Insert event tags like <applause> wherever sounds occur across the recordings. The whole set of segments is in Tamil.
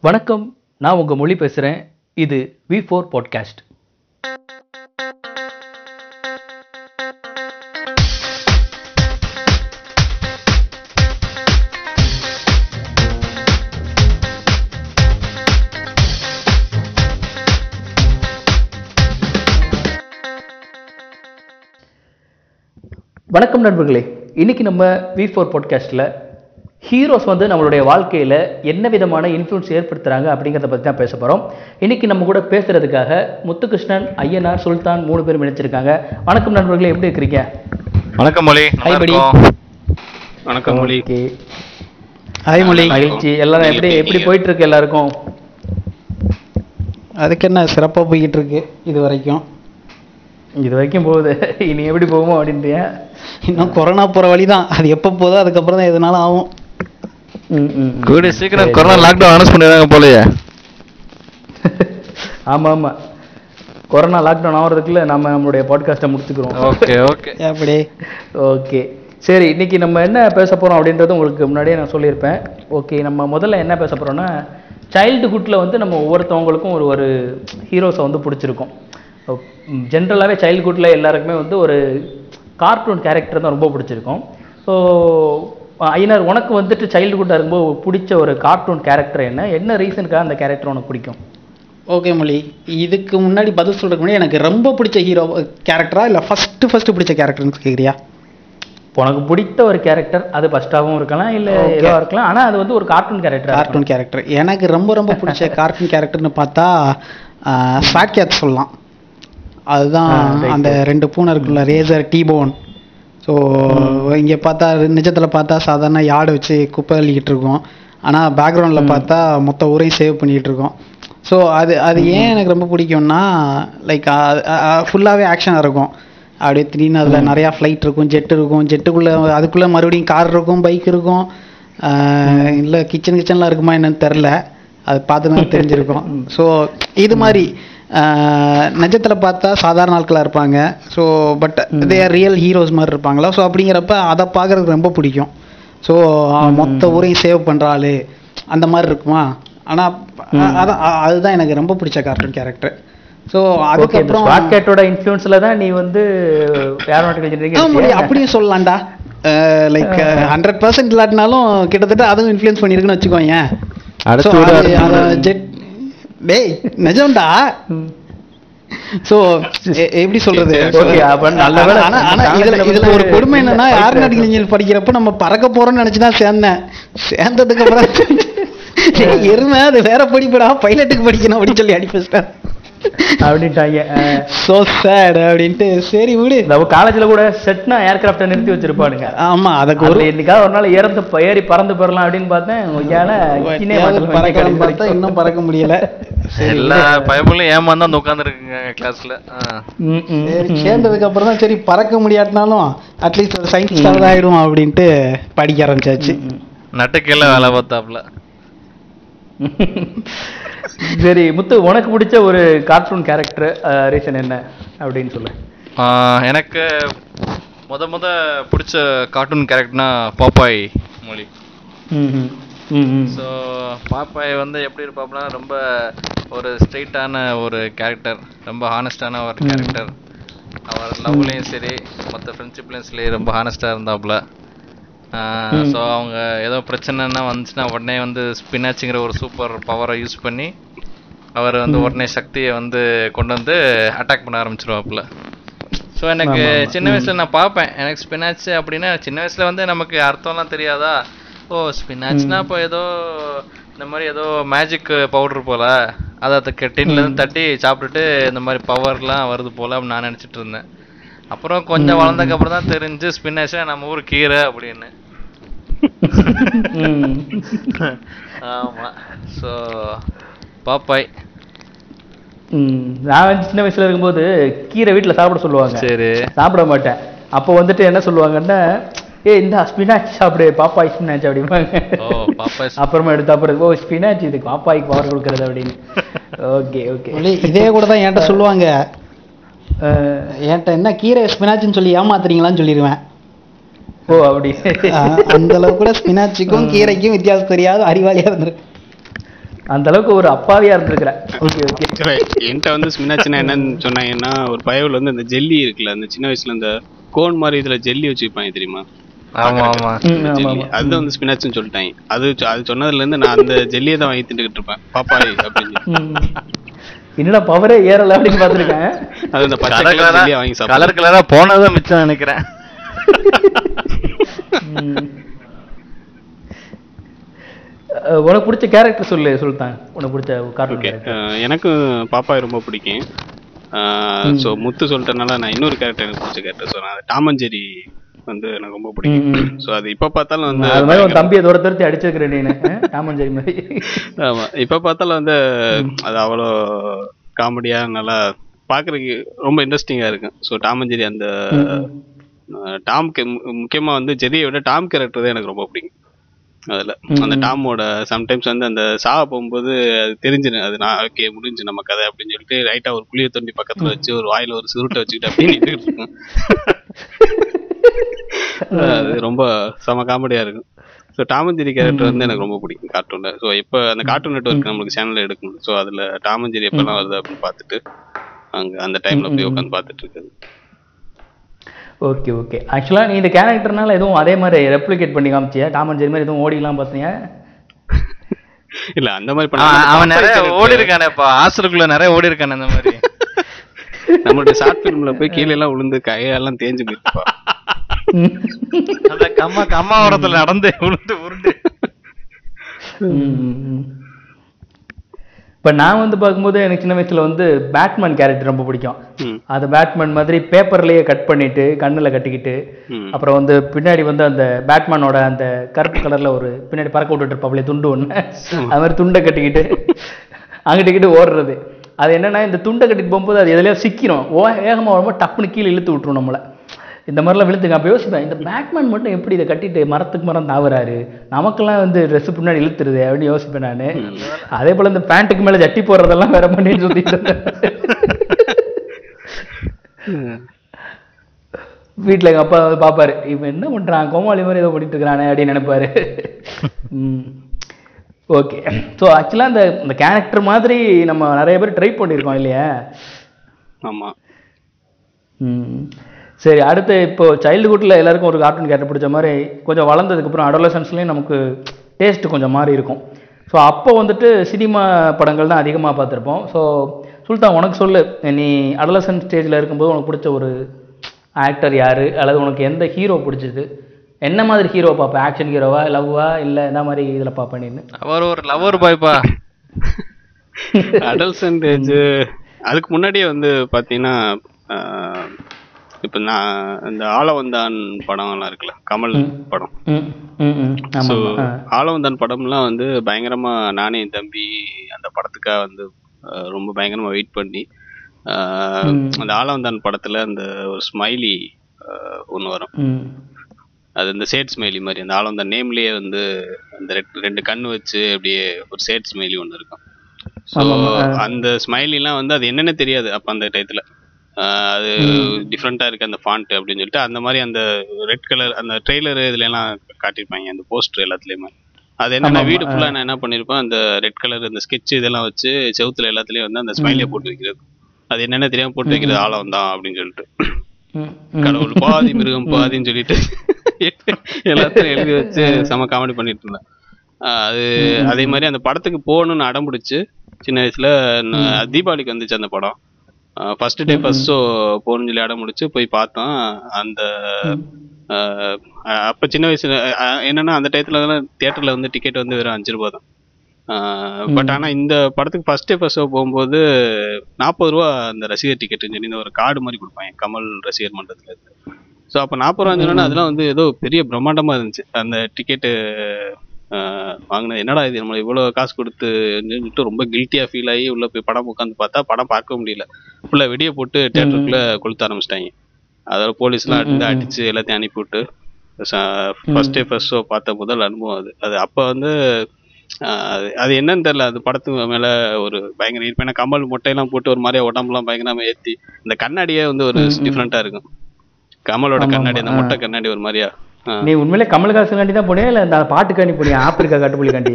வணக்கம் நான் உங்கள் மொழி பேசுகிறேன் இது வி ஃபோர் பாட்காஸ்ட் வணக்கம் நண்பர்களே. இன்னைக்கு நம்ம வி ஃபோர் பாட்காஸ்ட்டில் ஹீரோஸ் வந்து நம்மளுடைய வாழ்க்கையில் என்ன விதமான இன்ஃப்ளூன்ஸ் ஏற்படுத்துகிறாங்க அப்படிங்கிறத பற்றி தான் பேச போகிறோம் இன்னைக்கு நம்ம கூட பேசுகிறதுக்காக முத்துகிருஷ்ணன் ஐயனார் சுல்தான் மூணு பேரும் இணைச்சிருக்காங்க வணக்கம் நண்பர்களே எப்படி இருக்கிறீங்க? வணக்கம் மொழி. வணக்கம் மொழி. ஹாய் மொழி. மகிழ்ச்சி எல்லாரும் எப்படி எப்படி போயிட்டு இருக்கு எல்லாருக்கும்? அதுக்கு என்ன சிறப்பாக போய்கிட்டு இருக்கு இது வரைக்கும் இது வரைக்கும் போகுது. இனி எப்படி போகுமோ அப்படின்றியா? இன்னும் கொரோனா போகிற வழி தான் அது எப்போ போதோ அதுக்கப்புறம் தான் எதுனாலும் ஆகும். கூடிய சீக்கிரம். கொரோனா லாக்டவுன் அனௌன்ஸ் பண்ணிடுறாங்க போலயே. <laughs> ஆமா ஆமா. கொரோனா லாக்டவுன் ஆகிறதுக்குள்ள நம்ம நம்மளுடைய பாட்காஸ்ட்டை முடிச்சுக்கிறோம். Okay okay. அப்படி? ஓகே. சரி இன்னைக்கு நம்ம என்ன பேச போறோம் அப்படின்றது உங்களுக்கு முன்னாடியே நான் சொல்லியிருப்பேன். ஓகே நம்ம முதல்ல என்ன பேச போறோம்னா சைல்டுஹுட்டில் வந்து நம்ம ஒவ்வொருத்தவங்களுக்கும் ஒரு ஒரு ஹீரோஸை வந்து பிடிச்சிருக்கும். ஜென்ரலாகவே சைல்டுஹுட்டில் எல்லாருக்குமே வந்து ஒரு கார்ட்டூன் கேரக்டர் தான் ரொம்ப பிடிச்சிருக்கும். ஸோ ஐயனார் உனக்கு வந்துட்டு சைல்டுஹுட்டாக இருக்கும்போது பிடிச்ச ஒரு கார்ட்டூன் கேரக்டர் என்ன? என்ன ரீசனுக்காக அந்த கேரக்டர் உனக்கு பிடிக்கும்? ஓகே மொழி. இதுக்கு முன்னாடி பதில் சொல்கிறதுக்கு முன்னாடி எனக்கு ரொம்ப பிடிச்ச ஹீரோ கேரக்டரா இல்லை ஃபஸ்ட்டு ஃபஸ்ட்டு பிடிச்ச கேரக்டர்னு கேட்குறியா உனக்கு பிடித்த ஒரு கேரக்டர் அது ஃபஸ்ட்டாகவும் இருக்கலாம் இல்லை. ஏதோ இருக்கலாம். ஆனால் அது வந்து ஒரு கார்ட்டூன் கேரக்டர் கார்ட்டூன் கேரக்டர் எனக்கு ரொம்ப ரொம்ப பிடிச்ச கார்ட்டூன் கேரக்டர்னு பார்த்தா ஃபேட் கேட் சொல்லலாம். அதுதான். அந்த ரெண்டு பூனை இருக்குல்ல ரேசர் டீபோன் ஸோ இங்கே பார்த்தா நிஜத்தில் பார்த்தா சாதாரண யார்டு வச்சு குப்பை அள்ளிக்கிட்டு இருக்கோம். ஆனால் பேக்ரவுண்டில் பார்த்தா மொத்த ஊரையும் சேவ் பண்ணிக்கிட்டு இருக்கோம். ஸோ அது அது ஏன் எனக்கு ரொம்ப பிடிக்கும்னா லைக் ஃபுல்லாகவே ஆக்ஷனாக இருக்கும். அப்படியே திடீர்னு அதில் நிறையா ஃப்ளைட் இருக்கும் ஜெட் இருக்கும். ஜெட்டுக்குள்ளே அதுக்குள்ளே மறுபடியும் கார் இருக்கும் பைக் இருக்கும். இல்லை கிச்சன் கிச்சன்லாம் இருக்குமா என்னன்னு தெரில அது பார்த்து தான் தெரிஞ்சிருக்கும். ஸோ இது மாதிரி நிஜத்தில் பார்த்தா சாதாரண ஆட்களாக இருப்பாங்க. So but they are real heroes மாதிரி இருப்பாங்களா? ஸோ அப்படிங்கிறப்ப அதை பார்க்குறதுக்கு ரொம்ப பிடிக்கும். ஸோ மொத்த ஊரையும் சேவ் பண்ணுற ஆளு. அந்த மாதிரி இருக்குமா? ஆனால் அதான் அதுதான் எனக்கு ரொம்ப பிடிச்ச கார்ட்டூன் கேரக்டர் ஸோ அதுக்கப்புறம் ஸ்வாட் கேட்டோட இன்ஃப்ளூயன்ஸ்ல தான் நீ வந்து முடியும் அப்படியும் சொல்லலாம்டா. லைக் ஹண்ட்ரட் பர்சன்ட் இல்லாட்டினாலும் கிட்டத்தட்ட அதுவும் இன்ஃப்ளூயன்ஸ் பண்ணியிருக்குன்னு வச்சுக்கோங்க அடுத்து டேய் நிஜம்டா. சோ எப்படி சொல்றது? இதுல ஒரு கொடுமை என்னன்னா ஏரோநாட்டிக்கல் இன்ஜினியர் படிக்கிறப்ப நம்ம பறக்க போறோம்னு நினைச்சு தான் சேர்ந்தேன். சேர்ந்ததுக்கு அப்புறம் <laughs> எருமை அது வேற படிப்புடா பைலட்டுக்கு படிக்கணும் அப்படின்னு சொல்லி அடிப்பேன் அப்படின்ட்டாங்க. சோ சேட் அப்படின்ட்டு சரி விடு. நம்ம காலேஜ்ல கூட செட்னா ஏர்கிராஃப்டை நிறுத்தி வச்சிருப்பானுங்க. ஆமா அதுக்கு ஒரு அதுல என்னைக்காவது ஒரு நாள் ஏறந்து ஏறி பறந்து போயிடலாம் அப்படின்னு பார்த்தேன். பார்த்தா இன்னும் பறக்க முடியல. எல்லா பயபுள்ளும் ஏமாந்து வந்து உட்காந்துருக்குங்க கிளாஸ்ல. சேர்ந்ததுக்கு அப்புறம் தான் சரி பறக்க முடியாட்டினாலும் அட்லீஸ்ட் ஒரு சயின்டிஸ்டாக ஆயிடும் அப்படின்ட்டு படிக்க ஆரம்பிச்சாச்சு. நட்டுக்கெல்ல வேலை பார்த்தாப்புல. <laughs> சரி முத்து உனக்கு பிடிச்ச ஒரு கார்ட்டூன் கேரக்டர் ரீசன் என்ன அப்படின்னு சொல்லு. எனக்கு முத முத பிடிச்ச கார்ட்டூன் கேரக்டர்னா பாப்பாய் மொழி. ஸோ பாப்பாய் வந்து எப்படி இருப்பாப்புனா ரொம்ப ஒரு ஸ்ட்ரெயிட்டான ஒரு கேரக்டர் ரொம்ப ஹானஸ்டான ஒரு கேரக்டர் அவர் லவ்லையும் சரி மற்ற ஃப்ரெண்ட்ஷிப்லையும் சரி ரொம்ப ஹானஸ்டாக இருந்தாப்புல. ஸோ அவங்க ஏதோ பிரச்சனைன்னா வந்துச்சுன்னா உடனே வந்து ஸ்பினாச்சுங்கிற ஒரு சூப்பர் பவரை யூஸ் பண்ணி அவர் வந்து உடனே சக்தியை வந்து கொண்டு வந்து அட்டாக் பண்ண ஆரம்பிச்சிருவாப்புல. ஸோ எனக்கு. சின்ன வயசுல நான் பார்ப்பேன். எனக்கு ஸ்பினாச் அப்படின்னா சின்ன வயசுல வந்து நமக்கு அர்த்தம்லாம் தெரியாதா? ஓ ஸ்பினாச்னா இப்போ ஏதோ இந்த மாதிரி ஏதோ மேஜிக் பவுடர் போல. அதை அதுக்கு டின்ல இருந்து தட்டி சாப்பிட்டுட்டு இந்த மாதிரி பவர்லாம் வருது போல அப்படின்னு நான் நினைச்சிட்டு இருந்தேன். அப்புறம் கொஞ்சம் வளர்ந்ததுக்கு அப்புறம் தான் தெரிஞ்சு ஸ்பினாச்சா நம்ம ஊர் கீரை அப்படின்னு. ஆமா. ஸோ பாப்பாய் ம். நான் வந்து சின்ன வயசுல இருக்கும்போது கீரை வீட்டுல சாப்பிட சொல்லுவாங்க. சரி. சாப்பிட மாட்டேன். அப்போ வந்துட்டு என்ன சொல்லுவாங்கன்னா ஏ இந்த ஸ்பினாச் சாப்பிடு பாப்பாய் ஸ்பினாச் அப்படிம்பாங்க. ஓ பாப்பாய் அப்புறமா எடுத்து அப்புறம் ஓ ஸ்பினாச் இது பாப்பாய்க்கு பவர் கொடுக்கறது அப்படின்னு. ஓகே ஓகே இதே கூட தான் என்கிட்ட சொல்லுவாங்க. என்கிட்ட என்ன கீரை ஸ்பினாச்சுன்னு சொல்லி ஏமாத்துறீங்களான்னு சொல்லிடுவேன் ஓ அப்படி. அந்த அளவு கூட ஸ்பினாச்சுக்கும் கீரைக்கும் வித்தியாசம் தெரியாத அறிவாளியா இருந்திருக்கு. அந்த அளவுக்கு ஒரு அப்பாவியா இருந்திருக்கிற. ஓகே ஓகே என்கிட்ட வந்து மீனாட்சினா என்னன்னு சொன்னாங்கன்னா ஒரு பயவுல வந்து அந்த ஜெல்லி இருக்குல்ல அந்த சின்ன வயசுல இந்த கோன் மாதிரி இதுல ஜெல்லி வச்சு வைப்பாங்க தெரியுமா அது வந்து ஸ்பினாச்சுன்னு சொல்லிட்டாங்க. அது அது சொன்னதுல இருந்து நான் அந்த ஜெல்லியை தான் வாங்கி தின்னுக்கிட்டு இருப்பேன். பாப்பாய் அப்படின்னு. என்னடா பவரே ஏறல அப்படின்னு பார்த்திருக்கேன். அது அந்த பச்சை கலர் கலர் ஜெல்லியை வாங்கி கலர் கலரா போனதான் மிச்சம் நினைக்கிறேன். உனக்கு பிடிச்ச கேரக்டர் சொல்லு சுல்தான். உனக்கு பிடிச்ச கார்ட்டூன் எனக்கு பாப்பாய் ரொம்ப பிடிக்கும். ஸோ முத்து சொல்லிட்டனால நான் இன்னொரு கேரக்டர் எனக்கு பிடிச்ச கேரக்டர் சொன்னேன் டாமஞ்சேரி வந்து எனக்கு ரொம்ப பிடிக்கும். ஸோ அது இப்போ பார்த்தாலும் வந்து அது மாதிரி உன் தம்பியை தோட துரத்தி அடிச்சிருக்கிறேன் நீனு அஹ் டாமஞ்சேரி மாதிரி. ஆமா. இப்ப பார்த்தாலும் வந்து அது அவ்வளோ காமெடியா நல்லா பாக்குறதுக்கு ரொம்ப இன்ட்ரெஸ்டிங்கா இருக்கும். ஸோ டாமஞ்சேரி அந்த அஹ், டாம் கே- மு- முக்கியமா வந்து ஜெரியை விட டாம் கேரக்டர் தான் எனக்கு ரொம்ப பிடிக்கும். அதுல அந்த டாமோட சம்டைம்ஸ் வந்து அந்த சாவ போகும்போது அது தெரிஞ்சிடும் அது நான் ஓகே முடிஞ்சு நம்ம கதை அப்படின்னு சொல்லிட்டு ரைட்டா ஒரு புளிய தொண்டி பக்கத்துல வச்சு ஒரு வாயில ஒரு சுருட்டை வச்சுக்கிட்டு அப்படியே நின்னுட்டு இருக்கும். அது ரொம்ப செம காமெடியா இருக்கும். ஸோ டாமஞ்சேரி கேரக்டர் வந்து எனக்கு ரொம்ப பிடிக்கும் கார்ட்டூன்ல ஸோ இப்போ அந்த கார்ட்டூன் நெட்ஒர்க் நம்மளுக்கு சேனல்ல எடுக்க முடியும் ஸோ அதுல டாமஞ்சேரி எப்பெல்லாம் வருது அப்படின்னு பார்த்துட்டு அங்க அந்த டைம்ல போய் உட்காந்து பார்த்துட்டு இருக்குது ஓகே ஓகே ஆக்சுவலா நீ இந்த கேரக்டர்னால எதுவும் அதே மாதிரி ரெப்ளிகேட் பண்ணி காமிச்சியா? டாமஞ்சேரி மாதிரி எதுவும் ஓடிலாம் பார்த்தீங்க <laughs> இல்ல அந்த மாதிரி அவன் பண்ண அவன் நிறைய ஓடி இருக்கானேப்பா ஹாஸ்டலுக்குள்ள நிறைய ஓடி இருக்கானே அந்த மாதிரி. <laughs> நம்மளுடைய ஷார்ட் ஃபிலிம்ல போய் கீழே எல்லாம் விழுந்து கையெல்லாம் தேஞ்சு போயிருப்பா. அந்த கம்மா கம்மா ஓரத்துல நடந்து உருண்டு. <laughs> உருண்டு இப்போ நான் வந்து பார்க்கும்போது எனக்கு சின்ன வயசுல வந்து பேட்மேன் கேரக்டர் ரொம்ப பிடிக்கும். அது பேட்மேன் மாதிரி பேப்பர்லயே கட் பண்ணிட்டு கண்ணுல கட்டிக்கிட்டு. அப்புறம் வந்து பின்னாடி வந்து அந்த பேட்மேனோட அந்த கருப்பு கலர்ல ஒரு பின்னாடி பறக்க விட்டுட்டு இருப்பாப்ல துண்டு ஒண்ணு. அது மாதிரி துண்டை கட்டிக்கிட்டு அங்கிட்டு இங்கிட்டு ஓடுறது. அது என்னன்னா இந்த துண்டை கட்டிட்டு போகும்போது அது எதுலயோ சிக்கிறோம் ஓ வேகமா வரும்போது டப்புன்னு கீழே இழுத்து விட்டுரும் நம்மள. இந்த மாதிரிலாம் விழுத்துங்க அப்போ யோசிப்பேன் இந்த பேட்மேன் மட்டும் எப்படி இதை கட்டிட்டு மரத்துக்கு மரம் தாவுறாரு? நமக்கெல்லாம் வந்து ட்ரெஸ் பின்னாடி இழுத்துருது அப்படின்னு யோசிப்பேன் நான். அதே போல இந்த பேண்ட்டுக்கு மேல ஜட்டி போடுறதெல்லாம் வேற சுத்திட்டு இருந்தேன். வீட்டில் எங்கள் அப்பா பார்ப்பாரு இவன் என்ன பண்ணுறான் கோமாளி மாதிரி ஏதோ பண்ணிட்டு இருக்கிறானே அப்படின்னு நினைப்பாரு. ஓகே. ஸோ ஆக்சுவலாக இந்த இந்த கேரக்டர் மாதிரி நம்ம நிறைய பேர் ட்ரை பண்ணியிருக்கோம் இல்லையா? ஆமா. ம். சரி அடுத்து இப்போ சைல்டுஹுட்டில் எல்லாருக்கும் ஒரு கார்ட்டூன் கேரக்டர் பிடிச்ச மாதிரி கொஞ்சம் வளர்ந்ததுக்கப்புறம் அடோலசன்ஸ்லேயும் நமக்கு டேஸ்ட் கொஞ்சம் மாறி இருக்கும். ஸோ அப்போ வந்துட்டு சினிமா படங்கள் தான் அதிகமாக பார்த்துருப்போம். ஸோ சுல்தான் உனக்கு சொல்லு. நீ அடலசன் ஸ்டேஜில் இருக்கும்போது உனக்கு பிடிச்ச ஒரு ஆக்டர் யாரு? அல்லது உனக்கு எந்த ஹீரோ பிடிச்சது? என்ன மாதிரி ஹீரோ பார்ப்ப? ஆக்ஷன் ஹீரோவா லவ்வா இல்லை என்ன மாதிரி இதில் பார்ப்பேன் அவர் ஒரு லவர் பாய்ப்பா அடல்சன்ட் ஏஜ் அதுக்கு முன்னாடியே வந்து பாத்தீங்கன்னா ஆஹ், இப்ப நான் இந்த ஆலவந்தான் படம்லாம் இருக்குல்ல கமல் படம். ஸோ ஆலவந்தான் படம்லாம் வந்து பயங்கரமா நானே என் தம்பி அந்த படத்துக்காக வந்து ரொம்ப பயங்கரமா வெயிட் பண்ணி அந்த ஆலவந்தான் படத்துல அந்த ஒரு ஸ்மைலி ஒன்று வரும். அது இந்த சேட் ஸ்மைலி மாதிரி அந்த ஆலவந்தான் நேம்லயே வந்து அந்த ரெண்டு கண்ணு வச்சு அப்படியே ஒரு சேட் ஸ்மைலி ஒன்று இருக்கும். ஸோ அந்த ஸ்மைலிலாம் வந்து அது என்னன்னு தெரியாது அப்போ அந்த டயத்தில். அது டிஃப்ரெண்ட்டாக இருக்கு அந்த ஃபாண்ட் அப்படின்னு சொல்லிட்டு அந்த மாதிரி அந்த ரெட் கலர் அந்த ட்ரெய்லர் இதுல எல்லாம் காட்டியிருப்பாங்க அந்த போஸ்டர் எல்லாத்துலேயுமே. அது என்னன்னா வீடு ஃபுல்லாக நான் என்ன பண்ணியிருப்பேன் அந்த ரெட் கலர் அந்த ஸ்கெட்ச் இதெல்லாம் வச்சு செவுத்துல எல்லாத்துலேயும் வந்து அந்த ஸ்மைலியை போட்டு வைக்கிறது அது என்னென்ன தெரியாம போட்டு வைக்கிறது ஆழம் தான் அப்படின்னு சொல்லிட்டு. கடவுள் பாதி மிருகம் பாதின்னு சொல்லிட்டு <laughs> எல்லாத்தையும் எழுதி வச்சு செம காமெடி பண்ணிட்டு இருந்தேன். அது அதே மாதிரி அந்த படத்துக்கு போகணும்னு அடம் பிடிச்சு சின்ன வயசுல தீபாவளிக்கு வந்துச்சு அந்த படம். ஃபர்ஸ்ட் டே ஃபர்ஸ்ட் ஷோ போகணும்னு சொல்லி அடம் முடிச்சு போய் பார்த்தோம். அந்த அப்ப சின்ன வயசுல என்னன்னா அந்த டயத்துல தியேட்டர்ல வந்து டிக்கெட் வந்து வெறும் அஞ்சு ரூபா தான். பட் ஆனா இந்த படத்துக்கு ஃபர்ஸ்ட் டே ஃபர்ஸ்ட் ஷோ போகும்போது நாற்பது ரூபா அந்த ரசிகர் டிக்கெட்னு சொல்லி இந்த ஒரு கார்டு மாதிரி கொடுப்பாங்க. கமல் ரசிகர் மன்றத்துல இருந்து. ஸோ அப்போ நாற்பது ரூபா சொன்னா அதெல்லாம் வந்து ஏதோ பெரிய பிரம்மாண்டமா இருந்துச்சு. அந்த டிக்கெட்டு வாங்கினது. என்னடா இது? நம்ம இவ்வளோ காசு கொடுத்து சொல்லிட்டு ரொம்ப கில்ட்டியா ஃபீல் ஆகி உள்ள போய் படம் உட்காந்து பார்த்தா படம் பார்க்க முடியல. ஃபுல்லாக வெடியை போட்டு தேட்டருக்குள்ள கொளுத்த ஆரம்பிச்சிட்டாங்க. அதோட போலீஸ்லாம் எடுத்து அடிச்சு எல்லாத்தையும் அனுப்பிவிட்டு ஃபர்ஸ்ட் டே ஃபர்ஸ்ட் ஷோ பார்த்த முதல் அனுபவம் அது. அது அப்போ வந்து அது என்னன்னு தெரியல. அது படத்து மேல ஒரு பயங்கர ஈர்ப்பு. ஏன்னா கமல் மொட்டையெல்லாம் போட்டு ஒரு மாதிரியா உடம்புலாம் பயங்கரமா ஏத்தி இந்த கண்ணாடியே வந்து ஒரு டிஃப்ரெண்டா இருக்கும். கமலோட கண்ணாடி அந்த மொட்டை கண்ணாடி ஒரு மாதிரியா நீ உண்மையிலே கமல்ஹாசன் தான் போனியா? இல்ல அந்த பாட்டுக்காண்டி போனியா? ஆப்பிரிக்கா காட்டுப்புலிக்காண்டி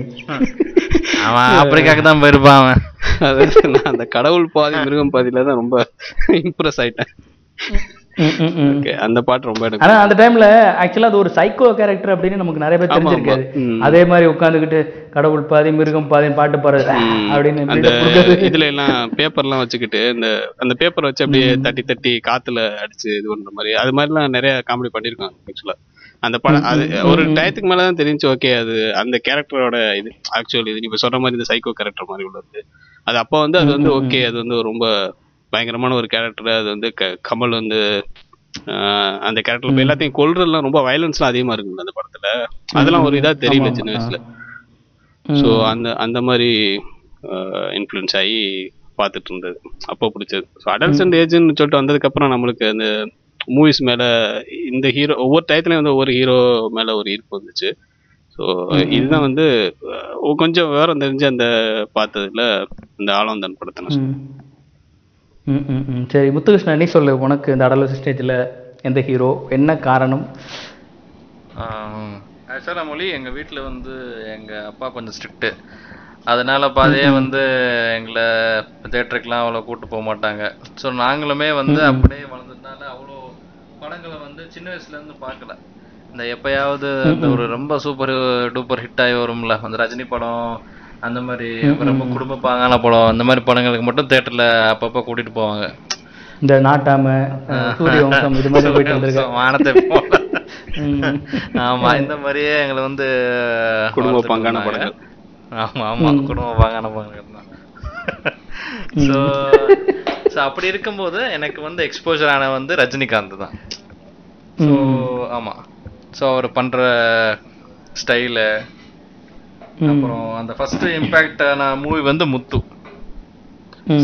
அவன் ஆப்பிரிக்காக்கு தான் போயிருப்பான் அவன். அதாவது நான் அந்த கடவுள் பாதி மிருகம் பாதியில தான் ரொம்ப இம்ப்ரெஸ் ஆயிட்டேன். அந்த பாட்டு ரொம்ப எனக்கு ஆனா அந்த டைம்ல ஆக்சுவலா அது ஒரு சைக்கோ கேரக்டர் அப்படின்னு நமக்கு நிறைய பேர். தெரிஞ்சிருக்காது. அதே மாதிரி உட்காந்துக்கிட்டு கடவுள் பாதி மிருகம் பாதி பாட்டு பாடுறது அப்படின்னு அந்த. இதுல எல்லாம் பேப்பர்லாம் வச்சுக்கிட்டு இந்த அந்த பேப்பர் வச்சு அப்படியே தட்டி தட்டி காத்துல அடிச்சு இது பண்ற மாதிரி அது மாதிரிலாம் நிறைய காமெடி பண்ணிருக்காங்க ஆக்சுவலா அந்த படம் அது ஒரு டயத்துக்கு மேல தான் தெரிஞ்சு ஓகே அது அந்த கேரக்டரோட இது ஆக்சுவலி இது. நீங்க சொல்ற மாதிரி இந்த சைக்கோ கேரக்டர் மாதிரி உள்ளது. அது அப்போ வந்து அது வந்து ஓகே அது வந்து ரொம்ப பயங்கரமான ஒரு கேரக்டர் அது வந்து கமல் வந்து அந்த கேரக்டர் எல்லாத்தையும் கொல்றதுலாம் ரொம்ப வயலன்ஸ்லாம் அதிகமா இருக்குங்க அந்த படத்துல. அதெல்லாம் ஒரு இதா தெரியல சின்ன வயசுல. ஸோ அந்த அந்த மாதிரி இன்ஃப்ளூயன்ஸ் ஆகி பார்த்துட்டு இருந்தது. அப்போ பிடிச்சது. ஸோ அடல்சன்ட் ஏஜ்னு சொல்லிட்டு வந்ததுக்கப்புறம் நம்மளுக்கு அந்த மூவிஸ் மேல இந்த ஹீரோ ஒவ்வொரு டயத்துலையும் வந்து ஒவ்வொரு ஹீரோ மேல ஒரு ஈர்ப்பு வந்துச்சு. ஸோ இதுதான் வந்து கொஞ்சம் விவரம் தெரிஞ்சு அந்த பார்த்ததுல இந்த ஆலந்தன் படத்தை ம். சரி முத்துகிருஷ்ணன் நீ சொல்லு உனக்கு இந்த அடலஸ் ஸ்டேஜ்ல எந்த ஹீரோ என்ன காரணம்? ஆக்சுவலாக மொழி எங்க வீட்ல வந்து எங்க அப்பா கொஞ்சம் ஸ்ட்ரிக்ட்டு அதனால பாதையே வந்து எங்களை தேட்டருக்குலாம் அவ்வளோ கூட்டு போக மாட்டாங்க. ஸோ நாங்களுமே வந்து அப்படியே வளர்ந்ததுனால அவ்வளோ படங்களை வந்து சின்ன வயசுல இருந்து பார்க்கல. இந்த எப்பயாவது அந்த ஒரு ரொம்ப சூப்பர் டூப்பர் ஹிட் ஆகி வரும்ல அந்த ரஜினி படம் அந்த மாதிரி ரொம்ப குடும்ப பாங்கான படம் அந்த மாதிரி படங்களுக்கு மட்டும் தேட்டர்ல அப்பப்போ கூட்டிட்டு போவாங்க. இந்த நாட்டாம சூரிய வம்சம் இது மாதிரி போயிட்டு வந்திருக்க. வானத்தை. ஆமா இந்த மாதிரியே எங்களை வந்து குடும்ப பங்கான. படங்கள். ஆமா ஆமா குடும்ப பங்கான படங்கள் தான். ஸோ அப்படி இருக்கும்போது எனக்கு வந்து எக்ஸ்போஜர் ஆன வந்து ரஜினிகாந்த் தான். ஸோ ஆமா. ஸோ அவர் பண்ற ஸ்டைலு அப்புறம் அந்த ஃபர்ஸ்ட் இம்பாக்ட் ஆன மூவி வந்து முத்து.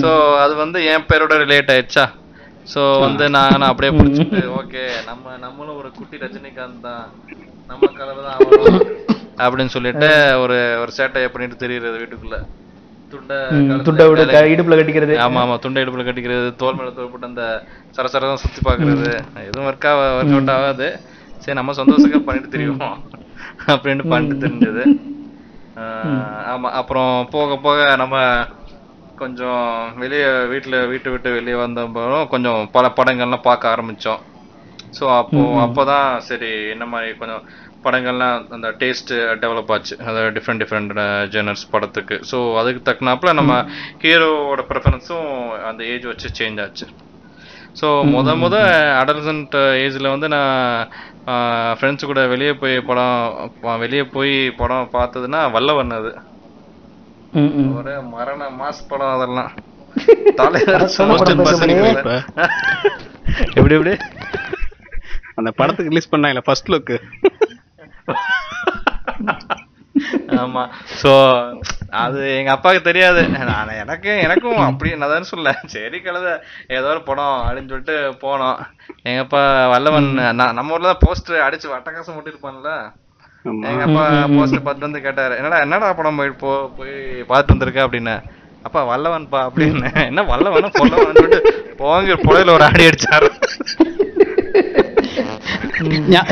ஸோ அது வந்து என் பேரோட ரிலேட் ஆயிடுச்சா? ஸோ வந்து நான் நான் அப்படியே பிடிச்சிட்டு ஓகே நம்ம நம்மளும் ஒரு குட்டி ரஜினிகாந்த் தான். நம்ம கலர் தான் <laughs> அப்படின்னு சொல்லிட்டு ஒரு ஒரு சேட்டையை பண்ணிட்டு தெரியுறது வீட்டுக்குள்ள. துண்டை விட இடுப்புல கட்டிக்கிறது. ஆமா ஆமா துண்டை இடுப்புல கட்டிக்கிறது தோல் மேல தோல் போட்டு அந்த சரசரம் சுத்தி பாக்குறது. எதுவும் ஒர்க் ஆக ஒர்க் அவுட் ஆகாது. சரி நம்ம சந்தோஷத்துக்கு பண்ணிட்டு தெரியும் அப்படின்னு பண்ணிட்டு தெரிஞ்சது. ஆமா அப்புறம் போக போக நம்ம கொஞ்சம் வெளியே வீட்டுல வீட்டை விட்டு வெளியே வந்தப்பறம் கொஞ்சம் பல படங்கள்லாம் பார்க்க ஆரம்பிச்சோம். ஸோ அப்போ அப்போதான் சரி என்ன மாதிரி கொஞ்சம் படங்கள்லாம் அந்த டேஸ்ட் டெவலப் ஆச்சு. அதாவது டிஃப்ரெண்ட் டிஃப்ரெண்ட் ஜெனர்ஸ் படத்துக்கு. ஸோ அதுக்கு தக்கனாப்புல நம்ம ஹீரோவோட ப்ரிஃபரன்ஸும் அந்த ஏஜ் வச்சு சேஞ்ச் ஆச்சு. ஸோ முத முத அடல்சன்ட் ஏஜில் வந்து நான் ஃப்ரெண்ட்ஸ் கூட வெளியே போய் படம் வெளியே போய் படம் பார்த்ததுன்னா வல்லவன் அது. ஒரே மரண மாஸ் படம் அதெல்லாம். <laughs> தலைவர். <laughs> எப்படி எப்படி? அந்த படத்துக்கு ரிலீஸ் பண்ணாங்கல்ல ஃபர்ஸ்ட் லுக் ஆமா. சோ அது எங்க அப்பாவுக்கு தெரியாது. நான் எனக்கு எனக்கும் அப்படி நான் சொல்ல. சரி கழுத. ஏதோ ஒரு படம் அப்படின்னு சொல்லிட்டு போனோம். எங்க அப்பா வல்லவன் நான் நம்ம ஊர்ல தான் போஸ்டர் அடிச்சு வட்டக்காசம் மட்டும் இருப்பான்ல. ஆமா. எங்க அப்பா போஸ்டர் பார்த்துட்டு வந்து கேட்டாரு என்னடா என்னடா படம் போய் போ போய் பார்த்துட்டு வந்திருக்க? அப்படின்னு. அப்பா வல்லவன்பா அப்படின்னு. என்ன வல்லவன் பொல்லவன் சொல்லிட்டு போங்க புலையில ஒரு ஆடி அடிச்சாரு.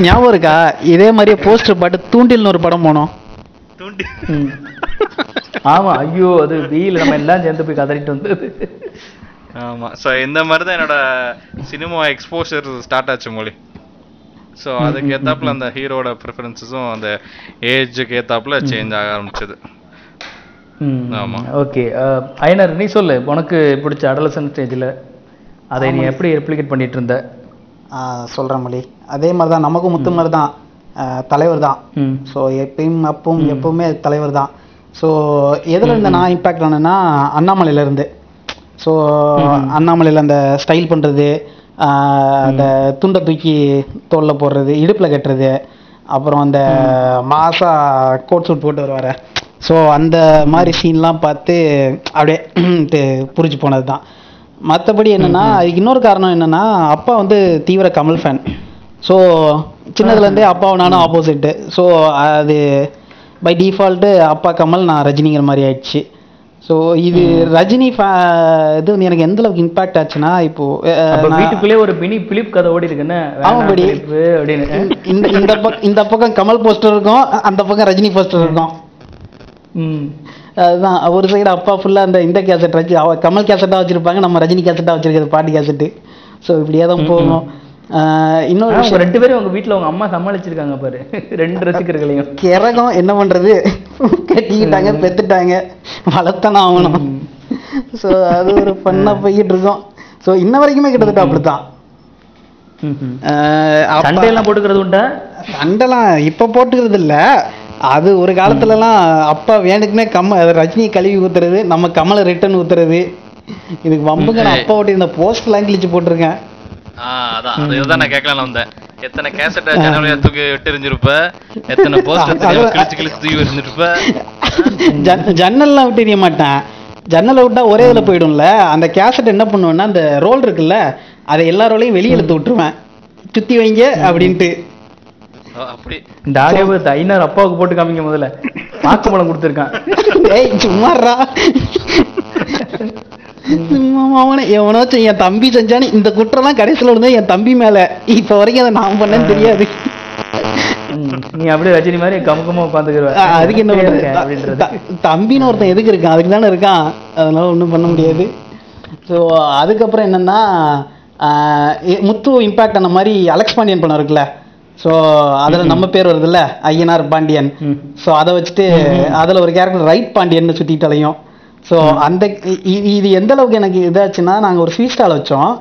ஞாபகம் இருக்கா? இதே மாதிரியே போஸ்டர் பாட்டு தூண்டில்னு ஒரு படம் போனோம். ஆமா ஐயோ அது வெயில் நம்ம எல்லாம் சேர்ந்து போய் கதறிட்டு வந்தது. ஆமா. சோ இந்த மாதிரி தான் என்னோட சினிமா எக்ஸ்போஷர் ஸ்டார்ட் ஆச்சு மொழி. சோ அதுக்கு ஏத்தாப்புல அந்த ஹீரோட ப்ரிஃபரன்சஸும் அந்த ஏஜுக்கு ஏத்தாப்புல சேஞ்ச் ஆக ஆரம்பிச்சது. ஆமா. ஓகே. ஐனர் நீ சொல்லு. உனக்கு பிடிச்ச அடலசன் ஸ்டேஜ்ல அதை நீ எப்படி ரெப்ளிகேட் பண்ணிட்டு இருந்த? சொல்கிறேன் மொழி. அதே மாதிரி தான் நமக்கும் முத்து மாதிரி தான் தலைவர் தான். ஸோ எப்பயும் அப்பவும் எப்பவுமே தலைவர் தான். ஸோ எதுல இருந்து நான் இம்பாக்ட் ஆனேன்னா அண்ணாமலையில இருந்து. ஸோ அண்ணாமலையில் அந்த ஸ்டைல் பண்ணுறது அந்த துண்டை தூக்கி தோல்ல போடுறது இடுப்பில் கட்டுறது அப்புறம் அந்த மாசா கோட் சூட் போட்டு வருவார. ஸோ அந்த மாதிரி சீன்லாம் பார்த்து அப்படியே புரிஞ்சு போனது தான் மற்றபடி என்னன்னா அதுக்கு இன்னொரு காரணம் என்னன்னா அப்பா வந்து தீவிர கமல் ஃபேன் ஸோ சின்னதுலேருந்தே அப்பாவும் நானும் ஆப்போசிட்டு ஸோ அது பை டிஃபால்ட்டு அப்பா கமல் நான் ரஜினிங்கிற மாதிரி ஆயிடுச்சு. ஸோ இது ரஜினி fa- இது வந்து எனக்கு எந்த அளவுக்கு இம்பாக்ட் ஆச்சுன்னா இப்போ அஹ், அப்ப நான்- வீட்டுக்குள்ளே ஒரு மினி பிலிப் கதை ஓடி இருக்குன்னு. அப்படின்னு. இந்த இந்த பக்கம் இந்த பக்கம் கமல் போஸ்டர் இருக்கும் அந்த பக்கம் ரஜினி போஸ்டர் இருக்கும். ம். அதுதான் ஒரு சைடு அப்பா ஃபுல்லா அந்த இந்த கேசட் வச்சு அவ கமல் கேசட்டா வச்சிருப்பாங்க நம்ம ரஜினி கேசட்டா வச்சிருக்கிறது பாட்டு கேசட்டு ஸோ இப்படியே தான் போகும். இன்னொரு ரெண்டு பேரும் உங்க வீட்ல உங்க அம்மா சமாளிச்சிருக்காங்க பாரு. <laughs> ரெண்டு ரசிகர்களையும். கிறகம் என்ன பண்றது? கட்டிக்கிட்டாங்க பெத்துட்டாங்க. வளர்த்தானே ஆகணும். ஸோ அது ஒரு பண்ணா போய்கிட்டு இருக்கோம். ஸோ இன்ன வரைக்குமே கிட்டத்தட்ட அப்படித்தான். சண்டையெல்லாம் போட்டுக்கிறது உண்டா? சண்டைலாம் இப்போ போட்டுக்கிறது இல்ல. அது ஒரு காலத்துலலாம் அப்பா வேணுக்குனே கம்ம அது ரஜினியை கழுவி ஊத்துறது நம்ம கமலை ரிட்டன் ஊத்துறது. இதுக்கு வம்புங்க நான் அப்பா ஓட்டி இந்த போஸ்ட்லாம் கிழிச்சு போட்டிருக்கேன். அதான். அதுதான் நான் கேட்கலாம் வந்தேன். எத்தனை கேசட்டை ஜனவரியா தூக்கி எத்தனை போஸ்ட் அது- <laughs> கிழிச்சு கிழிச்சு தூக்கி ஜன் ஜன்னல்லாம் விட்டு எறிய மாட்டேன். ஜன்னலை விட்டா ஒரே இதில் போயிடும்ல. அந்த கேசட் என்ன பண்ணுவேன்னா அந்த ரோல் இருக்குல்ல அதை எல்லா ரோலையும் வெளியே இழுத்து விட்டுருவேன். சுத்தி வைங்க அப்படின்ட்டு. இந்த ஆடியோவை ஐநார் அப்பாவுக்கு போட்டு காமிங்க முதல்ல. வாக்குமூலம் கொடுத்துருக்கான். ஏய் சும்மாறா சும்மா அவனை எவனாச்சும் என் தம்பி செஞ்சானு இந்த குற்றம்லாம் கடைசியில் விழுந்தது என் தம்பி மேல. இப்ப வரைக்கும் அதை நான் பண்ணேன்னு தெரியாது. நீ அப்படியே ரஜினி மாதிரி கமுக்கமா உட்காந்துக்கிற அதுக்கு என்ன பண்றது த- அப்படின்றது? த- தம்பின்னு ஒருத்தன் எதுக்கு இருக்கான்? அதுக்கு தானே இருக்கான். அதனால ஒன்றும் பண்ண முடியாது. ஸோ அதுக்கப்புறம் என்னன்னா முத்து இம்பாக்ட் அந்த மாதிரி அலெக்ஸ் பாண்டியன் படம் இருக்குல்ல? ஸோ அதில் நம்ம பேர் வருதுல்ல ஐயனார் பாண்டியன். ஸோ அதை வச்சுட்டு அதில் ஒரு கேரக்டர் ரைட் பாண்டியன் சுற்றிட்டு அலையும். ஸோ அந்த இது எந்த அளவுக்கு எனக்கு இதாச்சுன்னா நாங்கள் ஒரு ஸ்வீட் ஸ்டால் வச்சோம்.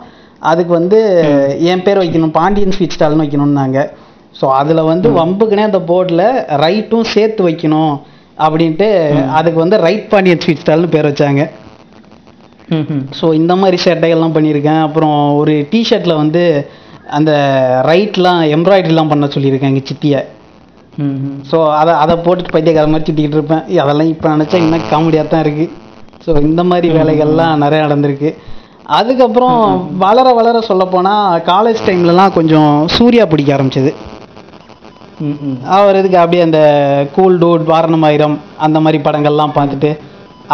அதுக்கு வந்து என் பேர் வைக்கணும் பாண்டியன் ஸ்வீட் ஸ்டால்னு வைக்கணும்னாங்க. ஸோ அதில் வந்து வம்புக்குனே அந்த போர்டில் ரைட்டும் சேர்த்து வைக்கணும் அப்படின்ட்டு அதுக்கு வந்து ரைட் பாண்டியன் ஸ்வீட் ஸ்டால்னு பேர் வச்சாங்க. ஸோ இந்த மாதிரி சேட்டைகள்லாம் பண்ணியிருக்கேன். அப்புறம் ஒரு டிஷர்ட்டில் வந்து அந்த ரைட்லாம் எம்ப்ராய்டரிலாம் பண்ண சொல்லியிருக்கேன் எங்கள் சித்தியை. ஸோ அதை அதை போட்டுட்டு பைத்தியக்கார மாதிரி சுற்றிக்கிட்டு இருப்பேன். அதெல்லாம் இப்போ நினச்சா இன்னும் காமெடியாக தான் இருக்குது ஸோ இந்த மாதிரி வேலைகள்லாம் நிறைய நடந்திருக்கு. அதுக்கப்புறம் வளர வளர சொல்லப்போனால் காலேஜ் டைம்லலாம் கொஞ்சம் சூர்யா பிடிக்க ஆரம்பிச்சது. அவர் இதுக்கு அப்படியே அந்த கூல் டூட் வாரணமாயிரம் அந்த மாதிரி படங்கள்லாம் பார்த்துட்டு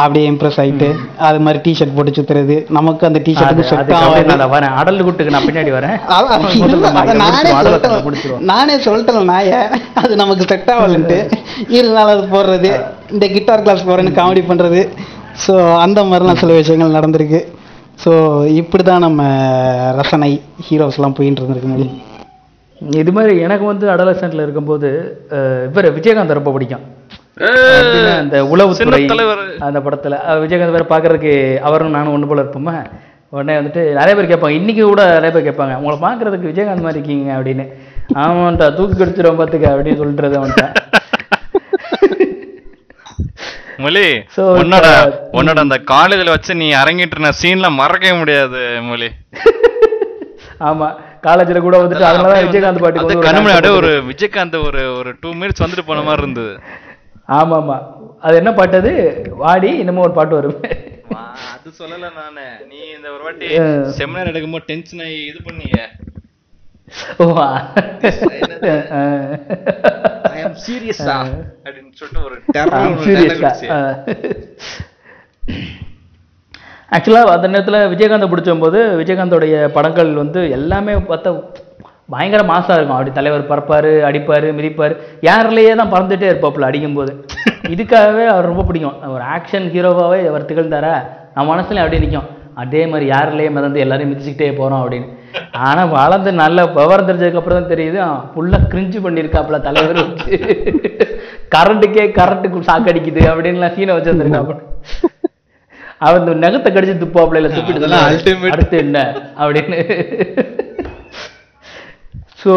அப்படியே இம்ப்ரெஸ் ஆயிட்டு அது மாதிரி டிஷர்ட் போட்டு சுத்துறது. நமக்கு அந்த டிஷர்ட்டுக்கு செட் ஆகாது வரேன் அடல் குட்டுக்கு நான் பின்னாடி வரேன். <laughs> நான் <laughs> சொல்லிட்டேன். நானே சொல்லிட்டேன் நாய. அது நமக்கு செட் ஆகலன்ட்டு. இருந்தாலும் அது போடுறது. இந்த கிட்டார் கிளாஸ் போறேன்னு காமெடி பண்றது. ஸோ அந்த மாதிரிலாம் சில விஷயங்கள் நடந்திருக்கு. ஸோ இப்படி தான் நம்ம ரசனை ஹீரோஸ்லாம் போயிட்டு இருந்திருக்கு முடியும் இது மாதிரி எனக்கு வந்து அடலசன்ட்ல இருக்கும்போது இவர் விஜயகாந்த் ரொம்ப பிடிக்கும். அந்த உளவுத்துறை தலைவர். அந்த படத்துல விஜயகாந்த் வேற பார்க்கறதுக்கு அவரும் நானும் ஒண்ணு போல இருப்போமா? உடனே வந்துட்டு நிறைய பேர் கேட்பாங்க. இன்னைக்கு கூட நிறைய பேர் கேட்பாங்க. உங்களை பார்க்கறதுக்கு விஜயகாந்த் மாதிரி இருக்கீங்க அப்படின்னு. ஆமாண்டா தூக்கி கடிச்சிரும் பார்த்துக்க அப்படின்னு சொல்லிட்டு அவன்கிட்ட. மொழி உன்னோட உன்னோட அந்த காலேஜ்ல வச்சு நீ அரங்கிட்டு சீன்ல மறக்கவே முடியாது மொழி. ஆமா. காலேஜ்ல கூட வந்துட்டு அதனாலதான் விஜயகாந்த் அது வந்து ஒரு. விஜயகாந்த் ஒரு ஒரு டூ மினிட்ஸ் வந்துட்டு போன மாதிரி இருந்தது. ஆமா ஆமா அது என்ன பாட்டு அது? வாடி என்னமோ ஒரு பாட்டு வரும். வா, அது சொல்லல நானு. நீ இந்த ஒரு வாட்டி. செமினார் எடுக்கும்போது டென்ஷன் ஆகி இது பண்ணிய. சீரியஸா அப்படின்னு சொல்லிட்டு ஒரு. ஆக்சுவலாக அந்த நேரத்தில் விஜயகாந்தை பிடிச்சும்போது விஜயகாந்தோடைய படங்கள் வந்து எல்லாமே பார்த்தா பயங்கர மாசா இருக்கும். அப்படி தலைவர் பறப்பாரு அடிப்பாரு மிதிப்பாரு. யாரிலேயே தான் பறந்துட்டே இருப்பாப்புல அடிக்கும்போது. இதுக்காகவே அவர் ரொம்ப பிடிக்கும். ஒரு ஆக்ஷன் ஹீரோவாகவே அவர் திகழ்ந்தாரா? நம்ம மனசுல அப்படியே நிற்கும் அதே மாதிரி யாரிலேயே மிதந்து எல்லாரையும் மிதிச்சுக்கிட்டே போறோம் அப்படின்னு. ஆனா வளர்ந்து நல்ல விவரம் தெரிஞ்சதுக்கு அப்புறம் தான் தெரியுது. ஃபுல்லாக கிரிஞ்சு பண்ணியிருக்காப்புல தலைவர் வச்சு. கரண்ட்டுக்கே கரண்ட்டுக்கு சாக்கடிக்குது அப்படின்லாம் சீனை வச்சிருந்துருக்காப்புல அவன் இந்த நகத்தை கடிச்சு துப்பாப்புல இல்ல துப்பிட்டு. அடுத்து என்ன? அப்படின்னு. ஸோ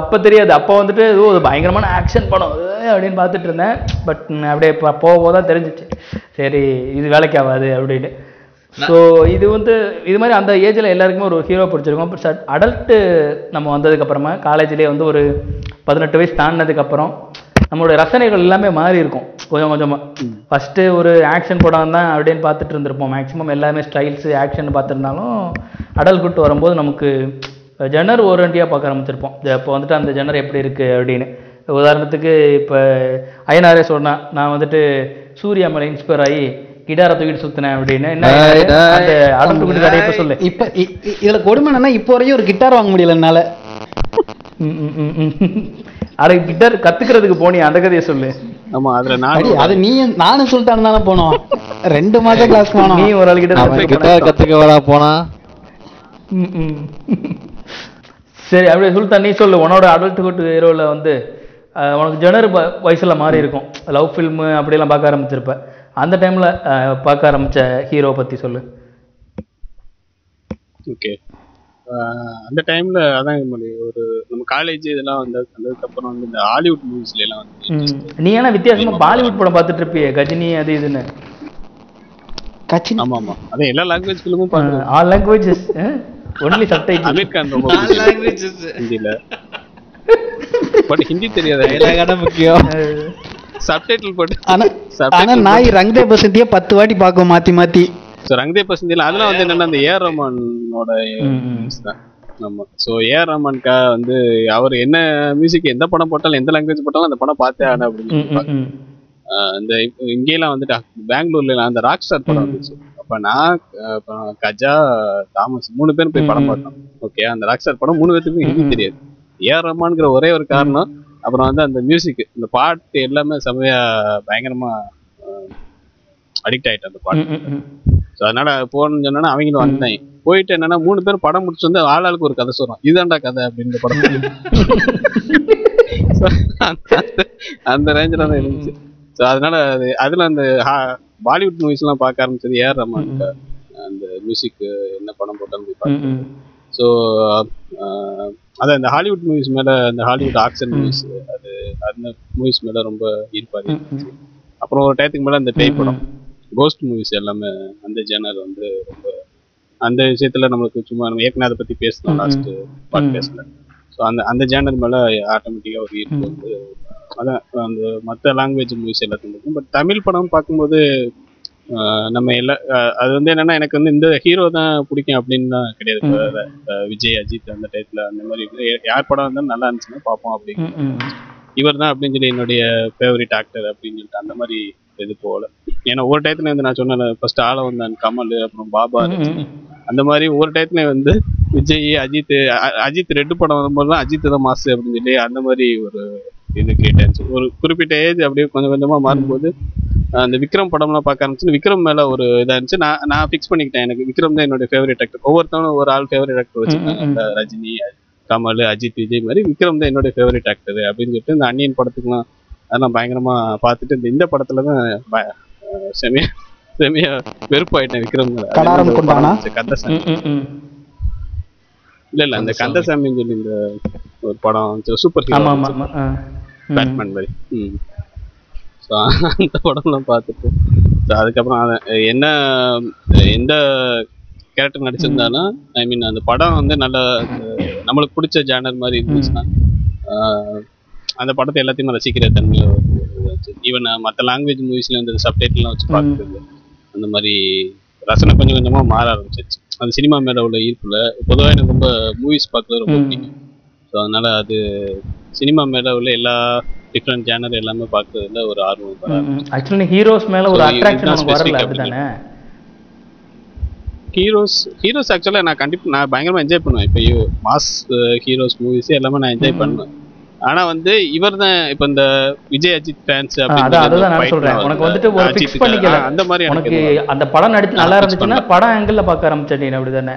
அப்போ தெரியாது. அப்போ வந்துட்டு ஓ இது பயங்கரமான ஆக்ஷன் படம். அப்படின்னு பார்த்துட்டு இருந்தேன். பட் அப்படியே இப்போ போக தான் தெரிஞ்சிச்சு. சரி இது வேலைக்கு ஆகாது அப்படின்னு ஸோ இது வந்து இது மாதிரி அந்த ஏஜில் எல்லாருக்குமே ஒரு ஹீரோ பிடிச்சிருக்கும். பட் அடல்ட்டு நம்ம வந்ததுக்கு அப்புறமா காலேஜ்லேயே வந்து ஒரு பதினெட்டு வயசு தாண்டினதுக்கு அப்புறம் நம்மளுடைய ரசனைகள் எல்லாமே மாறி இருக்கும். கொஞ்சம் கொஞ்சமா. ஃபஸ்ட்டு ஒரு ஆக்ஷன் படம் தான் அப்படின்னு பார்த்துட்டு இருந்திருப்போம். மேக்ஸிமம் எல்லாமே ஸ்டைல்ஸு ஆக்ஷன் பார்த்துருந்தாலும் அடல் குட்டு வரும்போது நமக்கு ஜெனர் ஓரண்டியாக பார்க்க ஆரம்பிச்சிருப்போம். இப்போ வந்துட்டு அந்த ஜெனர் எப்படி இருக்குது அப்படின்னு. உதாரணத்துக்கு இப்போ ஐயனாரே சொன்னான் நான் வந்துட்டு சூர்யா மேலே இன்ஸ்பயர் ஆகி கிட்டாரை தூக்கிட்டு சுத்தினேன் அப்படின்னு. என்ன சொல்லு. இப்ப இதுல கொடுமை என்னன்னா இப்போ வரையும் ஒரு கிட்டார் வாங்க முடியல என்னால. அட கிட்டார் கத்துக்கிறதுக்கு போனியா அந்த கதையை சொல்லு. ஆமா அதுல நான் அது நீ நானும் சொல்லிட்டானு தானே போனோம். ரெண்டு மாசம் கிளாஸ் போனோம். நீ ஒரு ஆள் கிட்ட கத்துக்க வரா போனா. சரி அப்படியே சுல்தான் நீ சொல்லு. உன்னோட அடல்ட் ஹுட் ஹீரோவில் வந்து உனக்கு ஜெனர் வயசுல மாறி இருக்கும். லவ் ஃபில்மு அப்படிலாம் பார்க்க ஆரம்பிச்சிருப்ப. அந்த டைம்ல பார்க்க ஆரம்பிச்ச ஹீரோ பத்தி சொல்லு. ஓகே அந்த டைம்ல அதான் மாதிரி ஒரு நம்ம காலேஜ் இதெல்லாம் வந்து வந்ததுக்கப்புறம் வந்து இந்த ஹாலிவுட் மூவிஸ்ல எல்லாம் வந்து. நீ ஏன்னா வித்தியாசமா பாலிவுட் படம் பார்த்துட்டு இருப்பியே கஜினி அது இதுன்னு. கட்சி ஆமா ஆமா அதான் எல்லா லாங்குவேஜ் ஃபிலிமும் பாக்குறேன் all languages only subtitle Aamir Khan ரொம்ப பிடிக்கும் ஹிந்தில பட் ஹிந்தி தெரியாது முக்கியம். சப்டைட்டில் போட்டு ஆனா Subtitle ஆனா நாய் ரங்தே பசந்தியே பத்து வாட்டி பார்க்கும் மாத்தி மாத்தி. ஸோ ரங்தே பசந்தில அதெல்லாம் வந்து என்னன்னா அந்த ஏஆர் ரஹ்மானோட ஆமா. ஸோ ஏஆர் ரஹ்மான்கா வந்து அவர் என்ன மியூசிக் எந்த படம் போட்டாலும் எந்த லாங்குவேஜ் போட்டாலும் அந்த படம் பார்த்தே ஆன அப்படின்னு இந்த இப்ப இங்கெல்லாம் வந்துட்டு பெங்களூர்ல அந்த ராக் ஸ்டார் படம் வந்துச்சு. அப்ப நான் கஜா தாமஸ் மூணு பேரும் போய் படம் பார்த்தோம். ஓகே அந்த ராக் ஸ்டார் படம் மூணு பேருக்கும் ஹிந்தி தெரியாது. ஏஆர் ரஹ்மான்ங்கிற ஒரே ஒரு காரணம் அப்புறம் வந்து அந்த மியூசிக் இந்த பாட்டு எல்லாமே செமையா பயங்கரமா அடிக்ட் ஆயிட்டேன் அந்த பாட்டு. ஸோ அதனால போகணும்னு சொன்னா அவங்களும் வந்தாங்க போயிட்டு என்னன்னா மூணு பேரும் படம் முடிச்சு வந்து ஆளாளுக்கு ஒரு கதை சொல்றோம். இதுதான்டா கதை அப்படின்ற படம். <laughs> அந்த- ரேஞ்சில் தான் இருந்துச்சு. ஸோ அதனால அது அதுல அந்த பாலிவுட் மூவிஸ் எல்லாம் பார்க்க ஆரம்பிச்சது ஏஆர் ரஹ்மான் அந்த மியூசிக் என்ன படம் போட்டாலும் போய் ம். ஸோ அதான் இந்த ஹாலிவுட் மூவிஸ் மேல அந்த ஹாலிவுட் ஆக்ஷன் மூவிஸ் அது அந்த மூவிஸ் மேல ரொம்ப ஈர்ப்பாக அப்புறம் ஒரு டயத்துக்கு மேல அந்த பேய் படம். கோஸ்ட் மூவிஸ் எல்லாமே அந்த ஜேனர் வந்து ரொம்ப அந்த விஷயத்துல நம்மளுக்கு சும்மா நம்ம ஏற்கனவே அதை பத்தி பேசணும் லாஸ்ட் பாட்காஸ்ட்ல ஸோ அந்த அந்த ஜேனர் மேல ஆட்டோமேட்டிக்கா ஒரு ஈர்ப்பு வந்து அதான் அந்த மற்ற லாங்குவேஜ் மூவிஸ் எல்லாத்தையும் இருக்கும் பட் தமிழ் படம் பார்க்கும்போது நம்ம எல்லா அது வந்து என்னன்னா எனக்கு வந்து இந்த ஹீரோ தான் பிடிக்கும் அப்படின்னு கிடையாது இப்ப, ஆஹ் விஜய் அஜித் அந்த டயத்துல அந்த மாதிரி. யார் படம் இருந்தாலும் நல்லா இருந்துச்சுன்னா பார்ப்போம் அப்படின்னு. இவர் தான் அப்படின்னு சொல்லி என்னுடைய ஃபேவரட் ஆக்டர் அப்படின்னு சொல்லிட்டு அந்த மாதிரி இது போகல ஏன்னா ஒரு டயத்துல வந்து நான் சொன்னேன் ஃபர்ஸ்ட் ஆள வந்தான் கமல் அப்புறம் பாபா. அந்த மாதிரி ஒரு டயத்துல வந்து விஜய் அஜித் அஜித் ரெட்டு படம் வரும்போது தான் அஜித் தான் மாசு அப்படின்னு சொல்லி அந்த மாதிரி ஒரு இது கிரியேட் ஆச்சு ஒரு குறிப்பிட்ட ஏஜ் அப்படியே கொஞ்சம் கொஞ்சமா மாறும்போது அந்த விக்ரம் படம்லாம் பார்க்க ஆரம்பிச்சு விக்ரம் மேல ஒரு இதா இருந்துச்சு. நான் நான் ஃபிக்ஸ் பண்ணிக்கிட்டேன். எனக்கு விக்ரம் தான் என்னோட ஃபேவரட் ஆக்டர் ஒவ்வொருத்தவங்களும் ஒரு ஆள் ஃபேவரட் ஆக்டர் வச்சிருக்காங்க. ரஜினி கமல் அஜித் விஜய் மாதிரி விக்ரம் தான் என்னோட ஃபேவரட் ஆக்டர் அப்படின்னு சொல்லிட்டு இந்த அன்னியன் படத்துக்குலாம் அதெல்லாம் பயங்கரமா பார்த்துட்டு இந்த இந்த படத்துல தான் செமையா செமையா வெறுப்பாயிட்டேன் விக்ரம் மேல. இல்ல இல்ல அந்த கந்தசாமின்னு சொல்லி இந்த ஒரு படம் சூப்பர் ஹீரோ. பேட்மேன் மாதிரி. ஸோ அந்த படம்லாம் பார்த்துட்டு. ஸோ அதுக்கப்புறம் அதை என்ன எந்த கேரக்டர் நடிச்சிருந்தாலும் ஐ மீன் அந்த படம் வந்து நல்ல நம்மளுக்கு பிடிச்ச ஜேனர் மாதிரி இருந்துச்சுன்னா அந்த படத்தை எல்லாத்தையும் ரசிக்கிற தன்மையில் ஈவன் மற்ற லாங்குவேஜ் மூவிஸ்ல வந்து சப்டைட்டில்லாம் வச்சு பார்க்குறது அந்த மாதிரி ரசனை கொஞ்சம் கொஞ்சமா மாற ஆரம்பிச்சிருச்சு. அந்த சினிமா மேல உள்ள ஈர்ப்புல பொதுவாக எனக்கு ரொம்ப மூவிஸ் பார்க்கறது ரொம்ப பிடிக்கும். ஸோ அதனால அது சினிமா மேல உள்ள எல்லா டிஃப்ரெண்ட் சேனல் எல்லாமே பார்க்கறதுல ஒரு ஆர்வம் ஆக்சுவலி ஹீரோஸ் மேல ஒரு அட்ராக்ஷன் வரல. அப்படிதானே ஹீரோஸ் ஹீரோஸ் ஆக்சுவலாக நான் கண்டிப்பா நான் பயங்கரமா என்ஜாய் பண்ணுவேன். இப்போ மாஸ் ஹீரோஸ் மூவிஸ் எல்லாமே நான் என்ஜாய் பண்ணுவேன். ஆனா வந்து இவர் தான் இப்போ இந்த விஜய் அஜித் ஃபேன்ஸ் அதான் அதுதான் நான் சொல்றேன் உனக்கு வந்துட்டு ஒரு ஃபிக்ஸ் பண்ணிக்கல. அந்த மாதிரி உனக்கு அந்த படம் நடிச்சு நல்லா இருந்துச்சுன்னா படம் ஆங்கிள் பார்க்க ஆரம்பிச்ச நீ அப்படிதானே?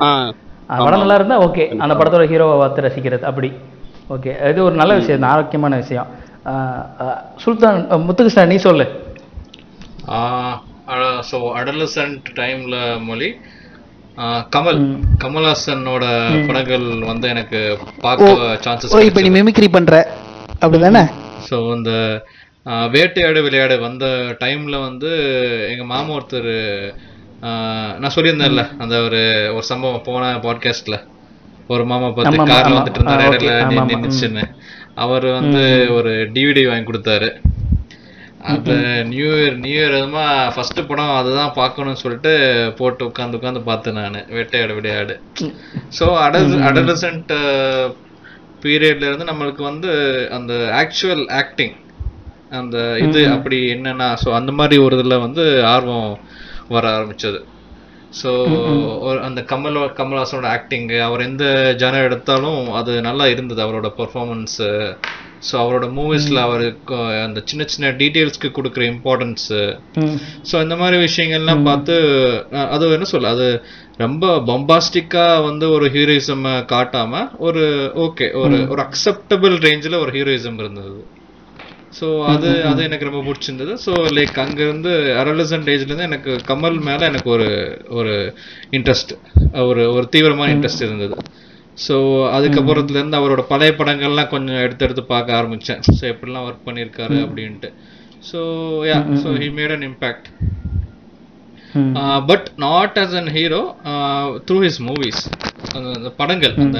படம் நல்லா இருந்தா ஓகே அந்த படத்தோட ஹீரோவை பார்த்து ரசிக்கிறது அப்படி. ஓகே இது ஒரு நல்ல விஷயம் தான், ஆரோக்கியமான விஷயம். சுல்தான் முத்துகிருஷ்ணன் நீ சொல்லு. ஸோ அடலசன்ட் டைம்ல மொழி கமல். கமல்ஹாசனோட படங்கள் வந்து எனக்கு பார்க்க சான்சஸ் ஓ இப்போ நீ மிமிக்ரி பண்ற. அப்படிதானே? ஸோ இந்த ஆஹ் வேட்டையாடு விளையாடு வந்த டைம்ல வந்து எங்க மாமா ஒருத்தர் நான் சொல்லியிருந்தேன்ல அந்த ஒரு ஒரு சம்பவம் போன பாட்காஸ்ட்ல ஒரு மாமா பார்த்து கார்ல. வந்துட்டு இருந்தாரு. நின்னுச்சுன்னு. அவர் வந்து ஒரு டிவிடி வாங்கி கொடுத்தாரு. அது நியூ இயர் நியூ இயர் எதுமா ஃபர்ஸ்ட் படம் அதுதான் பார்க்கணும்னு சொல்லிட்டு போட்டு உட்காந்து உட்காந்து பார்த்தேன் நான். வேட்டையாடு விளையாடு. ஸோ அடல் அடலசன்ட் பீரியட்ல இருந்து நம்மளுக்கு வந்து அந்த ஆக்சுவல் ஆக்டிங் அந்த இது அப்படி என்னன்னா ஸோ அந்த மாதிரி ஒரு இதில் வந்து ஆர்வம் வர ஆரம்பிச்சது. ஸோ அந்த கமல் கமல்ஹாசனோட ஆக்டிங் அவர் எந்த ஜானர் எடுத்தாலும் அது நல்லா இருந்தது அவரோட பெர்ஃபார்மன்ஸு ஸோ அவரோட மூவிஸில் அவருக்கு அந்த சின்ன சின்ன டீட்டெயில்ஸ்க்கு கொடுக்குற இம்பார்ட்டன்ஸு ஸோ இந்த மாதிரி விஷயங்கள்லாம் பார்த்து அது என்ன சொல்ல அது ரொம்ப பம்பாஸ்டிக்கா வந்து ஒரு ஹீரோயிசம் காட்டாம ஒரு ஓகே ஒரு ஒரு அக்செப்டபிள் ரேஞ்சில் ஒரு ஹீரோயிசம் இருந்தது. ஸோ அது அது எனக்கு ரொம்ப பிடிச்சிருந்தது. ஸோ லைக் அங்கேருந்து அரலசன்ட் ஏஜ்லேருந்து எனக்கு கமல் மேலே எனக்கு ஒரு ஒரு இன்ட்ரெஸ்ட் ஒரு ஒரு தீவிரமான இன்ட்ரெஸ்ட் இருந்தது. ஸோ அதுக்கப்புறத்துலேருந்து அவரோட பழைய படங்கள்லாம் கொஞ்சம் எடுத்து எடுத்து பார்க்க ஆரம்பித்தேன் ஸோ எப்படிலாம் ஒர்க் பண்ணியிருக்காரு அப்படின்ட்டு. So yeah so he made an impact but not as an hero through his movies அந்த படங்கள் அந்த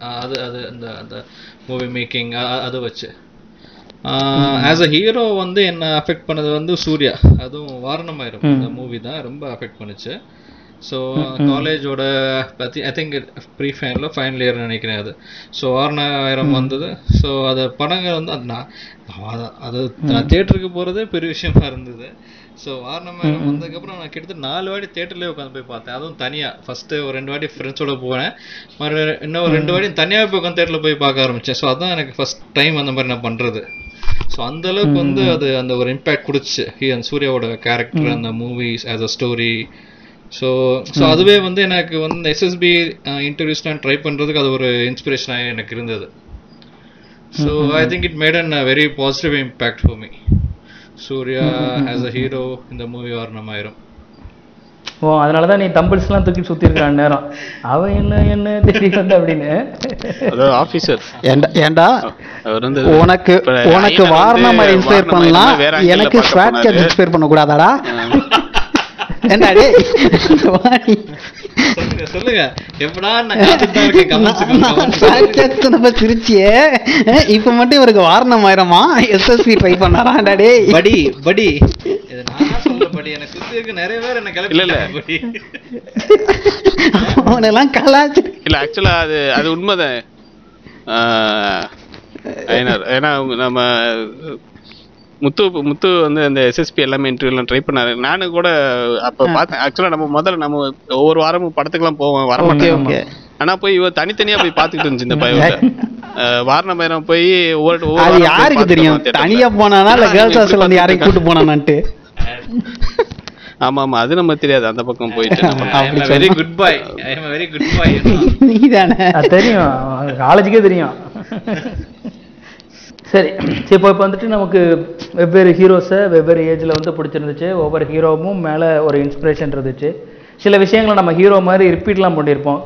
அஹ், அது அது அந்த அந்த மூவி மேக்கிங் அதை வச்சு. ஆஸ் அ ஹீரோ வந்து என்ன அஃபெக்ட் பண்ணது வந்து சூர்யா. அதுவும் வாரணமாயிரம். அந்த மூவி தான் ரொம்ப அஃபெக்ட் பண்ணுச்சு. ஸோ காலேஜோட பற்றி ஐ திங்க் ப்ரீ ஃபைனலில் ஃபைனல் இயர் நினைக்கிறேன் அது. ஸோ வாரணாயிரம் வந்தது. ஸோ அது படங்கள் வந்து அது நான் அது- நான் தேட்டருக்கு போகிறதே பெரிய விஷயமா இருந்தது. ஸோ வாரணமாயிரம் வந்ததுக்கப்புறம் நான் கிட்டத்தட்ட நாலு வாட்டி தேட்டர்லேயே உட்காந்து போய் பார்த்தேன். அதுவும் தனியாக ஃபஸ்ட்டு ஒரு ரெண்டு வாட்டி ஃப்ரெண்ட்ஸோட போனேன் மறு இன்னும் ஒரு ரெண்டு வாட்டி தனியாக போய் உட்காந்து தேட்டரில் போய் பார்க்க ஆரம்பித்தேன் ஸோ அதான் எனக்கு ஃபஸ்ட் டைம் அந்த மாதிரி நான் பண்ணுறது ஸோ அந்த அளவுக்கு வந்து அது அந்த ஒரு இம்பேக்ட் கொடுத்துச்சு. சூர்யாவோட கேரக்டர் அந்த movies as a story so so அதுவே வந்து எனக்கு வந்து எஸ்எஸ்பி இன்டர்வியூஸ்லாம் ட்ரை பண்ணுறதுக்கு அது ஒரு இன்ஸ்பிரேஷனாக எனக்கு இருந்தது. So I think it made an very positive impact for me Suriya as a hero இந்த மூவி வாரணமாயிரம் ஓ அதனால தான் நீ தம்பிள்ஸ்லாம் தூக்கி சுற்றிருக்கிற நேரம் அவன் என்ன என்ன தேடி வந்து அப்படின்னு. அதாவது ஆபீசர் ஏண்டா உனக்கு உனக்கு ஐயனார் வாரண வந்து மாதிரி இன்ஸ்பயர் வாரணம் பண்ணலாம். எனக்கு ஸ்வாட் கேட். இன்ஸ்பயர் பண்ணக்கூடாதாடா? ஏண்டா டேய். சொல்லுங்க சொல்லுங்க. எப்படா நான் சிரிச்சியே. அஹ், இப்ப மட்டும் இவருக்கு வாரணம் ஆயிரமா? எஸ்எஸ்பி ட்ரை பண்ணாராடா டேய். படி படி. இது நான் சொல்ல படி. எனக்கு சுத்தி இருக்க நிறைய பேர் என்ன கிளப்பி இல்ல, அவனெல்லாம் கலாச்சு. இல்ல ஆக்சுவலா அது அது உண்மைதான். ஏன்னா நம்ம முத்து முத்து வந்து அந்த எஸ்எஸ்பி எல்லாமே இன்டர்வியூலாம் ட்ரை பண்ணாரு. நானும் கூட அப்ப பார்த்தேன் ஆக்சுவலா நம்ம முதல்ல நம்ம ஒவ்வொரு வாரமும் படத்துக்குலாம் போவோம் வர ஓகே மாட்டேன் ஓகே. ஆனா போய் இவ தனித்தனியா போய் பாத்துக்கிட்டு இருந்துச்சு இந்த <laughs> பையன் வாரணமாயிரம் போய் ஒவ்வொரு யாருக்கு தெரியும். தனியா போனானா இல்ல கேர்ள்ஸ் ஹாஸ்டல் <laughs> வந்து யாரையும் கூட்டு போனானான்ட்டு? <laughs> ஆமா ஆமா. அது நம்ம தெரியாது. அந்த பக்கம் போயிட்டு very good boy very good boy நீதானே. தெரியும். காலேஜுக்கே தெரியும். சரி இப்போ இப்போ வந்துட்டு நமக்கு வெவ்வேறு ஹீரோஸை வெவ்வேறு ஏஜில் வந்து பிடிச்சிருந்துச்சு. ஒவ்வொரு ஹீரோவும் மேலே ஒரு இன்ஸ்பிரேஷன் இருந்துச்சு. சில விஷயங்களை நம்ம ஹீரோ மாதிரி ரிப்பீட்லாம் பண்ணியிருப்போம்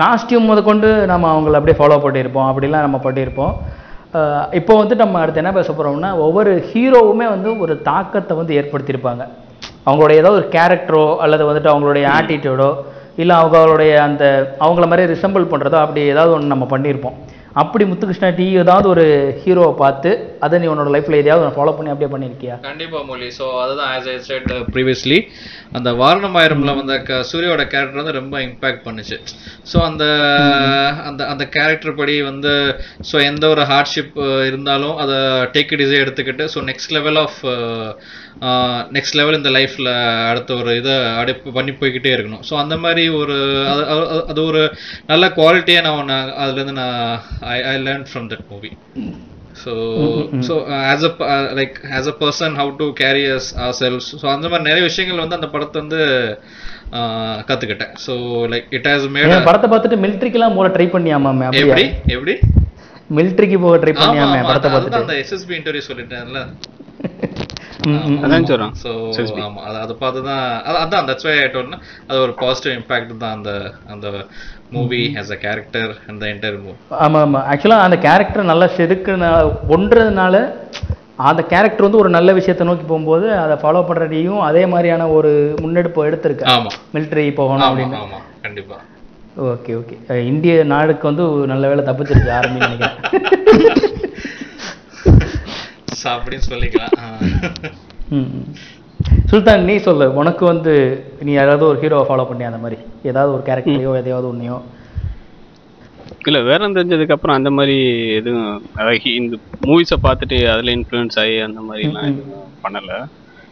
காஸ்டியூம் முதற்கொண்டு நம்ம அவங்கள அப்படியே ஃபாலோ பண்ணியிருப்போம் அப்படிலாம் நம்ம பண்ணியிருப்போம் இப்போ வந்து நம்ம அடுத்து என்ன பேச போகிறோம்னா ஒவ்வொரு ஹீரோவுமே வந்து ஒரு தாக்கத்தை வந்து ஏற்படுத்தியிருப்பாங்க. அவங்களுடைய ஏதோ ஒரு கேரக்டரோ அல்லது வந்துட்டு அவங்களுடைய ஆட்டிடியூடோ இல்லை அவங்களுடைய அந்த அவங்கள மாதிரி ரிசம்பிள் பண்ணுறதோ அப்படி ஏதாவது ஒன்று நம்ம பண்ணியிருப்போம் அப்படி முத்துகிருஷ்ணா டீ ஏதாவது ஒரு ஹீரோவை பார்த்து அதை நீ உன்னோட லைஃப்பில் எதையாவது ஃபாலோ பண்ணி அப்படியே பண்ணியிருக்கியா? கண்டிப்பா மொழி. ஸோ அதுதான் ஆஸ் ஐ செட் ப்ரீவியஸ்லி அந்த வாரணமாயிரம்ல வந்த க சூர்யாவோட கேரக்டர் வந்து ரொம்ப இம்பாக்ட் பண்ணுச்சு. ஸோ அந்த அந்த அந்த கேரக்டர் படி வந்து ஸோ எந்த ஒரு ஹார்ட்ஷிப் இருந்தாலும் அதை டேக் இட் இஸே எடுத்துக்கிட்டு so next level of next level இந்த லைஃப்ல அடுத்த ஒரு இதை அடி பண்ணி போய்கிட்டே இருக்கணும். ஸோ அந்த மாதிரி ஒரு அது அது- ஒரு நல்ல குவாலிட்டியை நான் ஒன்று அதுலேருந்து நான் I I learn from that movie so so as a like as a person how to carry ourselves so அந்த மாதிரி நிறைய விஷயங்கள் வந்து அந்த படத்தை வந்து கத்துக்கிட்டேன். So like it has made படத்தை பார்த்துட்டு மிலிட்ரிக்கெல்லாம் போல ட்ரை பண்ணியாமாமே எப்படி அப்படியா? எப்படி? மிலிட்ரிக்கு போக ட்ரை பண்ணியாமே படத்தை பார்த்துட்டு? அந்த எஸ்எஸ்பி இன்டர்வியூ சொல்லிட்டேன்ல. அதான் சொல்றேன். ஸோ ஆமா அது அதை பார்த்து தான் அது அதான் தட்ஸ் வை அது ஒரு பாசிட்டிவ் இம்பாக்ட் தான் அந்த அந்த மூவி ஆஸ் அ கேரக்டர் அந்த என்டையர் மூவி ஆமா ஆமா. ஆக்சுவலாக அந்த கேரக்டர் நல்லா செதுக்குன ஒன்றதுனால அந்த கேரக்டர் வந்து ஒரு நல்ல விஷயத்தை நோக்கி போகும்போது அதை ஃபாலோ பண்ணுறதையும் அதே மாதிரியான ஒரு முன்னெடுப்பு எடுத்திருக்கு. ஆமா. மிலிட்ரி போகணும் அப்படின்னு. ஆமா. கண்டிப்பா. ஓகே ஓகே இந்திய நாடுக்கு வந்து நல்ல வேலை தப்பிச்சிருச்சு ஆரம்பி நினைக்கிறேன். <laughs> So, அப்படின்னு சொல்லிக்கலாம். சுல்தான் நீ சொல்லு. உனக்கு வந்து நீ யாராவது ஒரு ஹீரோவை ஃபாலோ பண்ணி அந்த மாதிரி? ஏதாவது ஒரு கேரக்டரையோ எதையாவது ஒன்றையோ இல்ல வேற தெரிஞ்சதுக்கு அப்புறம் அந்த மாதிரி எதுவும் அதாவது இந்த மூவிஸை பார்த்துட்டு அதுல இன்ஃப்ளூயன்ஸ் ஆகி அந்த மாதிரி எல்லாம் எதுவும் பண்ணல.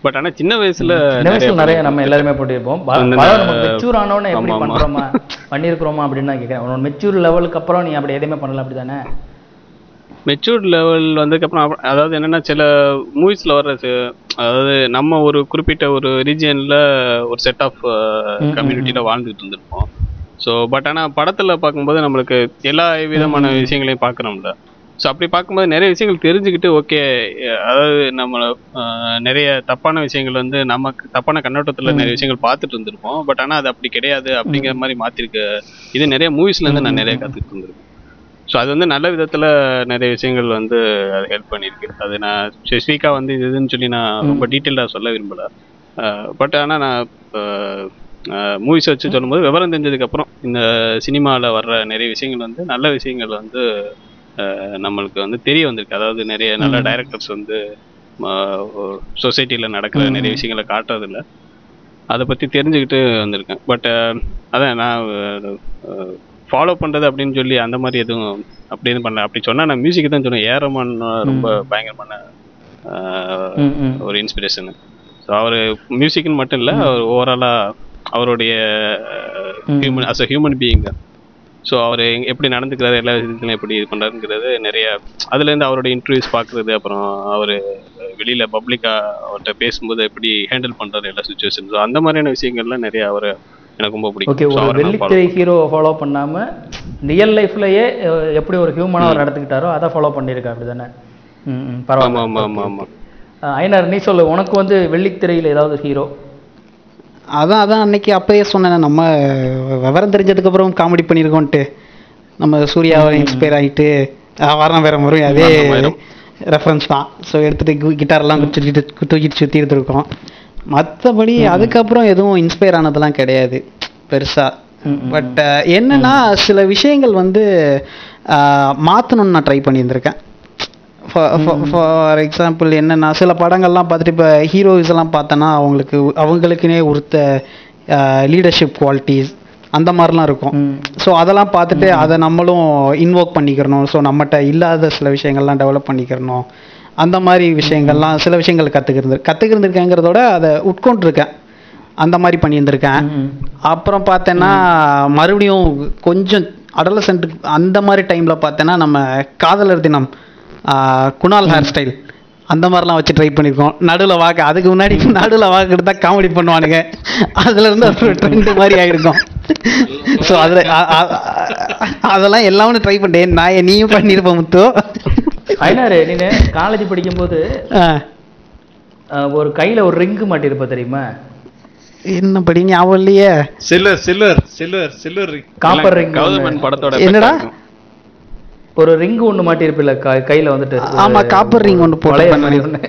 பட் ஆனா சின்ன வயசுல நிறைய நம்ம எல்லாருமே பண்ணியிருப்போம் ப- அந்த பல ந- நமக்கு மெச்சூர் ஆனோன்னு எப்படி. பண்றோமா? பண்ணியிருக்கிறோமா அப்படின்னு நான் கேட்குறேன் உன்னோட மெச்சூர் லெவலுக்கு அப்புறம் நீ அப்படி எதுவுமே பண்ணல அப்படிதானே மெச்சூர்ட் லெவல் வந்ததுக்கப்புறம் அதாவது என்னன்னா சில மூவிஸ்ல வர்ற அதாவது நம்ம ஒரு குறிப்பிட்ட ஒரு ரீஜியன்ல ஒரு செட் ஆஃப் கம்யூனிட்டியில வாழ்ந்துட்டு இருந்திருப்போம். ஸோ பட் ஆனா படத்துல பார்க்கும்போது நம்மளுக்கு எல்லா விதமான விஷயங்களையும் பார்க்குறோம்ல ஸோ அப்படி பார்க்கும்போது நிறைய விஷயங்கள் தெரிஞ்சுக்கிட்டு ஓகே அதாவது நம்ம நிறைய தப்பான விஷயங்கள் வந்து நமக்கு தப்பான கண்ணோட்டத்துல நிறைய விஷயங்கள் பார்த்துட்டு இருந்திருப்போம். பட் ஆனா அது அப்படி கிடையாது அப்படிங்கிற மாதிரி மாத்திருக்க. இது நிறைய மூவிஸ்ல இருந்து நான் நிறைய கத்துக்கிட்டு இருந்திருக்கேன். ஸோ அது வந்து நல்ல விதத்துல நிறைய விஷயங்கள் வந்து அது ஹெல்ப் பண்ணியிருக்கு அது நான் ஸ்பெசிஃபிக்காக வந்து இது இதுன்னு சொல்லி நான் ரொம்ப டீட்டெயிலாக சொல்ல விரும்பல. பட் ஆனால் நான் மூவிஸ் வச்சு சொல்லும்போது விவரம் தெரிஞ்சதுக்கப்புறம் இந்த சினிமாவில் வர்ற நிறைய விஷயங்கள் வந்து நல்ல விஷயங்கள் வந்து நம்மளுக்கு வந்து தெரிய வந்திருக்கு. அதாவது நிறைய நல்ல டைரக்டர்ஸ் வந்து சொசைட்டியில் நடக்கிற நிறைய விஷயங்களை காட்டுறதில்ல. அதை பற்றி தெரிஞ்சுக்கிட்டு வந்திருக்கேன். பட் அதான் நான் ஃபாலோ பண்ணுறது அப்படின்னு சொல்லி அந்த மாதிரி எதுவும் அப்படி எதுவும் பண்ணல. அப்படி சொன்னால் நான் மியூசிக் தான் சொன்னேன். ஏரமான் ரொம்ப பயங்கரமான. ஒரு இன்ஸ்பிரேஷனு ஸோ அவர் மியூசிக்னு மட்டும் இல்லை அவர் ஓவராலாக அவருடைய human as a human being so அவர் எப்படி நடந்துக்கிறாரு எல்லா விஷயத்துலையும் எப்படி இது பண்ணுறாருங்கிறது நிறைய அதுலேருந்து அவரோட இன்டர்வியூஸ் பார்க்குறது அப்புறம் அவர் வெளியில் பப்ளிக்காக அவர்கிட்ட பேசும்போது எப்படி ஹேண்டில் பண்ணுறாரு எல்லா சுச்சுவேஷன் ஸோ அந்த மாதிரியான விஷயங்கள்லாம் நிறைய அவர் எனக்கு ரொம்ப பிடிக்கும். ஓகே ஒரு வெள்ளித்திரை ஹீரோ ஃபாலோ பண்ணாம ரியல் லைஃப்லயே எப்படி ஒரு ஹியூமனா அவர் நடந்துக்கிட்டாரோ அதை ஃபாலோ பண்ணியிருக்கா ம், ஆமா பரவாயில்ல. ஆமா ஆமா ஆமா அஹ், ஐயனார் நீ சொல்லு உனக்கு வந்து வெள்ளித்திரையில் ஏதாவது ஹீரோ அதான் அதான் அன்னைக்கு அப்பயே சொன்னேன் நம்ம விவரம் தெரிஞ்சதுக்கப்புறம் காமெடி பண்ணியிருக்கோன்ட்டு. நம்ம சூர்யாவை இன்ஸ்பயர் ஆகிட்டு வரம் வேற முறை அதே ரெஃபரன்ஸ் தான். ஸோ எடுத்துகிட்டு கிட்டார்லாம் சுற்றிட்டு தூக்கிட்டு சுற்றி எடுத்துருக்கோம் மற்றபடி அதுக்கப்புறம் எதுவும் இன்ஸ்பயர் ஆனதெல்லாம் கிடையாது பெருசாக பட் என்னன்னா சில விஷயங்கள் வந்து மாற்றணும்னு நான் ட்ரை பண்ணியிருந்திருக்கேன். ஃபார் எக்ஸாம்பிள் என்னன்னா சில படங்கள்லாம் பார்த்துட்டு இப்போ ஹீரோஸ் எல்லாம் பார்த்தோன்னா அவங்களுக்கு அவங்களுக்குனே ஒருத்த லீடர்ஷிப் குவாலிட்டிஸ் அந்த மாதிரிலாம் இருக்கும். ஸோ அதெல்லாம் பார்த்துட்டு அதை நம்மளும் இன்வோக் பண்ணிக்கிறணும். ஸோ நம்மகிட்ட இல்லாத சில விஷயங்கள்லாம் டெவலப் பண்ணிக்கிறணும். அந்த மாதிரி விஷயங்கள்லாம் சில விஷயங்கள் கற்றுக்கிறது கற்றுக்கிருந்திருக்கேங்கிறதோட அதை உட்கொண்டிருக்கேன். அந்த மாதிரி பண்ணியிருந்திருக்கேன். அப்புறம் பார்த்தேன்னா மறுபடியும் கொஞ்சம் அடலசென்ட் அந்த மாதிரி டைமில் பார்த்தேன்னா நம்ம காதலர் தினம் குணால் ஹேர் ஸ்டைல் அந்த மாதிரிலாம் வச்சு ட்ரை பண்ணியிருக்கோம். நடுவில் வாக்கு அதுக்கு முன்னாடி நடுவில் வாக்கு எடுத்தா காமெடி பண்ணுவானுங்க. அதுல இருந்து அது ஒரு ட்ரெண்ட் மாதிரி ஆயிருக்கும். ஸோ அதில் அதெல்லாம் எல்லாமே ட்ரை பண்ணிட்டேன். நான் நீயும் பண்ணியிருப்ப முத்து. ஐயனாரு நீனு காலேஜ் படிக்கும்போது ஒரு கையில ஒரு ரிங்கு மாட்டிருப்ப தெரியுமா? என்ன படி ஞாபகம் இல்லையே? Silver silver silver silver copper ring Gowthaman படத்தோட என்னடா? ஒரு ரிங் ஒண்ணு மாட்டிருப்பில்ல க- கையில வந்துட்டு ஆமா, copper ring ஒண்ணு போட்டு வளையல் பண்ணி. மாதிரி ஒண்ணு.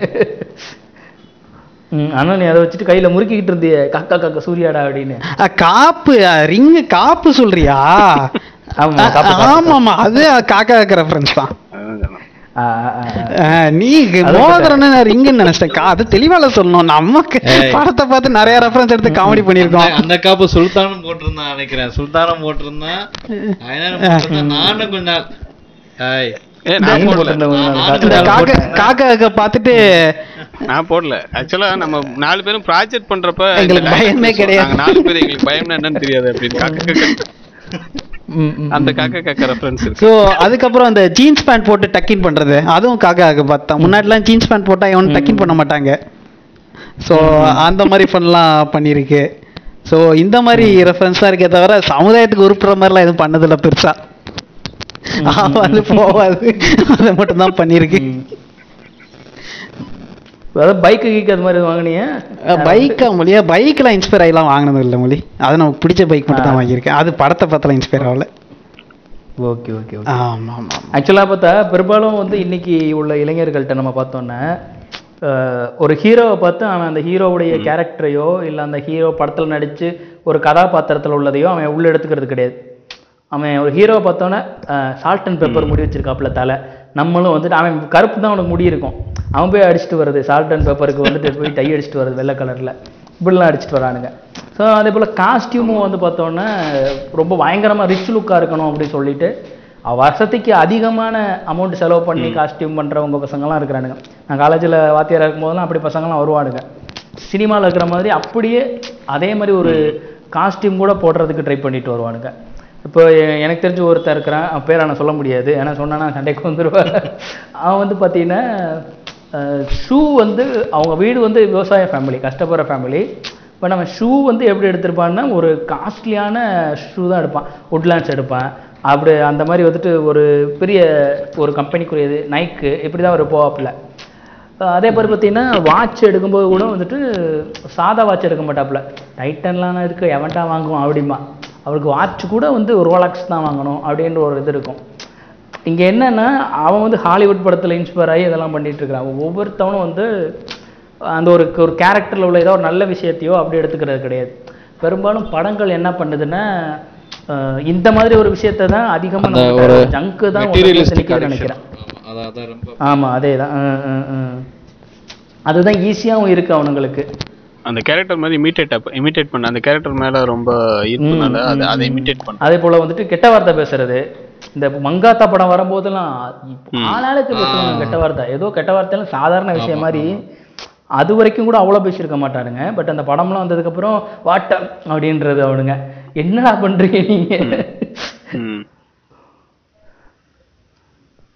ம், ஆனா நீ அதை வச்சுட்டு கையில முறுக்கிக்கிட்டு இருந்தியே காக்கா காக்கா சூர்யாடா அப்படின்னு. காப்பு ரிங்கு காப்பு சொல்றியா? ஆமா. ஆமாமா அது காக்கா காக்க ரெஃபரன்ஸ் தான். நீ மோதிரன்னு ரிங்குன்னு நினைச்சிட்டேன். கா- அது தெளிவால சொல்லணும். நமக்கு. படத்தை பார்த்து நிறைய ரெஃபரன்ஸ் எடுத்து காமெடி பண்ணியிருக்கோம். அந்த- காப்பு சுல்தானும் போட்டிருந்தான் நினைக்கிறேன். சுல்தானும் போட்டிருந்தான். நானும் கொஞ்ச நாள் ஹாய் ஏ, நான் போடல. ஆக்சுவலா நம்ம நாலு பேரும் ப்ராஜெக்ட் பண்றப்ப எங்களுக்கு பயமே கிடையாது. நாலு பேர் எங்களுக்கு பயம்னா என்னன்னு தெரியாது அப்படின்னு. அந்த காக்க காக்க ரெஃபரன்ஸ் இருக்கு ஸோ அதுக்கப்புறம் அந்த ஜீன்ஸ் பேண்ட் போட்டு டக்கின் பண்றது அதுவும் காக்கா காக்க பார்த்தேன் முன்னாடிலாம் ஜீன்ஸ் பேண்ட் போட்டா எவனும் டக்கின் பண்ண மாட்டாங்க. ஸோ அந்த மாதிரி ஃபன்லாம் பண்ணியிருக்கு ஸோ இந்த மாதிரி ரெஃபரன்ஸாக இருக்கே தவிர சமுதாயத்துக்கு உருப்புற மாதிரிலாம் எதுவும் பண்ணதில்ல பெருசா. ஆகாது போகாது. அதை மட்டும் தான் பண்ணியிருக்கு அதாவது பைக்கு கீக்கு அது மாதிரி வாங்கினியா? பைக்கா மொழியா பைக்லாம் இன்ஸ்பயர் ஆகிலாம் வாங்கினது இல்லை மொழி. அது நமக்கு பிடிச்ச பைக் மட்டும் தான் வாங்கியிருக்கேன். அது படத்தை பார்த்தலாம் இன்ஸ்பயர் ஆகல. ஓகே ஓகே ஆமாம் ஆமாம். ஆக்சுவலாக பார்த்தா பெரும்பாலும் வந்து இன்னைக்கு உள்ள இளைஞர்கள்ட்ட நம்ம பார்த்தோன்னா ஒரு ஹீரோவை பார்த்து அவன் அந்த ஹீரோவுடைய கேரக்டரையோ இல்லை அந்த ஹீரோ படத்தில் நடித்து ஒரு கதாபாத்திரத்தில் உள்ளதையோ அவன் உள்ள எடுத்துக்கிறது கிடையாது. அவன் ஒரு ஹீரோவை பார்த்தோன்னே சால்ட் அண்ட் பெப்பர் முடி வச்சிருக்காப்புல தலை. நம்மளும் வந்துட்டு அவன் கருப்பு தான் அவனுக்கு முடி இருக்கும். அவன் போய் அடிச்சுட்டு வருது சால்ட் அண்ட் பெப்பருக்கு வந்துட்டு போய் டை அடிச்சுட்டு வருது வெள்ளை கலரில் இப்படிலாம் அடிச்சுட்டு வரானுங்க. ஸோ அதே போல் காஸ்டியூமும் வந்து பார்த்தோன்னா ரொம்ப பயங்கரமாக ரிச் லுக்காக இருக்கணும் அப்படின்னு சொல்லிட்டு வருஷத்துக்கு அதிகமான அமௌண்ட் செலவு பண்ணி காஸ்டியூம் பண்ணுறவங்க பசங்களாம் இருக்கிறானுங்க. நான் காலேஜில் வாத்தியாராக இருக்கும்போதெல்லாம் அப்படி பசங்களாம் வருவானுங்க. சினிமாவில் இருக்கிற மாதிரி அப்படியே அதே மாதிரி ஒரு காஸ்டியூம் கூட போடுறதுக்கு ட்ரை பண்ணிட்டு வருவானுங்க. இப்போ எனக்கு தெரிஞ்ச ஒருத்தர் இருக்கிறான் அவன் பேரை நான் சொல்ல முடியாது. ஏன்னா சொன்னானா சண்டைக்கு வந்துடுவான் அவன் வந்து பார்த்தீங்கன்னா ஷூ வந்து அவங்க வீடு வந்து விவசாய ஃபேமிலி கஷ்டப்படுற ஃபேமிலி இப்போ நம்ம ஷூ வந்து எப்படி எடுத்திருப்பான்னா ஒரு காஸ்ட்லியான ஷூ தான் எடுப்பான். உட்லாண்ட்ஸ் எடுப்பான். அப்படி அந்த மாதிரி வந்துட்டு ஒரு பெரிய ஒரு கம்பெனிக்குரியது நைக்கு இப்படி தான் அவர் போவாப்புல. அதே மாதிரி பார்த்தீங்கன்னா வாட்ச் எடுக்கும்போது கூட வந்துட்டு சாதா வாட்ச் எடுக்க மாட்டாப்புல. டைட்டன்லாம் இருக்கு எவன்டா வாங்குவான் அப்படிமா அவருக்கு வாட்ச் கூட வந்து ஒரு ரோலக்ஸ் தான் வாங்கணும் அப்படின்ற ஒரு இது இருக்கும். இங்கே என்னன்னா அவன் வந்து ஹாலிவுட் படத்தில் இன்ஸ்பயர் ஆகி இதெல்லாம் பண்ணிட்டு இருக்கிறான். ஒவ்வொருத்தவனும் வந்து அந்த ஒரு ஒரு கேரக்டரில் உள்ள ஏதோ ஒரு நல்ல விஷயத்தையோ அப்படி எடுத்துக்கிறது கிடையாது. பெரும்பாலும் படங்கள் என்ன பண்ணுதுன்னா இந்த மாதிரி ஒரு விஷயத்தை தான் அதிகமாக ஒரு ஜங்கு தான் நினைக்கிறேன். ஆமாம் அதே தான் அதுதான். ஈஸியாகவும் இருக்கு அவனுங்களுக்கு. அந்த கேரக்டர் மாதிரி இமிட்டேட் இமிட்டேட் பண்ண அந்த கேரக்டர் மேல ரொம்ப ஈர்ப்புனால அதை அதை இமிட்டேட் பண்ண. அதே போல வந்துட்டு கெட்ட வார்த்தை பேசுறது. இந்த மங்காத்தா படம் வரும்போதெல்லாம் ஆளாளுக்கு பேசுவாங்க கெட்ட வார்த்தை. ஏதோ கெட்ட வார்த்தைலாம் சாதாரண விஷயம் மாதிரி அது வரைக்கும் கூட அவ்வளோ பேசியிருக்க மாட்டானுங்க பட் அந்த படம்லாம் வந்ததுக்கப்புறம் வாட்டம் அப்படின்றது அவனுங்க. என்னடா பண்றீங்க நீங்க?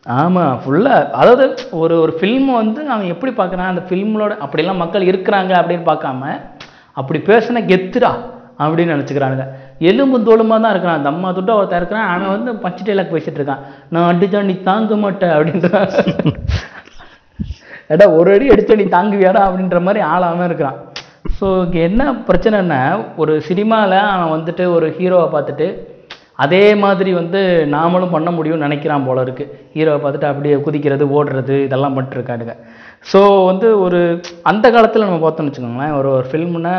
ஆமாம் ஃபுல்லாக அதாவது ஒரு ஒரு ஃபில்ம் வந்து அவன் எப்படி பார்க்குறான் அந்த ஃபில்மோட அப்படிலாம் மக்கள் இருக்கிறாங்க அப்படின்னு பார்க்காம அப்படி பேசின கெத்துடா அப்படின்னு நினச்சிக்கிறானுங்க. எலும்பு தோலுமாக தான் இருக்கிறான். அந்த அம்மா தொட்டு ஒருத்தன் இருக்கிறான். அவன் வந்து பச்சை டைலாக் பேசிகிட்டு இருக்கான். நான் அடிச்சா நீ தாங்க மாட்டேன் அப்படின்றான் ஏடா ஒரு அடி அடிச்சா நீ தாங்குவியாடா அப்படின்ற மாதிரி ஆளாமல் இருக்கிறான். ஸோ என்ன பிரச்சனைன்னா ஒரு சினிமாவில் அவன் வந்துட்டு ஒரு ஹீரோவை பார்த்துட்டு அதே மாதிரி வந்து நாமளும் பண்ண முடியும்னு நினைக்கிறான் போல இருக்குது ஹீரோவை பார்த்துட்டு அப்படியே குதிக்கிறது ஓடுறது இதெல்லாம் பண்ணிட்டுருக்காருங்க ஸோ வந்து ஒரு அந்த காலத்தில் நம்ம பார்த்தோம்னு வச்சுக்கோங்களேன் ஒரு ஒரு ஃபில்ம்னா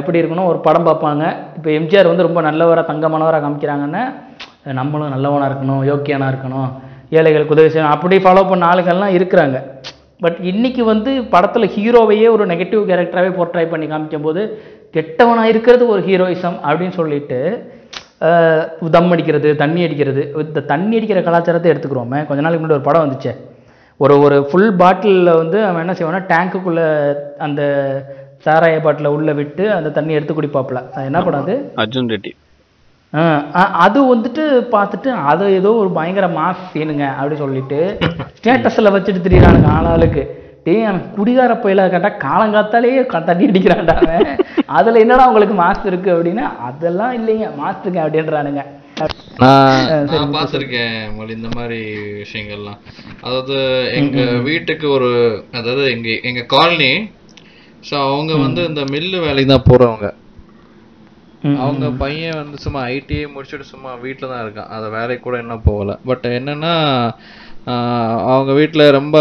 எப்படி இருக்கணும் ஒரு படம் பார்ப்பாங்க. இப்போ எம்ஜிஆர் வந்து ரொம்ப நல்லவராக தங்கமானவராக காமிக்கிறாங்கன்னா நம்மளும் நல்லவனாக இருக்கணும் யோக்கியனாக இருக்கணும் ஏழைகளுக்கு உதவி செய்யணும் அப்படி ஃபாலோ பண்ண ஆளுகள்லாம் இருக்கிறாங்க. பட் இன்றைக்கி வந்து படத்தில் ஹீரோவையே ஒரு நெகட்டிவ் கேரக்டராகவே போர்ட்ரை பண்ணி காமிக்கும் போது கெட்டவனாக இருக்கிறது ஒரு ஹீரோயிசம் அப்படின்னு சொல்லிட்டு தம் அடிக்கிறது தண்ணி அடிக்கிறது. இந்த தண்ணி அடிக்கிற கலாச்சாரத்தை எடுத்துக்கிறோமே. கொஞ்ச நாளைக்கு முன்னாடி ஒரு படம் வந்துச்சே. ஒரு ஒரு ஃபுல் பாட்டிலில் வந்து அவன் என்ன செய்வான்னா டேங்க்குக்குள்ளே அந்த சாராய பாட்டிலை உள்ளே விட்டு அந்த தண்ணி எடுத்து குடிப்பாப்புல. அது என்ன படம் அது? அர்ஜுன் ரெட்டி. அது வந்துட்டு பார்த்துட்டு அது ஏதோ ஒரு பயங்கர மாஸ் சீனுங்க அப்படி சொல்லிட்டு ஸ்டேட்டஸில் வச்சுட்டு திரியிறானுங்க ஆளாளுக்கு. டேய் அவன் குடிகார பயில கேட்டா காலங்காத்தாலேயே தண்ணி அடிக்கிறான்டா அவன். அதில் என்னடா உங்களுக்கு மாஸ் இருக்கு அப்படின்னா? அதெல்லாம் இல்லைங்க. மாஸ் இருக்கு அப்படின்றானுங்க. நான் பார்த்துருக்கேன் மொழி இந்த மாதிரி விஷயங்கள்லாம். அதாவது எங்க வீட்டுக்கு ஒரு அதாவது எங்க எங்க காலனி. ஸோ அவங்க வந்து இந்த மில்லு வேலைக்கு தான் போறவங்க. அவங்க பையன் வந்து சும்மா ஐடிஐ முடிச்சுட்டு சும்மா வீட்டில் தான் இருக்கான். அதை வேலைக்கு கூட இன்னும் போகல. பட் என்னன்னா அவங்க வீட்டில் ரொம்ப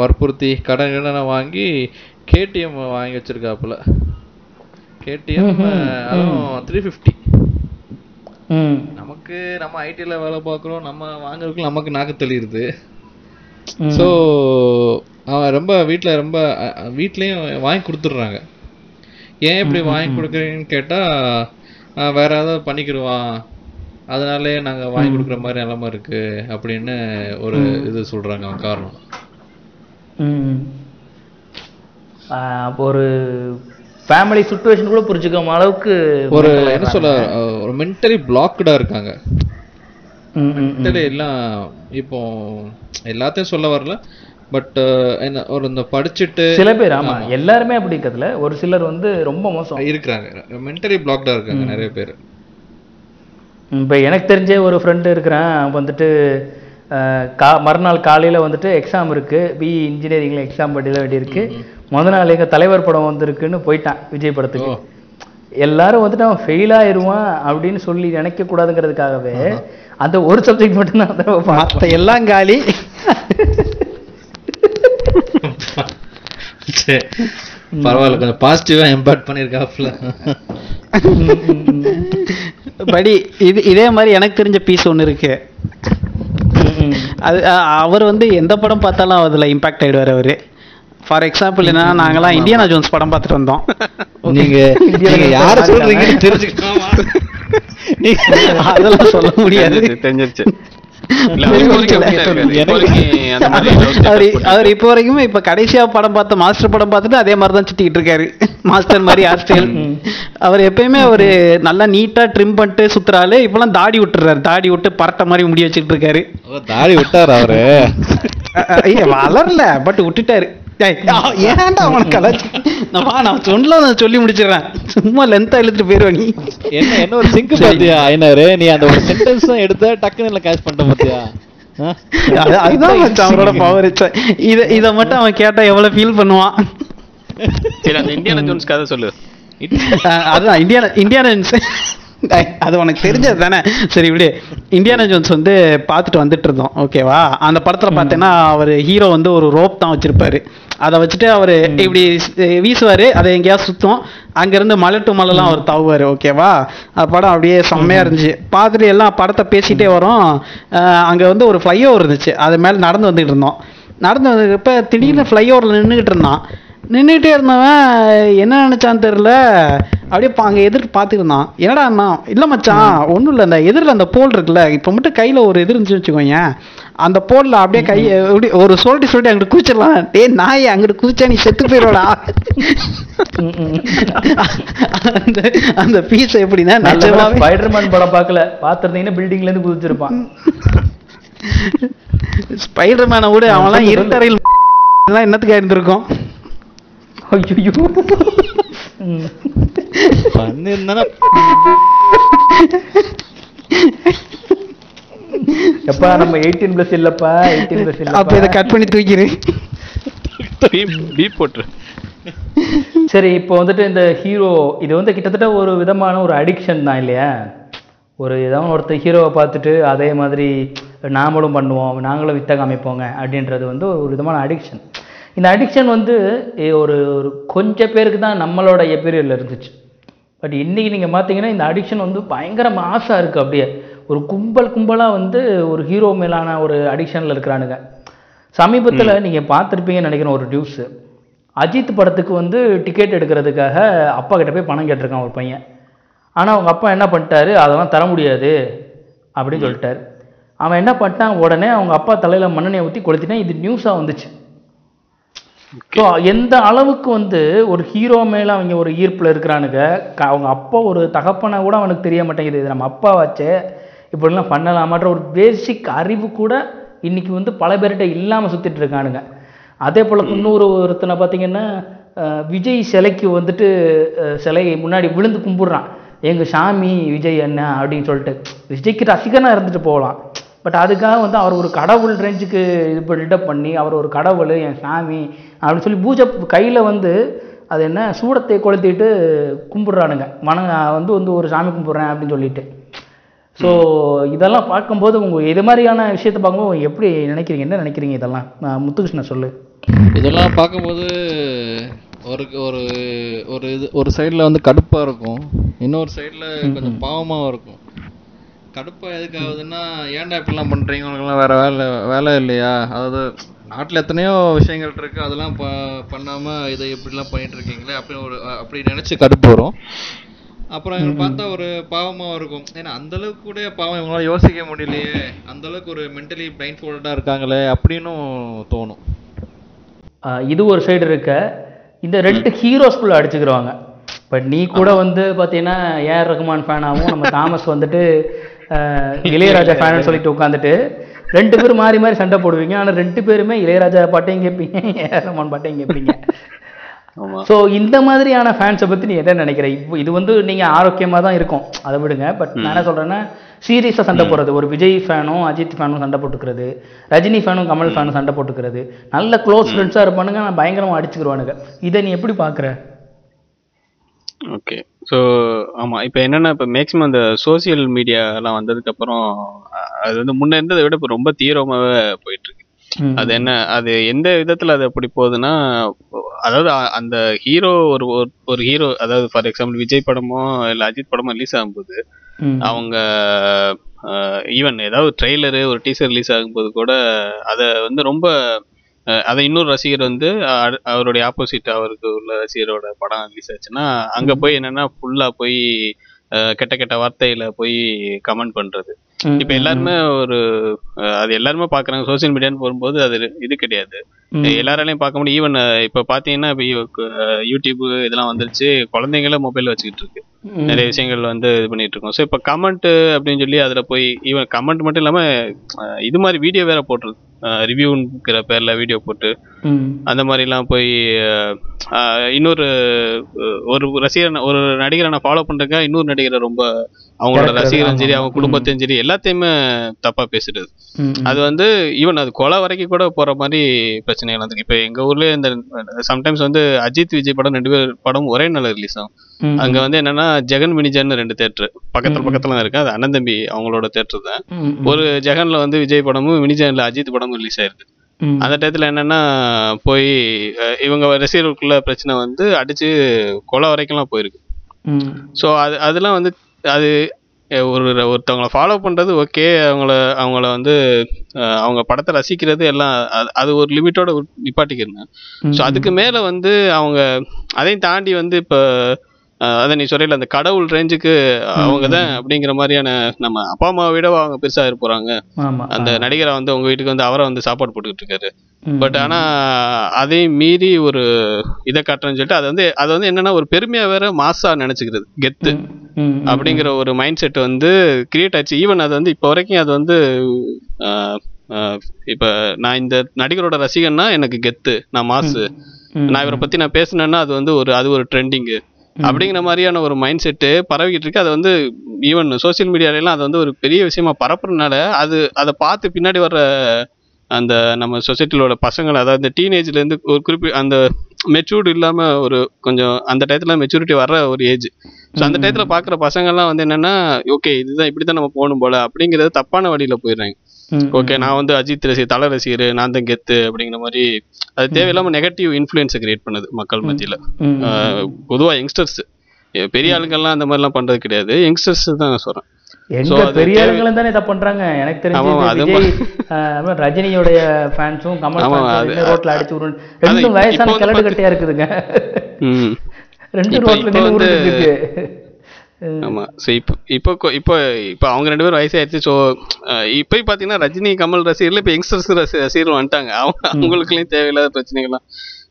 வற்புறுத்தி கடன் கடனை வாங்கி கேடிஎம் வாங்கி வச்சிருக்காப்புல. கேடிஎம் அதுவும் த்ரீ ஃபிஃப்டி நமக்கு நம்ம ஐடில வேலை பார்க்குறோம் நம்ம வாங்குறதுக்கு நமக்கு நாக்கு தெளியுது. ஸோ அவன் ரொம்ப வீட்டில் ரொம்ப வீட்லயும் வாங்கி கொடுத்துட்றாங்க. ஏன் இப்படி வாங்கி கொடுக்குறீங்கன்னு கேட்டால் வேற ஏதாவது பண்ணிக்கிடுவான். அதனாலே நாங்க வாங்கி கொடுக்குற மாதிரி நிலமை இருக்கு அப்படின்னு ஒரு இது சொல்றாங்க காரணம். அப்போ ஒரு ஃபேமிலி சுச்சுவேஷன் கூட புரிஞ்சுக்காம அளவுக்கு ஒரு என்ன சொல்ல ஒரு மென்டலி பிளாக்டா இருக்காங்க. மென்டலி எல்லாம் இப்போ எல்லாத்தையும் சொல்ல வரல பட் என்ன ஒரு இந்த படிச்சுட்டு சில பேர் ஆமா எல்லாருமே அப்படி இருக்கிறதுல ஒரு சிலர் வந்து ரொம்ப மோசம். இருக்கிறாங்க. மென்டலி பிளாக்டா இருக்காங்க நிறைய பேர். இப்போ எனக்கு தெரிஞ்ச ஒரு ஃப்ரெண்டு இருக்கிறான். அவன் வந்துட்டு கா மறுநாள் காலையில் வந்துட்டு எக்ஸாம் இருக்கு. பிஇ இன்ஜினியரிங்கில் எக்ஸாம் படிக்க வேண்டியிருக்கு. முத நாள் எங்கள் தலைவர் படம் வந்திருக்குன்னு போயிட்டான் விஜய் படத்துக்கு. எல்லாரும் வந்துட்டு அவன் ஃபெயில் ஆயிருவான் அப்படின்னு சொல்லி நினைக்க கூடாதுங்கிறதுக்காகவே அந்த ஒரு சப்ஜெக்ட் மட்டும்தான். மற்ற எல்லாம் காலி. பரவாயில்ல. கொஞ்சம் பாசிட்டிவா இம்பாக்ட் பண்ணிருக்காப்ல படி இது இதே மாதிரி எனக்கு தெரிஞ்ச பீஸ் ஒன்று இருக்கு. அது அவர் வந்து எந்த படம் பார்த்தாலும் அதுல இம்பாக்ட் ஆயிடுவார் அவரு. ஃபார் எக்ஸாம்பிள் என்னன்னா நாங்கெல்லாம் இந்தியானா ஜோன்ஸ் படம் பார்த்துட்டு வந்தோம். நீங்க நீங்க யார சொல்றீங்கன்னு தெரிஞ்சுக்கலாமா அதெல்லாம் சொல்ல முடியாது. தெரிஞ்சிருச்சு, அவர் இப்போ வரைக்கும். இப்போ கடைசியா படம் பார்த்த மாஸ்டர் படம் பார்த்துட்டு அதே மாதிரி தான் சுத்திக்கிட்டு இருக்காரு. மாஸ்டர் மாதிரி ஹேர் ஸ்டைல் அவர் எப்பயுமே அவரு நல்லா நீட்டா ட்ரிம் பண்ணிட்டு சுத்துறாரு. இப்பெல்லாம் தாடி விட்டுறாரு. தாடி விட்டு பரட்டை மாதிரி முடி வச்சுட்டு இருக்காரு. தாடி விட்டாரு அவரு? வளரல பட் விட்டுட்டாரு. ஏன்டா கலாச்சி? நான் வா நான் சொல்ல நான் சொல்லி முடிச்சிடுறேன். சும்மா லென்த்தா இழுத்துட்டு போயிருவ நீ. என்ன என்ன ஒரு சிங்க் பாத்தியா ஐநாரு நீ அந்த ஒரு சென்டென்ஸ் எடுத்த டக்குன்னு கேட்ச் பண்ணிட்ட பாத்தியா? அதுதான் மச்சான் அவரோட பவர் இத இத மட்டும் அவன் கேட்டா எவ்வளவு ஃபீல் பண்ணுவான்? சரி அந்த இந்தியானா ஜோன்ஸ் கதை சொல்லு. அஹ் அதுதான் இந்தியானா இந்தியானன்ஸ் அது உனக்கு தெரிஞ்சது தானே? சரி இப்படி இந்தியானா ஜோன்ஸ் வந்து பார்த்துட்டு வந்துட்டு இருந்தோம். ஓகேவா அந்த படத்துல பார்த்தேன்னா அவர் ஹீரோ வந்து ஒரு ரோப் தான் வச்சிருப்பாரு. அதை வச்சுட்டு அவர் இப்படி வீசுவாரு. அதை எங்கேயாவது சுத்தும். அங்கிருந்து மலை டு மலைலாம் அவர் தவுவாரு. ஓகேவா அந்த படம் அப்படியே செம்மையா இருந்துச்சு. பார்த்துட்டு எல்லாம் படத்தை பேசிட்டே வரோம். அங்க வந்து ஒரு ஃப்ளைஓவர் இருந்துச்சு. அது மேல நடந்து வந்துட்டு இருந்தோம். நடந்து வந்தப்ப திடீர்னு ஃப்ளைஓவரில் நின்றுக்கிட்டு இருந்தான். நின்றுட்டே இருந்தவன் என்ன நினைச்சான்னு தெரியல. அப்படியே அங்க எதிர்க்கு பார்த்துட்டு இருந்தான் என்னடா அண்ணா? இல்லை மச்சான் ஒன்றும் இல்லை அந்த எதிரில் அந்த போல் இருக்குல்ல இப்போ மட்டும் கையில் ஒரு எதிர் இருந்துச்சு வச்சுக்கோங்க. அந்த போலில் அப்படியே கை எப்படி ஒரு சொல்லிட்டு சொல்லிட்டு அங்கிட்டு குதிச்சிடலாம். டேய் நாய் அங்கிட்டு குதிச்சா நீ செத்து போயிடுவடா அந்த அந்த பீஸ் எப்படின்னா நிஜமாவே. ஸ்பைடர்மேன் படம் பார்க்கல. பார்த்திருந்தீங்கன்னா பில்டிங்ல இருந்து குதிச்சிருப்பான். ஸ்பைடர் மேனை விட அவன்லாம் இருட்டறையில் <laughs> என்னத்துக்கு இருந்திருக்கும் ஐயோ எப்பா நம்ம எயிட்டீன் பிளஸ் இல்லப்பா எயிட்டீன் பிளஸ் அப்ப இதை கட் பண்ணி தூக்கிடு. பீப் போட்டுரு. சரி இப்போ வந்துட்டு இந்த ஹீரோ இது வந்து கிட்டத்தட்ட ஒரு விதமான ஒரு அடிக்ஷன் தான் இல்லையா? ஒரு ஏதாவது ஒருத்தர் ஹீரோவை பார்த்துட்டு அதே மாதிரி நாமளும் பண்ணுவோம் நாங்களும் வித்த காமிப்போங்க அப்படின்றது வந்து ஒரு விதமான அடிக்ஷன் இந்த அடிக்ஷன் வந்து ஒரு ஒரு கொஞ்சம் பேருக்கு தான் நம்மளோட எப்பீரியடில் இருந்துச்சு. பட் இன்னைக்கு நீங்கள் பார்த்தீங்கன்னா இந்த அடிக்ஷன் வந்து பயங்கர மாசாக இருக்குது அப்படியே. ஒரு கும்பல் கும்பலாக வந்து ஒரு ஹீரோ மேலான ஒரு அடிக்ஷனில் இருக்கிறானுங்க. சமீபத்தில் நீங்கள் பார்த்துருப்பீங்கன்னு நினைக்கிறேன் ஒரு நியூஸு அஜித் படத்துக்கு வந்து டிக்கெட் எடுக்கிறதுக்காக அப்பா கிட்ட போய் பணம் கேட்டிருக்கான் ஒரு பையன். ஆனால் அவங்க அப்பா என்ன பண்ணிட்டாரு? அதெல்லாம் தர முடியாது அப்படின்னு சொல்லிட்டாரு. அவன் என்ன பண்ணிட்டான்? உடனே அவங்க அப்பா தலையில் மண்ணெண்ணெயை ஊற்றி கொளுத்திட்டான். இது நியூஸாக வந்துச்சு. ஸோ எந்த அளவுக்கு வந்து ஒரு ஹீரோ மேலே அவங்க ஒரு ஈர்ப்பில் இருக்கிறானுங்க க- அவங்க அப்பா ஒரு தகப்பனை கூட அவனுக்கு தெரிய மாட்டேங்குது. இது நம்ம அப்பா வச்சு இப்படிலாம் பண்ணலாமான்ற ஒரு பேசிக் அறிவு கூட இன்னைக்கு வந்து பல பேர்கிட்ட இல்லாமல் சுற்றிட்டு இருக்கானுங்க. அதே போல் இன்னொரு ஒருத்தனை பார்த்தீங்கன்னா விஜய் சிலைக்கு வந்துட்டு சிலையை சிலை முன்னாடி விழுந்து கும்பிட்றான். எங்கள் சாமி விஜய் என்ன? அப்படின்னு சொல்லிட்டு. விஜய்க்கு ரசிகனாக இருந்துட்டு போகலாம். பட் அதுக்காக வந்து அவர் ஒரு கடவுள் ரேஞ்சுக்கு இது பில்டப் பண்ணி அவர் ஒரு கடவுள் என் சாமி அப்படின்னு சொல்லி பூஜை கையில் வந்து அது என்ன சூடத்தை கொளுத்திட்டு கும்பிடுறானுங்க. மன வந்து வந்து ஒரு சாமி கும்பிட்றேன் அப்படின்னு சொல்லிட்டு. ஸோ இதெல்லாம் பார்க்கும்போது உங்கள் இது மாதிரியான விஷயத்தை பார்க்கும்போது எப்படி நினைக்கிறீங்க? என்ன நினைக்கிறீங்க இதெல்லாம்? நான் முத்துகிருஷ்ணன் சொல்லு. இதெல்லாம் பார்க்கும்போது ஒரு ஒரு ஒரு இது ஒரு சைடில் வந்து கடுப்பாக இருக்கும். இன்னொரு சைடில் கொஞ்சம் பாவமாகவும் இருக்கும். கடுப்பாக எதுக்கு ஆகுதுன்னா ஏன்டா இப்படிலாம் பண்ணுறீங்க உங்களுக்குலாம் வேறு வேலை வேலை இல்லையா? அதாவது நாட்டில் எத்தனையோ விஷயங்கள் இருக்குது அதெல்லாம் ப பண்ணாமல் இதை இப்படிலாம் பண்ணிட்டு இருக்கீங்களே அப்படின்னு ஒரு அப்படி நினச்சி கடுப்பு வரும். அப்புறம் பார்த்தா ஒரு பாவமாக இருக்கும். ஏன்னா அந்த அளவுக்கு கூட பாவம் இவங்களால யோசிக்க முடியலையே. அந்த அளவுக்கு ஒரு மென்டலி பிளைண்ட் ஃபோல்டாக இருக்காங்களே அப்படின்னும் தோணும். இது ஒரு சைடு இருக்க. இந்த ரெண்டு ஹீரோஸ்குள்ள அடிச்சுக்கிறவாங்க பட் நீ கூட வந்து பார்த்தீங்கன்னா ஏஆர் ரகுமான் ஃபேனாகவும் நம்ம தாமஸ் வந்துட்டு <laughs> இளையராஜா ஃபேனு சொல்லிட்டு உட்காந்துட்டு ரெண்டு பேரும் மாறி மாறி சண்டை போடுவீங்க. ஆனால் ரெண்டு பேருமே இளையராஜா பாட்டையும் கேட்பீங்க ரகுமான் பாட்டையும் கேட்பீங்க ஸோ இந்த மாதிரியான ஃபேன்ஸை பற்றி நீ என்ன நினைக்கிற? இப்போ இது வந்து நீங்கள் ஆரோக்கியமாக தான் இருக்கும். அதை விடுங்க. பட் நான் என்ன சொல்கிறேன்னா சீரியஸாக சண்டை போடுறது. ஒரு விஜய் ஃபேனும் அஜித் ஃபேனும் சண்டை போட்டுக்கிறது. ரஜினி ஃபேனும் கமல் ஃபேனும் சண்டை போட்டுக்கிறது. நல்ல க்ளோஸ் ஃப்ரெண்ட்ஸாக இருப்பானுங்க. ஆனால் பயங்கரமாக அடிச்சுக்கிருவானுங்க. இதை நீ எப்படி பார்க்குற ஓகே. ஸோ ஆமா இப்போ என்னன்னா இப்போ மேக்ஸிமம் அந்த சோசியல் மீடியாலாம் வந்ததுக்கு அப்புறம் அஹ், அது வந்து முன்ன இருந்ததை விட இப்போ ரொம்ப தீவிரமாவே போயிட்டு இருக்கு அது என்ன அது எந்த விதத்துல அது அப்படி போகுதுன்னா அதாவது அந்த ஹீரோ ஒரு ஒரு- ஹீரோ அதாவது ஃபார் எக்ஸாம்பிள் விஜய் படமோ இல்ல அஜித் படமோ ரிலீஸ் ஆகும்போது அவங்க ஈவன் ஏதாவது ட்ரெய்லரு ஒரு டீசர் ரிலீஸ் ஆகும்போது கூட அதை வந்து ரொம்ப அதை இன்னொரு ரசிகர் வந்து அவருடைய ஆப்போசிட் அவருக்கு உள்ள ரசிகரோட படம் ரிலீஸ் ஆச்சுன்னா அங்க போய் என்னன்னா ஃபுல்லா போய் கெட்ட கெட்ட வார்த்தையில போய் கமெண்ட் பண்றது. ம், இப்ப எல்லாருமே ஒரு அது எல்லாருமே பாக்குறாங்க. சோசியல் மீடியான்னு வரும்போது அது இது கிடையாது. எல்லாராலையும் பார்க்க முடியும். ஈவன் இப்ப பாத்தீங்கன்னா இப்ப யூடியூப் இதெல்லாம் வந்துருச்சு. குழந்தைங்களே மொபைல் வச்சுக்கிட்டு இருக்கு. நிறைய விஷயங்கள் வந்து இது பண்ணிட்டு இருக்கோம். ஸோ இப்போ கமெண்ட் அப்படின்னு சொல்லி அதில் போய் ஈவன் கமெண்ட் மட்டும் இல்லாமல் இது மாதிரி வீடியோ வேற போட்டுருது ரிவ்யூங்கிற பேரில் வீடியோ போட்டு. அந்த மாதிரிலாம் போய் அஹ், அஹ், இன்னொரு ஒரு ரசிகர் ஒரு நடிகரை நான் ஃபாலோ பண்ணுறேங்க இன்னொரு நடிகரை ரொம்ப அவங்களோட ரசிகரும் சரி. அவங்க குடும்பத்தையும் சரி எல்லாத்தையுமே தப்பா பேசுறது ம். அது வந்து ஈவன் அது கொலை வரைக்கும் கூட போற மாதிரி பிரச்சனைகள் வந்து இப்போ எங்க ஊர்ல இந்த சம்டைம்ஸ் வந்து அஜித் விஜய் படம் ரெண்டு பேர் படம் ஒரே நாள் ரிலீஸ் ஆகும். அங்க வந்து என்னன்னா ஜெகன் மினிஜன் ரெண்டு தேட்டர் பக்கத்துல பக்கத்துல தான் இருக்கு அது அண்ணன் தம்பி அவங்களோட தேட்டர் தான். ஒரு ஜெகன்ல வந்து விஜய் படமும் மினிஜன்ல அஜித் படமும் ரிலீஸ் ஆயிருக்கு. அந்த டயத்துல என்னன்னா போய் இவங்க ரசிகர்களுக்குள்ள பிரச்சனை வந்து அடிச்சு கொலை வரைக்கும்லாம் போயிருக்கு. ஸோ அது அதெல்லாம் வந்து அது ஒரு ஒருத்தவங்கள ஃபாலோ பண்றது ஓகே அவங்கள அவங்கள வந்து அவங்க படத்தை ரசிக்கிறது எல்லாம் அது- ஒரு லிமிட்டோட நிப்பாட்டிக்கிறேன். ஸோ அதுக்கு மேல வந்து அவங்க அதையும் தாண்டி வந்து இப்போ அதை நீ சொல்றீல அந்த கடவுள் ரேஞ்சுக்கு அவங்க தான் அப்படிங்கிற மாதிரியான நம்ம அப்பா அம்மாவை விட அவங்க பெருசா இருக்க போறாங்க ஆமா அந்த நடிகரை வந்து உங்க வீட்டுக்கு வந்து அவரை வந்து சாப்பாடு போட்டுக்கிட்டு இருக்காரு. பட் ஆனா அதையும் மீறி ஒரு இதை காட்டுறேன்னு சொல்லிட்டு அது வந்து அது வந்து என்னன்னா ஒரு பெருமையா வேற மாசா நினைச்சுக்கிறது. கெத்து. அப்படிங்கிற ஒரு மைண்ட் செட் வந்து கிரியேட் ஆச்சு. ஈவன் அது வந்து இப்போ வரைக்கும் அது வந்து இப்ப நான் இந்த நடிகரோட ரசிகன்னா எனக்கு கெத்து. நான் மாசு. நான் இவரை பத்தி நான் பேசினேன்னா அது வந்து ஒரு அது ஒரு ட்ரெண்டிங்கு அப்படிங்கிற மாதிரியான ஒரு மைண்ட் செட்டு பரவிக்கிட்டு இருக்கு. அது வந்து ஈவன் சோசியல் மீடியாலாம் அது வந்து ஒரு பெரிய விஷயமா பரப்புறதுனால அது அதை பார்த்து பின்னாடி வர்ற அந்த நம்ம சொசைட்டிலோட பசங்களை அதாவது இந்த டீனேஜ்ல இருந்து ஒரு குறிப்பி அந்த மெச்சூர்டு இல்லாம ஒரு கொஞ்சம் அந்த டயத்துல மெச்சூரிட்டி வர்ற ஒரு ஏஜ் ஸோ அந்த டயத்துல பாக்குற பசங்கள்லாம் வந்து என்னன்னா ஓகே இதுதான் இப்படிதான் நம்ம போகணும் போல அப்படிங்கிறது தப்பான வழியில போயிடுறாங்க. ஓகே நான் வந்து அஜித் ரசிகர் தலை ரசிகர் நான் தான் கெத்து அப்படிங்கிற மாதிரி அது தேவையில்லாம நெகட்டிவ் இன்ஃப்ளூயன்ஸை கிரியேட் பண்ணுது மக்கள் மத்தியில. பொதுவா யங்ஸ்டர்ஸ் பெரிய ஆளுங்கெல்லாம் அந்த மாதிரிலாம் பண்றது கிடையாது. யங்ஸ்டர்ஸ் தான் நான் சொல்றேன். பெரிய ஆளுங்களும் தானே இதை பண்றாங்க? எனக்கு தெரிஞ்சு ரஜினியோடைய ஃபேன்ஸும் கமல் ரோட்ல அடிச்சு ரெண்டும் வயசான கட்டையா இருக்குதுங்க. ரெண்டு ரோட்ல நின்று ஆமா. ஸோ இப்போ இப்போ இப்போ இப்போ அவங்க ரெண்டு பேரும் வயசாயிருச்சு ஸோ இப்போ பார்த்தீங்கன்னா ரஜினி கமல் ரசிகர்கள் இப்போ யங்ஸ்டர்ஸ் ரசி ரசிகர்கள் வந்துட்டாங்க. அவங்க அவங்களுக்குள்ளேயும் தேவையில்லாத பிரச்சனைகள்லாம்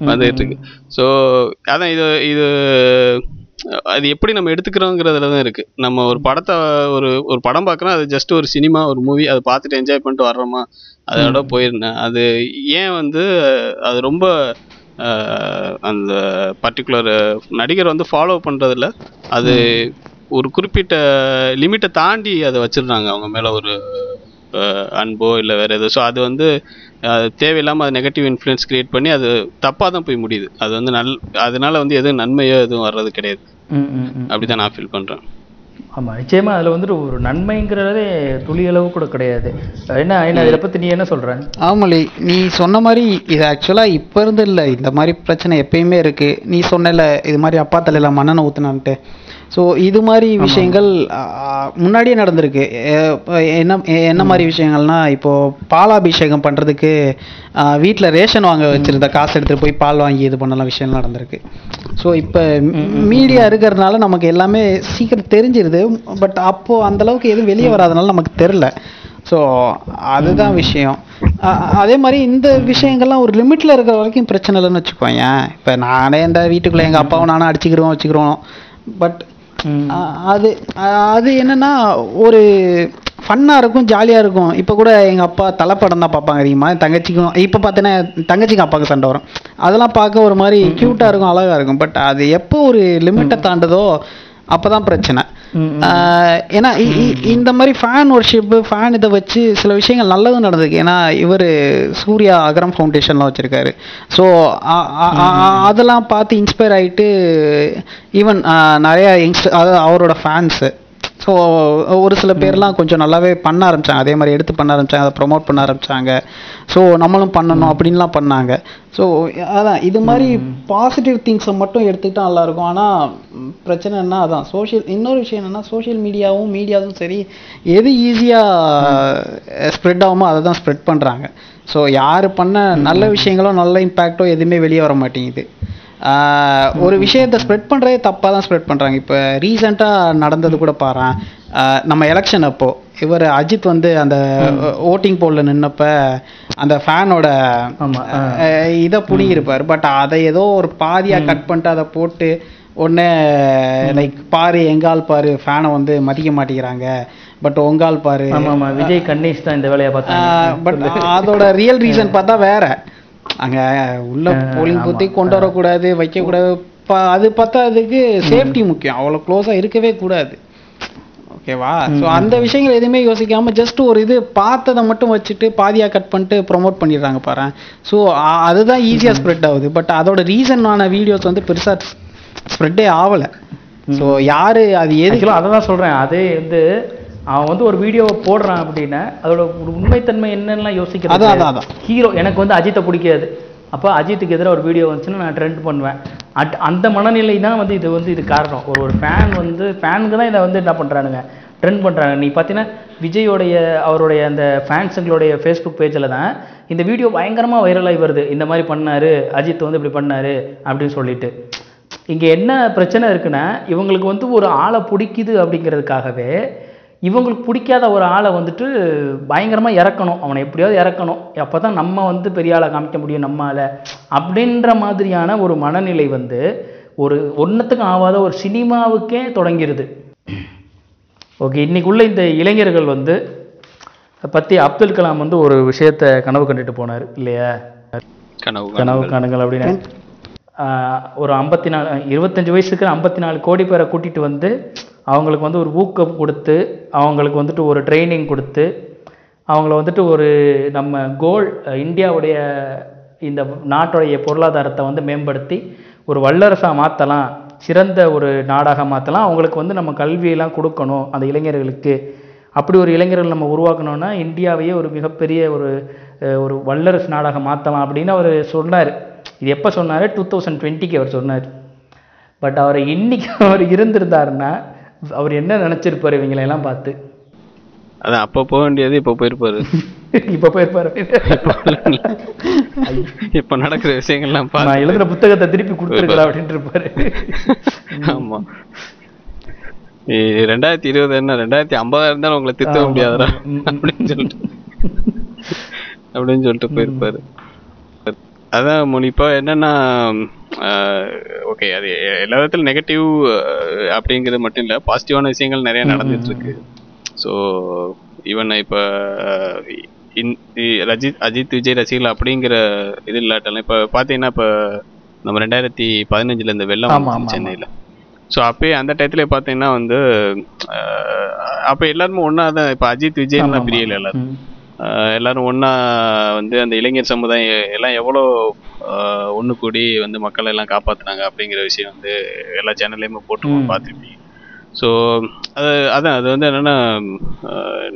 வந்துகிட்டு இருக்கு. ஸோ அதான் இது இது அது எப்படி நம்ம எடுத்துக்கிறோங்கிறதுல தான் இருக்கு. நம்ம ஒரு படத்தை ஒரு ஒரு படம் பார்க்குறோம் அது ஜஸ்ட் ஒரு சினிமா ஒரு மூவி அதை பார்த்துட்டு என்ஜாய் பண்ணிட்டு வர்றோமா? அதோட போயிருந்தேன். அது ஏன் வந்து அது ரொம்ப அந்த பர்டிகுலர் நடிகர் வந்து ஃபாலோ பண்றதுல அது ஒரு குறிப்பிட்ட லிமிட்டை தாண்டி அதை வச்சிருந்தாங்க. அவங்க மேல ஒரு அன்போ இல்லை வேற எதோ ஸோ அது வந்து அஹ், தேவையில்லாம அது நெகட்டிவ் இன்ஃப்ளூயன்ஸ் கிரியேட் பண்ணி அது தப்பா தான் போய் முடியுது. அது வந்து நல் அதனால வந்து எதுவும் நன்மையோ எதுவும் வர்றது கிடையாது. ம், ம், ம். அப்படிதான் நான் ஃபீல் பண்றேன். ஆமா நிச்சயமா அதுல வந்துட்டு ஒரு நன்மைங்கிறதே துளி அளவு கூட கிடையாது. என்ன என்ன இதை பத்தி நீ என்ன சொல்ற? ஆமலி நீ சொன்ன மாதிரி இது ஆக்சுவலாக இப்போ இருந்து இல்லை. இந்த மாதிரி பிரச்சனை எப்பயுமே இருக்கு. நீ சொன்னல இது மாதிரி அப்பா தலையில மண்ணெண்ணெய் ஊத்துனான்ட்டு. ஸோ இது மாதிரி விஷயங்கள் முன்னாடியே நடந்திருக்கு. என்ன என்ன மாதிரி விஷயங்கள்னா இப்போ பாலாபிஷேகம் பண்ணுறதுக்கு வீட்டில் ரேஷன் வாங்க வச்சிருந்த காசு எடுத்துகிட்டு போய் பால் வாங்கி இது பண்ணலாம் விஷயம் நடந்திருக்கு. ஸோ இப்போ மீடியா இருக்கிறதுனால நமக்கு எல்லாமே சீக்கிரம் தெரிஞ்சிருது. பட் அப்போது அந்தளவுக்கு எதுவும் வெளியே வராதனால நமக்கு தெரில. ஸோ அதுதான் விஷயம். அதே மாதிரி இந்த விஷயங்கள்லாம் ஒரு லிமிட்டில் இருக்கிற வரைக்கும் பிரச்சனை இல்லைன்னு வச்சுக்கோங்க இப்போ நானே இந்த வீட்டுக்குள்ளே எங்கள் அப்பாவும் நானும் அடிச்சுக்கிறோம் வச்சுக்கிறோம் பட். அது அது என்னன்னா ஒரு ஃபன்னாக இருக்கும் ஜாலியாக இருக்கும். இப்போ கூட எங்கள் அப்பா தலைப்படம் தான் பார்ப்பாங்க அதிகமாக தங்கச்சிக்கும் இப்போ பார்த்தீங்கன்னா தங்கச்சிக்கும் அப்பாவுக்கு சண்டை வரும். அதெல்லாம் பார்க்க ஒரு மாதிரி க்யூட்டாக இருக்கும் அழகாக இருக்கும். பட் அது எப்போ ஒரு லிமிட்டை தாண்டுதோ அப்போ தான் பிரச்சனை ஏன்னா இந்த மாதிரி ஃபேன் ஒர்ஷிப்பு ஃபேன் இதை வச்சு சில விஷயங்கள் நல்லதும் நடந்திருக்கு. ஏன்னா இவர் சூர்யா அகரம் ஃபவுண்டேஷன்லாம் வச்சுருக்காரு. ஸோ அதெல்லாம் பார்த்து இன்ஸ்பயர் ஆகிட்டு ஈவன் நிறையா யங்ஸ்டர் அதாவது அவரோட ஃபேன்ஸு ஸோ ஒரு சில பேர்லாம் கொஞ்சம் நல்லாவே பண்ண ஆரம்பிச்சாங்க. அதே மாதிரி எடுத்து பண்ண ஆரம்பிச்சாங்க. அதை ப்ரொமோட் பண்ண ஆரம்பிச்சாங்க. ஸோ நம்மளும் பண்ணணும் அப்படின்லாம் பண்ணாங்க. ஸோ அதான் இது மாதிரி பாசிட்டிவ் திங்ஸை மட்டும் எடுத்துக்கிட்டா நல்லா இருக்கும் ஆனால் பிரச்சனை என்ன? அதான் சோஷியல் இன்னொரு விஷயம் என்னன்னா சோஷியல் மீடியாவும் மீடியாவும் சரி எது ஈஸியாக ஸ்ப்ரெட் ஆகுமோ அதை தான் ஸ்ப்ரெட் பண்ணுறாங்க ஸோ யார் பண்ண நல்ல விஷயங்களோ நல்ல இம்பேக்டோ எதுவுமே வெளியே வர மாட்டேங்குது. ஒரு விஷயத்தை ஸ்ப்ரெட் பண்ணுறதே தப்பாக தான் ஸ்ப்ரெட் பண்ணுறாங்க இப்போ ரீசெண்டாக நடந்தது கூட ஆஹ் நம்ம எலெக்ஷன் அப்போ இவர் அஜித் வந்து அந்த ஓட்டிங் போல்ல நின்னப்ப அந்த ஃபேனோட. இதை புடிங்கிருப்பார் பட் அதை ஏதோ ஒரு பாதியா கட் பண்ணிட்டு அதை போட்டு உடனே லைக் பாரு எங்கால் பாரு ஃபேனை வந்து மதிக்க மாட்டேங்கிறாங்க. பட் உங்கால் பாரு விஜய் கணேஷ் தான் இந்த வேலையை பார்த்தாங்க. பட் அதோட ரியல் ரீசன் பார்த்தா வேற. அங்க உள்ள போலிங் பூத்தி கொண்டு வரக்கூடாது வைக்கக்கூடாது. ப- அது பார்த்தா அதுக்கு சேஃப்டி முக்கியம். அவ்வளோ க்ளோஸாக இருக்கவே கூடாது. ஓகேவா ஸோ அந்த விஷயங்கள் எதுவுமே யோசிக்காம ஜஸ்ட் ஒரு இது பார்த்ததை மட்டும் வச்சுட்டு பாதியா கட் பண்ணிட்டு ப்ரோமோட் பண்ணிடுறாங்க பாரு. ஸோ அதுதான் ஈஸியாக ஸ்ப்ரெட் ஆகுது. பட் அதோட ரீசனான வீடியோஸ் வந்து பெருசா ஸ்ப்ரெட்டே ஆகலை ஸோ யாரு அது எதுக்கு? அதை தான் சொல்கிறேன் அதே வந்து அவன் வந்து ஒரு வீடியோவை போடுறான் அப்படின்னா அதோட ஒரு உண்மைத்தன்மை அதான், யோசிக்கிறது? அதான், அதான். ஹீரோ எனக்கு வந்து அஜித்தை பிடிக்காது. அப்போ அஜித்துக்கு எதிராக ஒரு வீடியோ வந்துச்சுன்னா நான் ட்ரெண்ட் பண்ணுவேன். அட் அந்த மனநிலை தான் வந்து இது வந்து இது காரணம். ஒரு ஒரு ஃபேன் வந்து ஃபேனுக்கு தான் இதை வந்து என்ன பண்ணுறானுங்க ட்ரெண்ட் பண்ணுறாங்க நீ பார்த்தீங்கன்னா விஜயோடைய அவருடைய அந்த ஃபேன்ஸுங்களுடைய ஃபேஸ்புக் பேஜில் தான் இந்த வீடியோ பயங்கரமாக வைரலாகி வருது. இந்த மாதிரி பண்ணாரு அஜித் வந்து இப்படி பண்ணாரு அப்படின்னு சொல்லிட்டு. இங்கே என்ன பிரச்சனை இருக்குன்னா இவங்களுக்கு வந்து ஒரு ஆளை பிடிக்குது அப்படிங்கிறதுக்காகவே இவங்களுக்கு பிடிக்காத ஒரு ஆளை வந்துட்டு பயங்கரமாக இறக்கணும். அவனை எப்படியாவது இறக்கணும். அப்போ தான் நம்ம வந்து பெரிய ஆளை காமிக்க முடியும் நம்ம ஆளை அப்படின்ற மாதிரியான ஒரு மனநிலை வந்து ஒரு ஒன்றத்துக்கும் ஆகாத ஒரு சினிமாவுக்கே தொடங்கிருது. ஓகே இன்னைக்குள்ள இந்த இளைஞர்கள் வந்து பற்றி அப்துல் கலாம் வந்து ஒரு விஷயத்தை கனவு கண்டுட்டு போனார் இல்லையா? கனவு கனவு காணுங்கள் அப்படின்னு. ஒரு ஐம்பத்தி நாலு இருபத்தஞ்சு வயசுக்கு ஐம்பத்தி நாலு கோடி பேரை கூட்டிட்டு வந்து அவங்களுக்கு வந்து ஒரு ஊக்கம் கொடுத்து அவங்களுக்கு வந்துட்டு ஒரு ட்ரைனிங் கொடுத்து அவங்கள வந்துட்டு ஒரு நம்ம கோல் இந்தியாவுடைய இந்த நாட்டுடைய பொருளாதாரத்தை வந்து மேம்படுத்தி ஒரு வல்லரசாக மாற்றலாம் சிறந்த ஒரு நாடாக மாற்றலாம் அவங்களுக்கு வந்து நம்ம கல்வியெல்லாம் கொடுக்கணும் அந்த இளைஞர்களுக்கு. அப்படி ஒரு இளைஞர்கள் நம்ம உருவாக்கணும்னா இந்தியாவையே ஒரு மிகப்பெரிய ஒரு ஒரு வல்லரசு நாடாக மாற்றலாம் அப்படின்னு அவர் சொன்னார். இது எப்போ சொன்னார்? டூ தௌசண்ட் டுவெண்ட்டிக்கு அவர் சொன்னார். பட் அவர் இன்னைக்கு அவர் இருந்திருந்தாருன்னா அவர் என்ன நினச்சிருப்பார் இவங்களையெல்லாம் பார்த்து? அதான் அப்போ போக வேண்டியது இப்போ போயிருப்பாரு. <laughs> இப்போ போயிருப்பாரு. இப்ப நடக்கிற விஷயங்கள்லாம் நான் எழுதுன புத்தகத்தை திருப்பி கொடுத்துருக்கலாம் அப்படின்ட்டு இருப்பாரு ஆமா. ரெண்டாயிரத்தி இருபது என்ன? ரெண்டாயிரத்தி ஐம்பதா இருந்தாலும் உங்களை திருத்த ஆமா, முடியாதுடா. அப்படின்னு சொல்லிட்டு. அப்படின்னு சொல்லிட்டு போயிருப்பாரு. அதான் மோனி இப்போ என்னன்னா ஓகே அது எல்லா விதத்துல நெகட்டிவ் அப்படிங்கிறது மட்டும் இல்ல பாசிட்டிவான விஷயங்கள் நிறைய நடந்துட்டு இருக்கு ஸோ ஈவன் இப்போ ரஜித் அஜித் விஜய் ரசிகர்கள் அப்படிங்கிற இது இல்லாட்டாலும் இப்போ பார்த்தீங்கன்னா இப்போ நம்ம ரெண்டாயிரத்தி பதினஞ்சுல இந்த வெள்ளம் சென்னையில. ஸோ அப்பயே அந்த டயத்துல பார்த்தீங்கன்னா வந்து அப்ப எல்லாருமே ஒண்ணா தான் இப்போ அஜித் விஜய்லாம் பிரியல எல்லாரும். எல்லாரும் ஒண்ணா வந்து அந்த இளைஞர் சமுதாயம் எல்லாம் எவ்வளோ ஒண்ணு கூடி வந்து மக்களை எல்லாம் காப்பாத்துனாங்க அப்படிங்கிற விஷயம் வந்து எல்லா சேனல்லையுமே போட்டு. பார்த்துருப்பீங்க. ஸோ அது அதான் அது வந்து என்னன்னா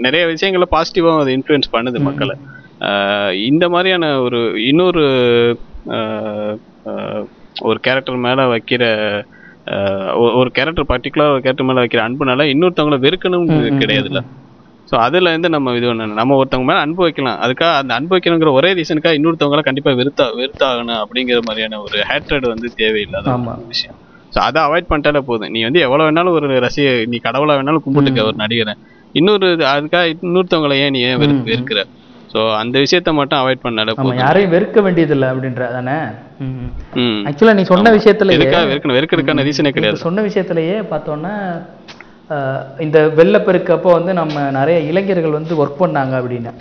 நிறைய விஷயங்களை பாசிட்டிவாக அது இன்ஃப்ளூயன்ஸ் பண்ணுது மக்களை. இந்த மாதிரியான ஒரு இன்னொரு ஒரு கேரக்டர் மேல வைக்கிற ஒரு கேரக்டர் பர்டிகுலர் ஒரு கேரக்டர் மேல வைக்கிற அன்புனால இன்னொருத்தவங்கள வெறுக்கணும் கிடையாதுல்ல. ஸோ அதுல இருந்து நம்ம இது நம்ம ஒருத்தவங்க மேல அன்பு வைக்கலாம். அதுக்காக அந்த அன்பு வைக்கணுங்கிற ஒரே ரீசனுக்காக இன்னொருத்தவங்கள கண்டிப்பா வெறுத்தா வெறுத்தாகணும் அப்படிங்கிற மாதிரியான ஒரு ஹேட்ரட் வந்து தேவையில்லாத விஷயம். ஸோ அதை அவாய்ட் பண்ணிட்டாலே போதும். நீ வந்து எவ்வளவு வேணாலும் ஒரு ரசிக நீ கடவுளா வேணாலும் கும்பிட்டுக்க ஒரு நடிகரை. இன்னொரு அதுக்காக இன்னொருத்தவங்களை ஏன் நீ ஏன் வெறு வெறுக்கிற? ஸோ அந்த விஷயத்த மட்டும் அவாய்ட் பண்ணாலே போதும். யாரையும் வெறுக்க வேண்டியதில்லை அப்படின்ற தானே? ஆக்சுவலாக நீ சொன்ன விஷயத்துலயே எதுக்காக வெறுக்கணும்? வெறுக்கிறதுக்கான ரீசனே கிடையாது. சொன்ன விஷயத்திலேயே பார்த்தோன்னா இந்த வெள்ளப்பெருக்கப்போ வந்து நம்ம நிறைய இளைஞர்கள் வந்து ஒர்க் பண்ணாங்க அப்படின்னு.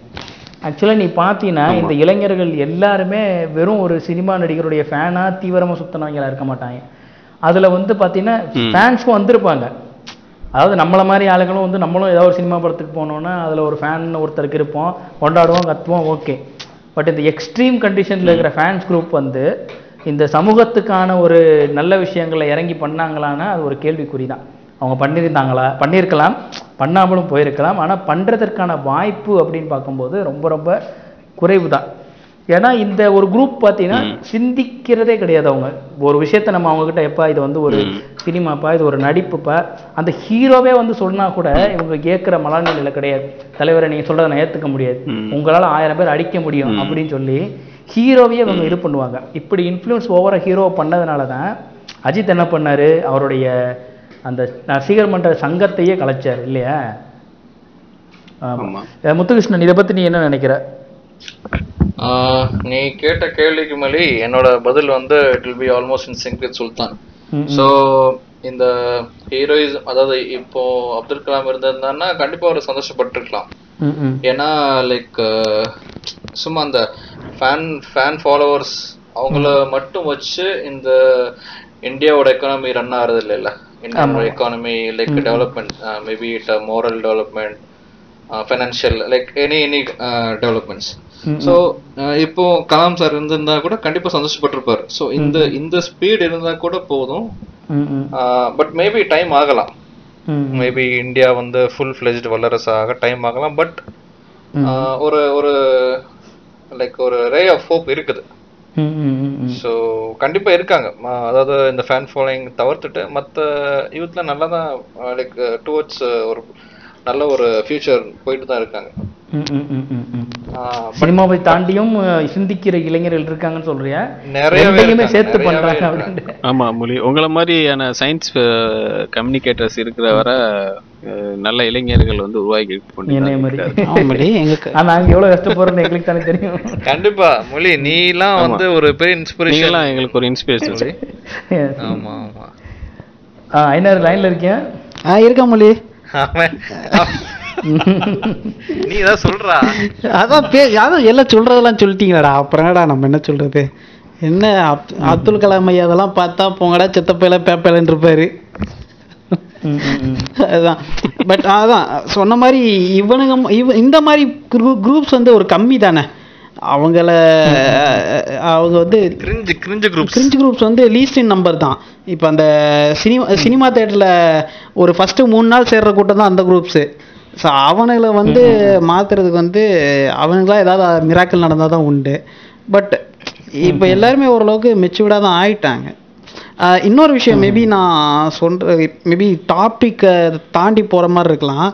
ஆக்சுவலாக நீ பார்த்தீங்கன்னா இந்த இளைஞர்கள் எல்லாருமே வெறும் ஒரு சினிமா நடிகருடைய ஃபேனாக தீவிரமாக சுத்தினவங்களா இருக்க மாட்டாங்க. அதில் வந்து பார்த்தீங்கன்னா ஃபேன்ஸும் வந்திருப்பாங்க. அதாவது நம்மள மாதிரி ஆளுங்களும் வந்து நம்மளும் ஏதாவது ஒரு சினிமா படத்துக்கு போனோம்னா அதில் ஒரு ஃபேன் ஒருத்தருக்கு இருப்போம் கொண்டாடுவோம் கத்துவோம் ஓகே. பட் இந்த எக்ஸ்ட்ரீம் கண்டிஷனில் இருக்கிற ஃபேன்ஸ் குரூப் வந்து இந்த சமூகத்துக்கான ஒரு நல்ல விஷயங்களை இறங்கி பண்ணாங்களான்னா அது ஒரு கேள்விக்குறி தான். அவங்க பண்ணியிருந்தாங்களா? பண்ணியிருக்கலாம். பண்ணாமலும் போயிருக்கலாம். ஆனால் பண்ணுறதற்கான வாய்ப்பு அப்படின்னு பார்க்கும்போது ரொம்ப ரொம்ப குறைவு தான் ஏன்னா இந்த ஒரு குரூப் பார்த்தீங்கன்னா சிந்திக்கிறதே கிடையாது அவங்க. ஒரு விஷயத்த நம்ம அவங்க கிட்ட எப்பா இது வந்து ஒரு சினிமாப்பா இது ஒரு நடிப்புப்பா? அந்த ஹீரோவே வந்து சொன்னா கூட இவங்க கேட்குற மனநிலையில கிடையாது. தலைவரை நீங்க சொல்றதை நான் ஏத்துக்க முடியாது. உங்களால ஆயிரம் பேர் அடிக்க முடியும் அப்படின்னு சொல்லி ஹீரோவையே இவங்க இது பண்ணுவாங்க. இப்படி இன்ஃப்ளூயன்ஸ் ஓவரா ஹீரோ பண்ணதுனால தான் அஜித் என்ன பண்ணாரு? அவருடைய அந்த ரசிகர் மன்ற சங்கத்தையே கலைச்சார் இல்லையா? ஆமா. ஆமா. அஹ் முத்துகிருஷ்ணன் இதை பத்தி நீ என்ன நினைக்கிற? நீ கேட்ட கேள்விக்கு மேலே என்னோட பதில் வந்து it will be almost in sync with Sultan so இந்த ஹீரோயிசம் அதாவது இப்போ அப்துல் கலாம் இருந்திருந்தாருன்னா கண்டிப்பா அவர் சந்தோஷப்பட்டிருக்கலாம். ஏன்னா லைக் சும்மா அந்த ஃபேன் ஃபேன் ஃபாலோவர்ஸ் அவங்கள மட்டும் வச்சு இந்த இந்தியாவோட எக்கானமி ரன் ஆகிறது இல்லைல்ல. இந்தியாவோட economy like development maybe it moral development financial like any any developments so இப்போ கலாம் சார் இருந்திருந்தா கூட கண்டிப்பா சந்தோஷப்பட்டிருப்பாரு. ஸோ இந்த இந்த ஸ்பீட் இருந்தா கூட போதும். பட் மேபி டைம் ஆகலாம். மேபி இந்தியா வந்து ஃபுல் ஃபிளெஜ்டு வல்லரசாக டைம் ஆகலாம். பட் ஒரு ஒரு லைக் ஒரு ரே ஆஃப் ஹோப் இருக்குது. ஸோ கண்டிப்பா இருக்காங்க. அதாவது இந்த ஃபேன் ஃபாலோயிங் தவிர்த்துட்டு மற்ற யூத்ல நல்லா தான் லைக் டுவர்ட்ஸ் ஒரு நல்ல ஒரு ஃபியூச்சர் போயிட்டு தான் இருக்காங்க. ம், ம், ம், ம், ம். ஆஹ் சினிமாவை தாண்டியும் சிந்திக்கிற இளைஞர்கள் இருக்காங்கன்னு சொல்றியா? இருக்காங்க, சேர்த்து பண்றாங்க ஆமா மொழி உங்களை மாதிரியான சயின்ஸ் கம்யூனிகேட்டர்ஸ் இருக்கிற வர நல்ல இளைஞர்கள் வந்து உருவாக்கி கொண்டு எங்க க- ஆனா நாங்க எவ்வளவு கஷ்டப்படுறோம்னு எங்களுக்கு தானே தெரியும். கண்டிப்பா மொழி நீலாம் வந்து ஒரு பெரிய இன்ஸ்பிரேஷன் எங்களுக்கு ஒரு இன்ஸ்பிரேஷன் ஆமா ஆமா. ஆ ஐநூறு லைன்ல இருக்கேன் ஆ இருக்கா மொழி. நீ ஏதாவது சொல்றா? அதான் பே அதான் எல்லாம் சொல்றதெல்லாம் சொல்லிட்டீங்களாடா. அப்புறம் என்னடா நம்ம என்ன சொல்றது? என்ன அப்- அப்துல் கலாம் ஐயா அதெல்லாம் பார்த்தா போங்கடா சித்தப்பையில பேப்பையிலன்னு இருப்பாரு. <laughs> அதுதான். பட் அதான் சொன்ன மாதிரி இவனுங்க இவ இந்த மாதிரி குரூப்ஸ் வந்து ஒரு கம்மி தானே. அவங்கள அவங்க வந்து cringe cringe groups cringe groups வந்து லீஸ்ட் இன் நம்பர் தான். இப்போ அந்த சினிமா சினிமா தேட்டரில் ஒரு ஃபஸ்ட்டு மூணு நாள் சேர்ற கூட்டம் தான் அந்த குரூப்ஸு ஸோ அவனுங்களை வந்து மாற்றுறதுக்கு வந்து அவனுங்களாம் ஏதாவது மிராக்கள் நடந்தால் தான் உண்டு. பட் இப்போ எல்லாருமே ஓரளவுக்கு மெச்சூர்டாக தான் ஆயிட்டாங்க. இன்னொரு விஷயம் மேபி நான் சொல்ற மேபி டாப்பிக்கை தாண்டி போகிற மாதிரி இருக்கலாம்.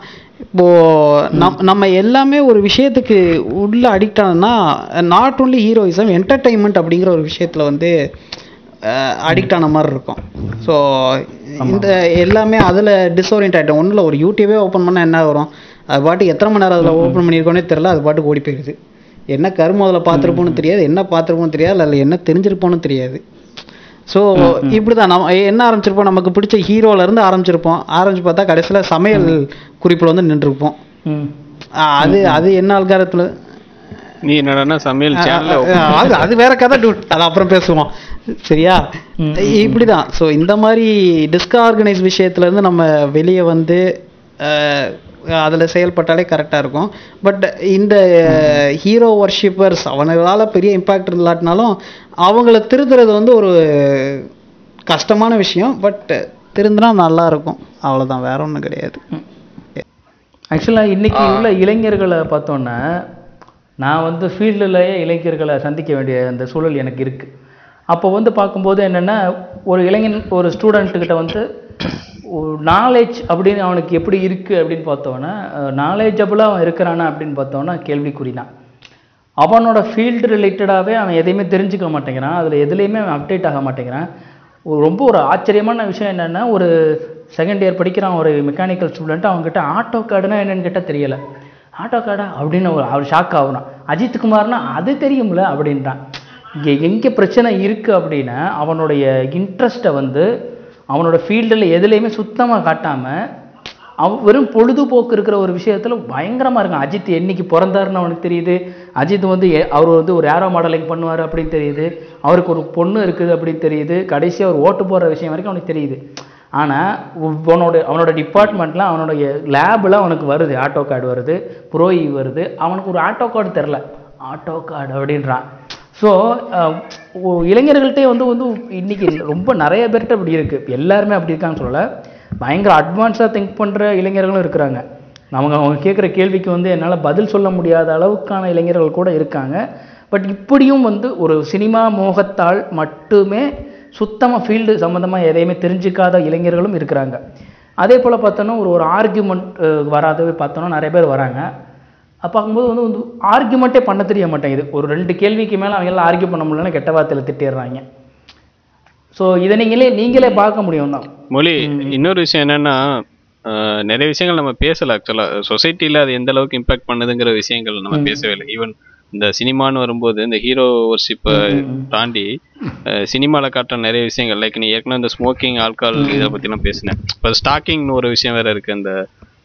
இப்போது நம் நம்ம எல்லாமே ஒரு விஷயத்துக்கு உள்ள அடிக்ட் ஆனோம்னா நாட் ஓன்லி ஹீரோயிசம் என்டர்டைன்மெண்ட் அப்படிங்கிற ஒரு விஷயத்தில் வந்து அடிக்ட் ஆன மாதிரி இருக்கும். ஸோ இந்த எல்லாமே அதில் டிஸ்ஓரியன்ட் ஆகிட்டோம் ஒன்றும் இல்லை ஒரு யூடியூபே ஓப்பன் பண்ணால் என்ன வரும்? அது பாட்டுக்கு எத்தனை மணி நேரம் அதில் ஓப்பன் பண்ணியிருக்கோனே தெரில அது பாட்டுக்கு ஓடி போயிடுது என்ன கருமம் அதில் பார்த்துருப்போன்னு தெரியாது என்ன பார்த்துருப்போன்னு தெரியாது அதில் என்ன தெரிஞ்சிருப்போன்னு தெரியாது. ஸோ இப்படி தான் நம்ம என்ன ஆரம்பிச்சிருப்போம்? நமக்கு பிடிச்ச ஹீரோல இருந்து ஆரம்பிச்சிருப்போம். ஆரம்பிச்சு பார்த்தா கடைசியில் சமையல் குறிப்பில் வந்து நின்றுருப்போம். அது அது என்ன அல்காரத்தில்? நீ என்னடா சமையல் சேனல்ல அது அது வேற கதை டூட் அது அப்புறம் பேசுவோம். சரியா? இப்படிதான். ஸோ இந்த மாதிரி டிஸ்கார்கனைஸ் விஷயத்துல இருந்து நம்ம வெளியே வந்து அதுல செயல்பட்டாலே கரெக்டாக இருக்கும். பட் இந்த ஹீரோ ஒர்ஷிப்பர்ஸ் அவங்களால பெரிய இம்பாக்ட் இல்லாட்டினாலும் அவங்கள திருத்துறது வந்து ஒரு கஷ்டமான விஷயம். பட் திருந்தினா நல்லா இருக்கும். அவ்வளவுதான். வேற ஒண்ணும் கிடையாது. ஆக்சுவலாக இன்னைக்கு உள்ள இளைஞர்களை பார்த்தோன்னா நான் வந்து ஃபீல்டுலயே இளைஞர்களை சந்திக்க வேண்டிய அந்த சூழல் எனக்கு இருக்கு. அப்போ வந்து பார்க்கும்போது என்னன்னா ஒரு இளைஞன் ஒரு ஸ்டூடெண்ட்டுக்கிட்ட வந்து நாலேஜ் அப்படின்னு அவனுக்கு எப்படி இருக்குது அப்படின்னு பார்த்தோன்னா நாலேஜபுளாக அவன் இருக்கிறானா அப்படின்னு பார்த்தோன்னா கேள்விக்குறி தான் அவனோட ஃபீல்டு ரிலேட்டடாகவே அவன் எதையுமே தெரிஞ்சுக்க மாட்டேங்கிறான். அதில் எதுலேயுமே அவன் அப்டேட் ஆக மாட்டேங்கிறான். ரொம்ப ஒரு ஆச்சரியமான விஷயம் என்னென்னா ஒரு செகண்ட் இயர் படிக்கிறான் ஒரு மெக்கானிக்கல் ஸ்டூடெண்ட் அவங்ககிட்ட ஆட்டோ கார்டுனா என்னென்னு கேட்டால் தெரியலை. ஆட்டோ கார்டா அப்படின்னு ஒரு அவர் ஷாக் ஆகணும் அஜித் குமார்னா அது தெரியும்ல அப்படின்றான். இங்கே எங்கே பிரச்சனை இருக்குது அப்படின்னா அவனுடைய இன்ட்ரெஸ்ட்டை வந்து அவனோட ஃபீல்டில் எதுலேயுமே சுத்தமாக காட்டாமல் அவன் வெறும் பொழுதுபோக்கு இருக்கிற ஒரு விஷயத்தில் பயங்கரமாக இருக்கும் அஜித் என்னைக்கு பிறந்தாருன்னு அவனுக்கு தெரியுது. அஜித் வந்து அவர் வந்து ஒரு ஏரோ மாடலிங் பண்ணுவார் அப்படின்னு தெரியுது. அவருக்கு ஒரு பொண்ணு இருக்குது அப்படின்னு தெரியுது. கடைசியாக அவர் ஓட்டு போடுற விஷயம் வரைக்கும் அவனுக்கு தெரியுது. ஆனால் அவனோட அவனோட டிபார்ட்மெண்ட்ல அவனுடைய லேபில் அவனுக்கு வருது. ஆட்டோ கார்டு வருது ப்ரோஇ e வருது. அவனுக்கு ஒரு ஆட்டோ கார்டு தெரில ஆட்டோ கார்டு அப்படின்றான். ஸோ uh, இளைஞர்கள்ட்டே வந்து வந்து இன்னைக்கு ரொம்ப நிறைய பேர்கிட்ட அப்படி இருக்குது எல்லாருமே அப்படி இருக்கான்னு சொல்லலை. பயங்கர அட்வான்ஸாக திங்க் பண்ணுற இளைஞர்களும் இருக்கிறாங்க. அவங்க அவங்க கேட்குற கேள்விக்கு வந்து என்னால் பதில் சொல்ல முடியாத அளவுக்கான இளைஞர்கள் கூட இருக்காங்க. பட் இப்படியும் வந்து ஒரு சினிமா மோகத்தால் மட்டுமே சுத்தமாக ஃபீல்டு சம்மந்தமாக எதையுமே தெரிஞ்சுக்காத இளைஞர்களும் இருக்கிறாங்க. அதே போல் பார்த்தோன்னா ஒரு ஒரு ஆர்கியூமெண்ட் வராதவே பார்த்தோன்னா நிறைய பேர் வராங்க. அப்போ பார்க்கும்போது வந்து வந்து ஆர்கியூமெண்ட்டே பண்ண தெரிய மாட்டேங்குது. ஒரு ரெண்டு கேள்விக்கு மேலே அவங்க எல்லாம் ஆர்கியூ பண்ண முடியலன்னா கெட்ட வார்த்தையில் திட்டிடுறாங்க. ஸோ இதை நீங்களே நீங்களே பார்க்க முடியும் தான். மொழி இன்னொரு விஷயம் என்னன்னா நிறைய விஷயங்கள் நம்ம பேசல ஆக்சுவலா சொசைட்டில அது எந்த அளவுக்கு இம்பாக்ட் பண்ணுதுங்கிற விஷயங்கள் நம்ம பேசவே இல்லை. ஈவன் இந்த சினிமான்னு வரும்போது இந்த ஹீரோ ஒர்ஷிப்பை தாண்டி அஹ் சினிமால காட்டுற நிறைய விஷயங்கள். லைக் நீ ஏற்கனவே இந்த ஸ்மோக்கிங் ஆல்கால் இதை பத்தி நான் பேசினேன். இப்போ ஸ்டாக்கிங்னு ஒரு விஷயம் வேற இருக்கு. இந்த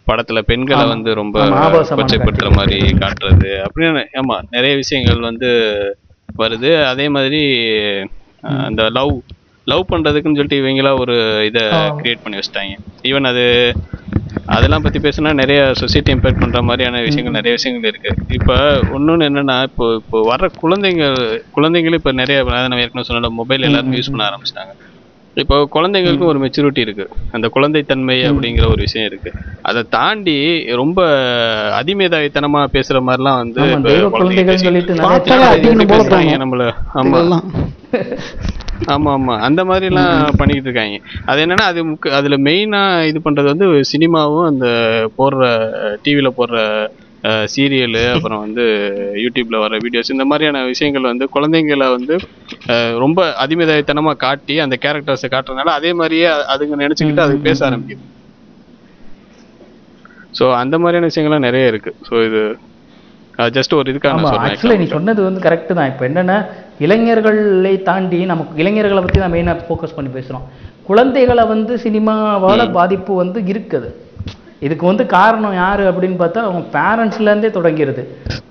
படத்துல பெண்களை வந்து ரொம்ப கொச்சைப்படுத்துற மாதிரி காட்டுறது. அப்படின்னு ஆமா நிறைய விஷயங்கள் வந்து வருது. அதே மாதிரி அந்த லவ் லவ் பண்றதுக்குன்னு சொல்லிட்டு இவங்களா ஒரு இதை கிரியேட் பண்ணி வச்சிட்டாங்க. ஈவன் அது அதெல்லாம் பத்தி பேசினா நிறைய சொசைட்டி இம்பாக்ட் பண்ற மாதிரியான விஷயங்கள் நிறைய விஷயங்கள் இருக்கு. இப்ப இன்னொன்னு என்னன்னா இப்போ இப்போ வர்ற குழந்தைங்க குழந்தைங்களும் இப்ப நிறைய நம்ம ஏற்கனவே சொன்ன மொபைல் எல்லாருமே யூஸ் பண்ண ஆரம்பிச்சிட்டாங்க. இப்போ குழந்தைங்களுக்கும் ஒரு மெச்சூரிட்டி இருக்கு. அந்த குழந்தைத்தன்மை அப்படிங்கிற ஒரு விஷயம் இருக்கு. அதை தாண்டி ரொம்ப அதிமேதாவித்தனமா பேசுற மாதிரிலாம் வந்து. நம்மள. ஆமா. ஆமா ஆமா. அந்த மாதிரி எல்லாம் பண்ணிட்டு இருக்காங்க. அது என்னன்னா அது அதுல மெயினா இது பண்றது வந்து சினிமாவும் அந்த போடுற டிவில போடுற சீரியலு அப்புறம் வந்து யூடியூப்ல வர வீடியோஸ் இந்த மாதிரியான விஷயங்கள் வந்து குழந்தைங்களை வந்து ரொம்ப அதிமேதாவித்தனமா காட்டி அந்த கேரக்டர்ஸை காட்டுறதுனால அதே மாதிரியே அதுங்க நினைச்சுக்கிட்டு அது பேச ஆரம்பிக்குது. ஸோ அந்த மாதிரியான விஷயங்கள்லாம் நிறைய இருக்கு. ஸோ இது ஜஸ்ட் ஒரு இதுக்காக நான் ஆக்சுவலாக நீ சொன்னது வந்து கரெக்டு தான். இப்போ என்னன்னா இளைஞர்களை தாண்டி நமக்கு இளைஞர்களை பற்றி தான் மெயினாக ஃபோக்கஸ் பண்ணி பேசுகிறோம் குழந்தைகளை வந்து சினிமாவால பாதிப்பு வந்து இருக்குது. இதுக்கு வந்து காரணம் யாரு அப்படின்னு பார்த்தா அவங்க பேரண்ட்ஸ்லேருந்தே தொடங்கிருது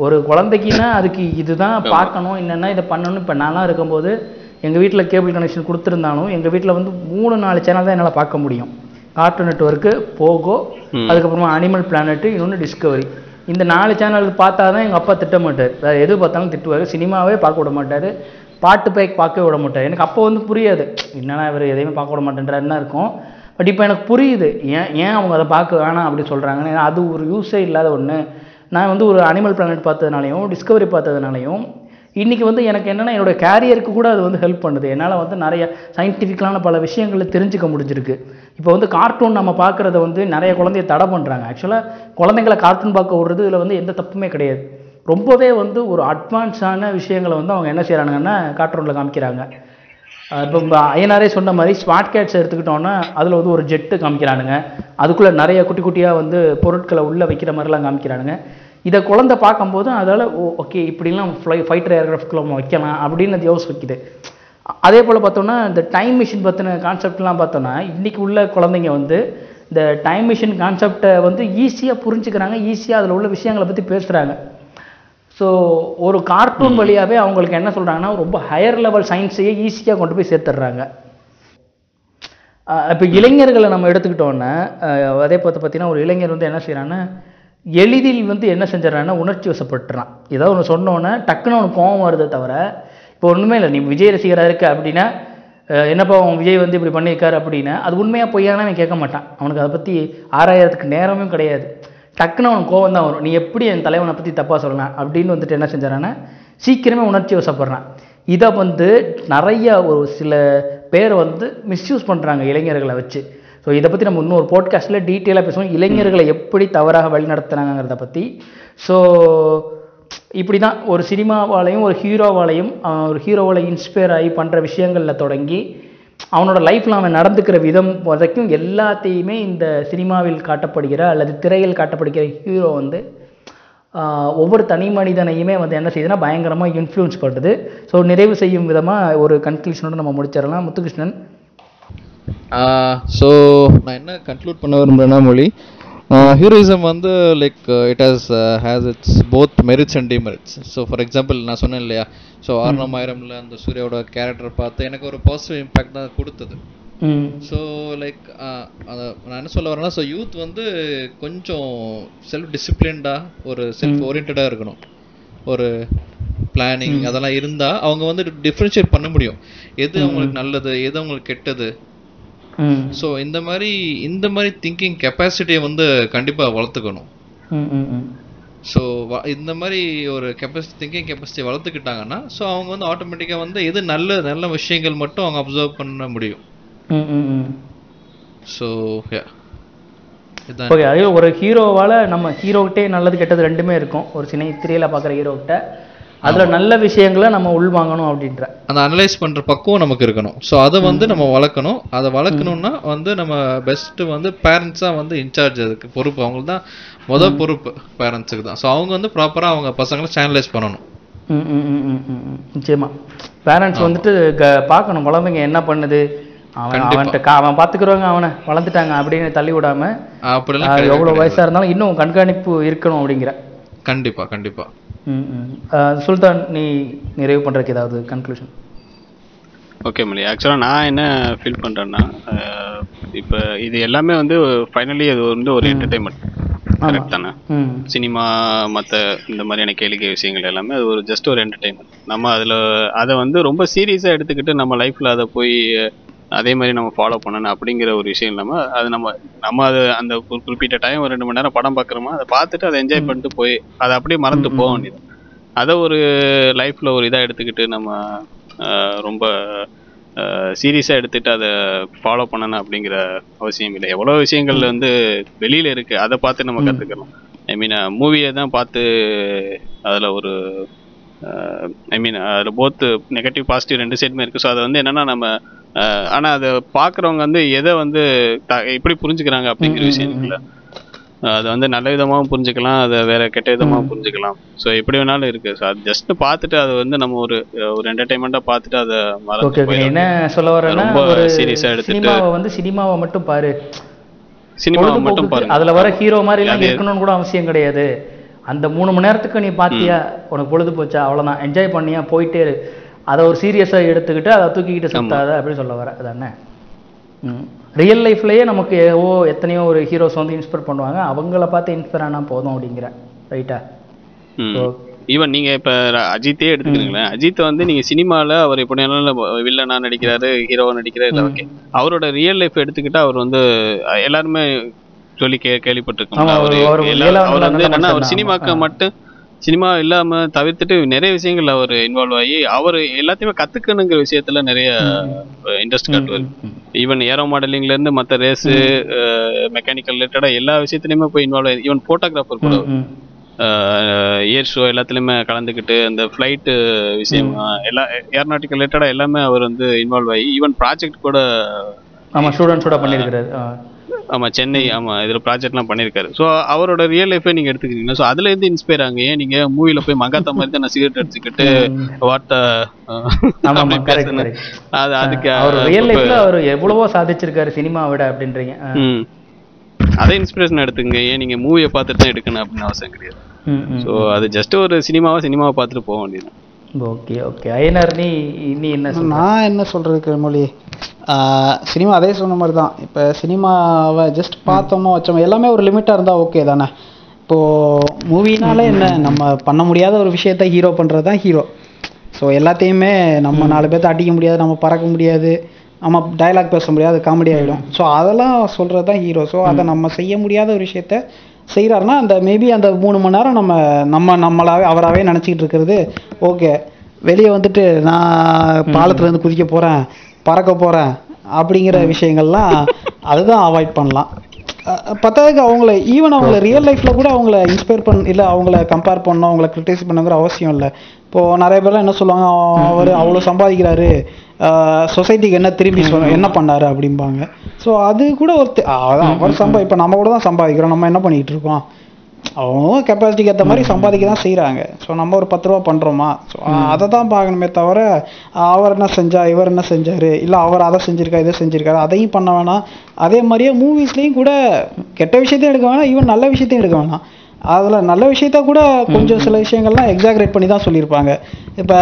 ஒரு குழந்தைக்குன்னா அதுக்கு இதுதான் பார்க்கணும் என்னென்னா இதை பண்ணணும் இப்போ நான்லாம் இருக்கும்போது எங்கள் வீட்டில் கேபிள் கனெக்ஷன் கொடுத்துருந்தாலும் எங்கள் வீட்டில் வந்து மூணு நாலு சேனல் தான் என்னால் பார்க்க முடியும். கார்ட்டூன் நெட்ஒர்க்கு போகோ அதுக்கப்புறமா அனிமல் பிளானட் இன்னொன்று டிஸ்கவரி இந்த நாலு சேனல் பார்த்தா தான் எங்கள் அப்பா திட்ட மாட்டார் வேறு எது பார்த்தாலும் திட்டுவார். சினிமாவே பார்க்க விட மாட்டார். பாட்டு பேக் பார்க்கவே விட மாட்டார். எனக்கு அப்போ வந்து புரியாது. என்னடா இவர் எதையுமே பார்க்க விட மாட்டேன்றாருன்னா இருக்கும். பட் இப்போ எனக்கு புரியுது. ஏன் ஏன் அவங்க அதை பார்க்க வேணாம் அப்படி சொல்கிறாங்கன்னு அது ஒரு யூஸே இல்லாத ஒன்று நான் வந்து ஒரு அனிமல் பிளானட் பார்த்ததுனாலையும் டிஸ்கவரி பார்த்ததுனாலையும் இன்றைக்கி வந்து எனக்கு என்னென்னா என்னோட கேரியருக்கு கூட அது வந்து ஹெல்ப் பண்ணுது. என்னால் வந்து நிறைய சயின்டிஃபிக்கலான பல விஷயங்களை தெரிஞ்சுக்க முடிஞ்சிருக்கு. இப்போ வந்து கார்ட்டூன் நம்ம பார்க்குறத வந்து நிறைய குழந்தைய தடை பண்ணுறாங்க ஆக்சுவலாக குழந்தைங்களை கார்ட்டூன் பார்க்க விடுறது இதில் வந்து எந்த தப்புமே கிடையாது. ரொம்பவே வந்து ஒரு அட்வான்ஸான விஷயங்களை வந்து அவங்க என்ன செய்கிறானுங்கன்னா கார்ட்டூனில் காமிக்கிறாங்க. இப்போ ஐயனாரே சொன்ன மாதிரி ஸ்மார்ட் கேட்ஸ் எடுத்துக்கிட்டோன்னா அதில் வந்து ஒரு ஜெட்டு காமிக்கிறானுங்க. அதுக்குள்ளே நிறைய குட்டி குட்டியாக வந்து பொருட்களை உள்ளே வைக்கிற மாதிரிலாம் காமிக்கிறானுங்க. இதை குழந்தை பார்க்கும்போது அதால் ஓ ஓகே இப்படிலாம் ஃப்ளை ஃபைட்டர் ஏர்கிராஃப்ட்குள்ள நம்ம வைக்கலாம் அப்படின்னு அது யோசிக்குது அதே போல் பார்த்தோன்னா இந்த டைம் மிஷின் பற்றின கான்செப்ட்லாம் பார்த்தோன்னா இன்றைக்கி உள்ள குழந்தைங்க வந்து இந்த டைம் மிஷின் கான்செப்டை வந்து ஈஸியாக புரிஞ்சுக்கிறாங்க ஈஸியாக அதில் உள்ள விஷயங்களை பற்றி பேசுகிறாங்க ஸோ ஒரு கார்ட்டூன் வழியாவே அவங்களுக்கு என்ன சொல்றாங்கன்னா ரொம்ப ஹையர் லெவல் சயின்ஸையே ஈஸியாக கொண்டு போய் சேர்த்துடுறாங்க. இப்போ இளைஞர்களை நம்ம எடுத்துக்கிட்டோன்னா அதே பார்த்து பார்த்தீங்கன்னா ஒரு இளைஞர் வந்து என்ன செய்கிறான்னா எளிதில் வந்து என்ன செஞ்சிடறான்னா உணர்ச்சி வசப்பட்டுறான் ஏதோ ஒன்று சொன்னோன்னே டக்குன்னு அவனுக்கு கோவம் வருதே தவிர இப்போ ஒன்றுமே இல்லை நீ விஜய் ரசிகராக இருக்க அப்படின்னா என்னப்பா அவன் விஜய் வந்து இப்படி பண்ணியிருக்காரு அப்படின்னா அது உண்மையாக பொய்யானா அவன் கேட்க மாட்டான். அவனுக்கு அதை பற்றி ஆராயறதுக்கு நேரமும் கிடையாது. டக்குன்னு அவனுக்கு கோவம் தான் வரும். நீ எப்படி என் தலைவனை பற்றி தப்பாக சொல்லலாம் அப்படின்னு வந்துட்டு என்ன செஞ்சாரான்னா சீக்கிரமே உணர்ச்சி வசப்படுறான் இதை வந்து நிறைய ஒரு சில பேர் வந்து மிஸ்யூஸ் பண்ணுறாங்க இளைஞர்களை வச்சு. ஸோ இதை பற்றி நம்ம இன்னொரு போட்காஸ்ட்டில் டீட்டெயிலாக பேசுவோம். இளைஞர்களை எப்படி தவறாக வழிநடத்துனாங்கிறத பற்றி ஸோ இப்படி தான் ஒரு சினிமாவாலையும் ஒரு ஹீரோவாலையும் ஒரு ஹீரோவால் இன்ஸ்பயர் ஆகி பண்ணுற விஷயங்களில் தொடங்கி அவனோட லைஃப்பில் அவன் நடந்துக்கிற விதம் வரைக்கும் எல்லாத்தையுமே இந்த சினிமாவில் காட்டப்படுகிற அல்லது திரையில் காட்டப்படுகிற ஹீரோ வந்து ஒவ்வொரு தனி மனிதனையுமே வந்து என்ன செய்யுதுன்னா பயங்கரமாக இன்ஃப்ளூயன்ஸ் பண்ணுது ஸோ நிறைவு செய்யும் விதமாக ஒரு கன்க்ளூஷனோட நம்ம முடிச்சிடலாம். முத்துகிருஷ்ணன். ஸோ நான் என்ன கன்க்ளூட் பண்ண விரும்புகிறேன்னா மொழி ஹீரோயிசம் வந்து like it has has it's both merits and demerits so for example நான் சொன்னேன் இல்லையா? ஸோ ஆர்ணமாயிரம்ல அந்த சூர்யாவோட கேரக்டர் பார்த்து எனக்கு ஒரு பாசிட்டிவ் இம்பாக்ட் தான் கொடுத்தது. ஸோ லைக் அதை நான் என்ன சொல்ல வரேன்னா ஸோ யூத் வந்து கொஞ்சம் செல்ஃப் டிசிப்ளின்டாக ஒரு செல்ஃப் ஓரியன்டாக இருக்கணும். ஒரு பிளானிங் அதெல்லாம் இருந்தால் அவங்க வந்து டிஃப்ரென்ஷியேட் பண்ண முடியும். எது அவங்களுக்கு நல்லது எது அவங்களுக்கு கெட்டது ஸோ இந்த மாதிரி இந்த மாதிரி திங்கிங் கெப்பாசிட்டியை வந்து கண்டிப்பாக வளர்த்துக்கணும். ஸோ இந்த மாதிரி ஒரு கெப்பாசிட்டி திங்கிங் கெப்பாசிட்டி வளர்த்துக்கிட்டாங்கன்னா ஸோ அவங்க வந்து ஆட்டோமேட்டிக்காக வந்து எது நல்ல நல்ல விஷயங்கள் மட்டும் அவங்க அப்சர்வ் பண்ண முடியும். ஸோ ஓகே அதே ஒரு ஹீரோவால் நம்ம ஹீரோக்கிட்டே நல்லது கெட்டது ரெண்டுமே இருக்கும். ஒரு சினை திரையில பார்க்குற ஹீரோக்கிட்ட அதில் நல்ல விஷயங்களை நம்ம உள்வாங்கணும் அப்படின்ற. அந்த அனலைஸ் பண்ற பக்குவம் நமக்கு இருக்கணும். ஸோ அதை வந்து நம்ம வளர்க்கணும். அதை வளர்க்கணும்னா வந்து நம்ம பெஸ்ட் வந்து பேரண்ட்ஸா வந்து இன்சார்ஜ் அதுக்கு பொறுப்பு. அவங்களுக்கு தான் முதல் பொறுப்பு பேரண்ட்ஸுக்கு தான். ஸோ அவங்க வந்து ப்ராப்பரா அவங்க பசங்களை சேனலைஸ் பண்ணணும். நிச்சயமா. பேரண்ட்ஸ் வந்துட்டு பார்க்கணும். குழந்தைங்க என்ன பண்ணுது? அவன். அவன்கிட்ட கா- அவன் பார்த்துக்கிறவங்க அவனை வளர்ந்துட்டாங்க அப்படின்னு தள்ளி விடாம அப்படிலாம் ஆஹ், கிடையவே எவ்வளவு கிடையாது. வயசா இருந்தாலும் இன்னும் கண்காணிப்பு இருக்கணும் அப்படிங்கிற. கண்டிப்பா கண்டிப்பா. ம், ம். ஆஹ், சுல்தான் நீ நிறைவு பண்றதுக்கு ஏதாவது கன்க்ளூஷன் ஓகே மலி ஆக்சுவலாக நான் என்ன ஃபீல் பண்ணுறேன்னா இப்போ இது எல்லாமே வந்து ஃபைனலி அது வந்து ஒரு என்டர்டைன்மெண்ட் கரெக்ட் தானே? சினிமா மற்ற இந்த மாதிரியான கேளிக்கை விஷயங்கள் எல்லாமே அது ஒரு ஜஸ்ட் ஒரு என்டர்டைன்மெண்ட் நம்ம அதில் அதை வந்து ரொம்ப சீரியஸாக எடுத்துக்கிட்டு நம்ம லைஃப்பில் அதை போய் அதே மாதிரி நம்ம ஃபாலோ பண்ணணும் அப்படிங்கிற ஒரு விஷயம் இல்லாமல் அது நம்ம நம்ம அது அந்த குறிப்பிட்ட டைம் ஒரு ரெண்டு மணி நேரம் படம் பார்க்குறோமா அதை பார்த்துட்டு அதை என்ஜாய் பண்ணிட்டு போய் அதை அப்படியே மறந்து போக வேண்டியது. அதை ஒரு லைஃப்பில் ஒரு இதாக எடுத்துக்கிட்டு நம்ம ரொம்ப சீரியஸாக எடுத்துட்டு அதை ஃபாலோ பண்ணணும் அப்படிங்கிற அவசியம் இல்லை. எவ்வளோ விஷயங்கள் வந்து வெளியில் இருக்குது அதை பார்த்து நம்ம கற்றுக்கலாம் ஐ மீன் மூவியை தான் பார்த்து அதில் ஒரு ஐ மீன் அதில் போத் நெகட்டிவ் பாசிட்டிவ் ரெண்டு சைடுமே இருக்குது ஸோ அதை வந்து என்னன்னா நம்ம ஆனா அதை பார்க்குறவங்க வந்து எதை வந்து எப்படி புரிஞ்சுக்கிறாங்க அப்படிங்கிற விஷயம் இருக்குல்ல அது வந்து நல்ல விதமாகவும் புரிஞ்சுக்கலாம் அதை வேற கெட்ட விதமாகவும் புரிஞ்சுக்கலாம். ஸோ எப்படி வேணாலும் இருக்கு. ஸோ அது ஜஸ்ட் பார்த்துட்டு அதை வந்து நம்ம ஒரு ஒரு என்டர்டைன்மெண்ட்டாக பார்த்துட்டு அதை மறந்து. என்ன சொல்ல வரேன்னா ரொம்ப ஆ எடுத்துட்டு- வந்து சினிமாவை மட்டும் பாரு. சினிமாவை மட்டும் பாருங்க. அதுல வர ஹீரோ மாதிரி இருக்கணும்னு கூட அவசியம் கிடையாது. அந்த மூணு மணி நேரத்துக்கு நீ பாத்தியா? உனக்கு பொழுது போச்சா? அவ்வளவுதான். என்ஜாய் பண்ணியா? போயிட்டே இரு. அதை ஒரு சீரியஸா எடுத்துக்கிட்டு அதை தூக்கிக்கிட்டு சுத்தாத அப்படின்னு சொல்ல வர அதானே ரியல் லைஃப்லயே நமக்கு ஓ எத்தனையோ ஒரு ஹீரோஸ் வந்து இன்ஸ்பயர் பண்ணுவாங்க. அவங்கள பார்த்து இன்ஸ்பயர் ஆனா போதும் அப்படிங்கிற ரைட்டா ஈவன் நீங்க இப்ப அஜித்தே எடுத்துக்கிறீங்களேன் அஜித் வந்து நீங்க சினிமால அவர் எப்படி வில்லனா நடிக்கிறாரு ஹீரோவா நடிக்கிறாரு ஓகே அவரோட ரியல் லைஃப் எடுத்துக்கிட்டா அவர் வந்து எல்லாருமே சொல்லி கே கேள்விப்பட்டிருக்கோம் அவரு வந்து என்னன்னா அவர். சினிமாக்கு. மட்டும் சினிமா இல்லாம தவிர்த்துட்டு நிறைய விஷயங்கள் அவர் இன்வால்வ் ஆகி அவர் எல்லாத்தையுமே கத்துக்கணுங்கிற விஷயத்துல நிறைய இன்ட்ரெஸ்ட் காட்டுவார். ஈவன் ஏரோ மாடலிங்ல இருந்து மத்த ரேஸ் மெக்கானிக்கல் ரிலேட்டடா எல்லா விஷயத்துலயுமே போய் இன்வால்வ் ஆகி ஈவன் போட்டோகிராஃபர் கூட. ஏர் ஷோ எல்லாத்துலயுமே கலந்துக்கிட்டு அந்த ஃப்ளைட்டு விஷயம் எல்லா ஏரோநாட்டிக்கல் ரிலேட்டடா எல்லாமே அவர் வந்து இன்வால்வ் ஆகி ஈவன் ப்ராஜெக்ட் கூட ஆமா ஸ்டூடெண்ட்ஸோட பண்ணியிருக்கிறாரு. ஆமா சென்னை ஆமா இதுல ப்ராஜெக்ட்லாம் பண்ணியிருக்காரு ஸோ அவரோட ரியல் லைஃபே நீங்க எடுத்துக்கிறீங்கன்னா ஸோ அதுல இருந்து இன்ஸ்பயர் ஆகுங்க. ஏன் நீங்க மூவில போய் மகாத்தா மாதிரி தான் நான் சிகரெட் அடிச்சுக்கிட்டு கரெக்ட் அது அதுக்கு அவர் ரியல் லைஃப்ல அவர் எவ்வளவோ சாதிச்சிருக்காரு சினிமா விட அப்படின்றீங்க. அதை இன்ஸ்பிரேஷன் எடுத்துங்க ஏன் நீங்க மூவியை பார்த்துட்டு தான் எடுக்கணும் அப்படின்னு அவசியம் கிடையாது. ஸோ அது ஜஸ்ட் ஒரு சினிமாவை சினிமாவை பார்த்துட்டு போக வேண்டியது ஓகே ஓகே. ஐயனார் நீ நீ என்ன நான் என்ன சொல்றதுக்கு மொழி? சினிமா அதே சொன்ன மாதிரி தான். இப்போ சினிமாவை ஜஸ்ட் பார்த்தோமோ வச்சோமோ எல்லாமே ஒரு லிமிட்டாக இருந்தால் ஓகே தானே? இப்போது மூவினால என்ன? நம்ம பண்ண முடியாத ஒரு விஷயத்த ஹீரோ பண்ணுறது தான் ஹீரோ ஸோ எல்லாத்தையுமே நம்ம நாலு பேர்த்த அடிக்க முடியாது நம்ம பறக்க முடியாது நம்ம டயலாக் பேச முடியாது காமெடி ஆகிடும் ஸோ அதெல்லாம் சொல்கிறது தான் ஹீரோ ஸோ அதை நம்ம செய்ய முடியாத ஒரு விஷயத்த செய்கிறாருன்னா அந்த மேபி அந்த மூணு மணி நேரம் நம்ம நம்ம நம்மளாவே அவராகவே நினச்சிக்கிட்டு இருக்கிறது ஓகே வெளியே வந்துட்டு நான் பாலத்துலேருந்து குதிக்க போகிறேன் பறக்க போகிறேன் அப்படிங்கிற விஷயங்கள்லாம் அதுதான் அவாய்ட் பண்ணலாம். பத்தாவதுக்கு அவங்கள ஈவன் அவங்கள ரியல் லைஃப்பில் கூட அவங்கள இன்ஸ்பயர் பண்ண இல்லை அவங்கள கம்பேர் பண்ணணும் அவங்கள கிரிட்டிசைஸ் பண்ணுங்கிற அவசியம் இல்லை. இப்போது நிறைய பேர்லாம் என்ன சொல்லுவாங்க அவர் அவ்வளோ சம்பாதிக்கிறாரு சொசைட்டிக்கு என்ன திரும்பி என்ன பண்ணாரு அப்படிம்பாங்க. ஸோ அது கூட ஒரு அவர் சம்பா இப்போ நம்ம கூட தான் சம்பாதிக்கிறோம். நம்ம என்ன பண்ணிக்கிட்டு இருக்கோம்? அவங்க கெப்பாசிட்டிக்கு ஏற்ற மாதிரி சம்பாதிக்க தான் செய்கிறாங்க ஸோ நம்ம ஒரு பத்து ரூபா பண்ணுறோமா ஸோ அதை தான் பார்க்கணுமே தவிர அவர் என்ன செஞ்சா இவர் என்ன செஞ்சாரு? இல்லை அவர் அதை செஞ்சிருக்கா இதை செஞ்சிருக்காரு? அதையும் பண்ண வேணாம். அதே மாதிரியே மூவிஸ்லேயும் கூட கெட்ட விஷயத்தையும் எடுக்க வேணாம் ஈவன் நல்ல விஷயத்தையும் எடுக்க வேணாம். அதில் நல்ல விஷயத்த கூட கொஞ்சம் சில விஷயங்கள்லாம் எக்ஸாகரேட் பண்ணி தான் சொல்லியிருப்பாங்க. இப்போ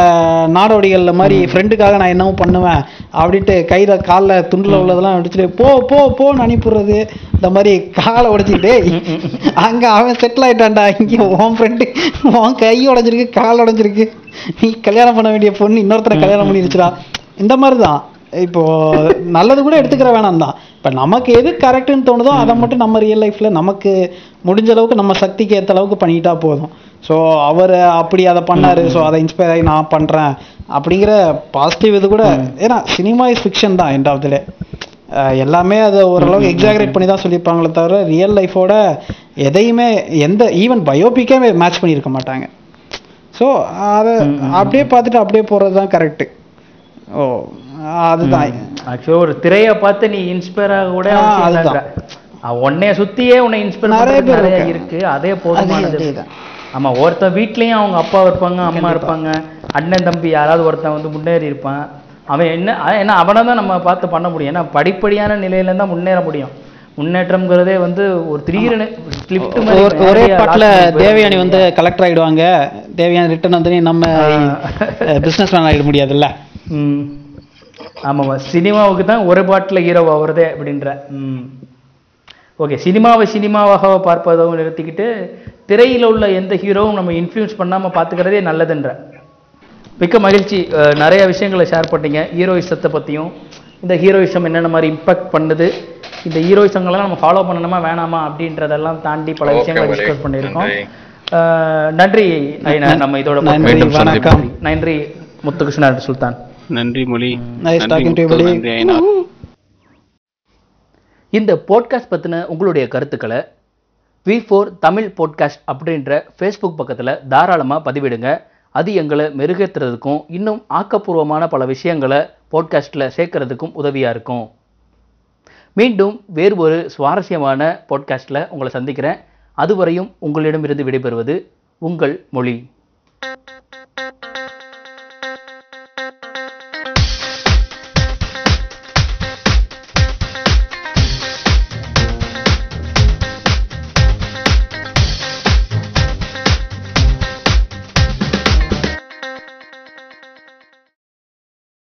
நாடோடிகளில் மாதிரி ஃப்ரெண்டுக்காக நான் என்னவும் பண்ணுவேன் அப்படின்ட்டு கையில் காலில் துண்டில் உள்ளதெல்லாம் அடிச்சுட்டு போ போ போன்னு அனுப்பிடுறது. இந்த மாதிரி காலை உடைச்சிக்கிட்டே அங்கே அவன் செட்டில் ஆயிட்டான்டா. இங்கே உன் ஃப்ரெண்டு உன் கை உடைஞ்சிருக்கு கால் உடைஞ்சிருக்கு. நீ கல்யாணம் பண்ண வேண்டிய பொண்ணு இன்னொருத்தரை கல்யாணம் பண்ணிருச்சுடா. இந்த மாதிரி தான் இப்போ நல்லது கூட எடுத்துக்கிற வேணாம் தான் இப்போ நமக்கு எது கரெக்டுன்னு தோணுதோ அதை மட்டும் நம்ம ரியல் லைஃப்பில் நமக்கு முடிஞ்ச அளவுக்கு நம்ம சக்திக்கு ஏற்ற அளவுக்கு பண்ணிக்கிட்டா போதும். ஸோ அவர் அப்படி அதை பண்ணாரு. ஸோ அதை இன்ஸ்பயர் ஆகி நான் பண்ணுறேன் அப்படிங்கிற பாசிட்டிவ் இது கூட ஏன்னா சினிமா இஸ் ஃபிக்ஷன் தான் எண்ட் ஆஃப் த டே எல்லாமே அதை ஓரளவுக்கு எக்ஸாகரேட் பண்ணி தான் சொல்லியிருப்பாங்களே தவிர ரியல் லைஃபோட எதையுமே எந்த ஈவன் பயோபிக்கே மேட்ச் பண்ணியிருக்க மாட்டாங்க. ஸோ அதை அப்படியே பார்த்துட்டு அப்படியே போகிறது தான் கரெக்டு ஓ அதுதான். ஆக்சுவலா ஒரு திரையை பார்த்து நீ இன்ஸ்பயர் ஆக கூட அதுதான். உன்னைய சுத்தியே உன்னை இன்ஸ்பயர் நிறைய நிறைய பேர். இருக்கு. அதே போதுமானது. ஆமா ஒருத்தன் வீட்லயும் அவங்க அப்பா இருப்பாங்க அம்மா இருப்பாங்க. அண்ணன் தம்பி யாராவது ஒருத்தன் வந்து முன்னேறி இருப்பான். அவன் என்ன ஏன்னா அவனை தான் நம்ம பார்த்து பண்ண முடியும். ஏன்னா படிப்படியான நிலையில தான் முன்னேற முடியும். முன்னேற்றம்ங்கிறதே வந்து ஒரு திடீர்னு ஒரு- பாட்டில் தேவயானி வந்து கலெக்டர் ஆயிடுவாங்க. தேவயானி ரிட்டர்ன் வந்து நம்ம பிசினஸ் மேன் ஆயிட முடியாதுல்ல. ம் ஆமாம்மா. சினிமாவுக்கு தான் ஒரு பாட்டில் ஹீரோ ஆகுறதே அப்படின்ற ம். ஓகே சினிமாவை சினிமாவாக பார்ப்பதும் நிறுத்திக்கிட்டு திரையில் உள்ள எந்த ஹீரோவும் நம்ம இன்ஃப்ளூயன்ஸ் பண்ணாமல் பார்த்துக்கிறதே நல்லதுன்ற. மிக்க மகிழ்ச்சி. நிறைய விஷயங்களை ஷேர் பண்ணீங்க ஹீரோயிசத்தை பற்றியும் இந்த ஹீரோயிசம் என்னென்ன மாதிரி இம்பாக்ட் பண்ணுது இந்த ஹீரோயிசங்கள்லாம் நம்ம ஃபாலோ பண்ணணுமா வேணாமா அப்படின்றதெல்லாம் தாண்டி பல விஷயங்களை டிஸ்கஸ் பண்ணியிருக்கோம். நன்றி. நம்ம இதோட நன்றி வணக்கம். நன்றி முத்துகிருஷ்ணன் சுல்தான். நன்றி மொழி. முத்து, buddy. நன்றி ஐநா. இந்த போட்காஸ்ட் பற்றின உங்களுடைய கருத்துக்களை வி ஃபோர் தமிழ் போட்காஸ்ட் அப்படின்ற ஃபேஸ்புக் பக்கத்தில் தாராளமாக பதிவிடுங்க. அது எங்களை மெருகேற்றுறதுக்கும் இன்னும் ஆக்கப்பூர்வமான பல விஷயங்களை போட்காஸ்ட்டில் சேர்க்கறதுக்கும் உதவியாக இருக்கும். மீண்டும் வேறு ஒரு சுவாரஸ்யமான போட்காஸ்ட்டில் உங்களை சந்திக்கிறேன். அதுவரையும் உங்களிடமிருந்து விடைபெறுவது உங்கள் மொழி.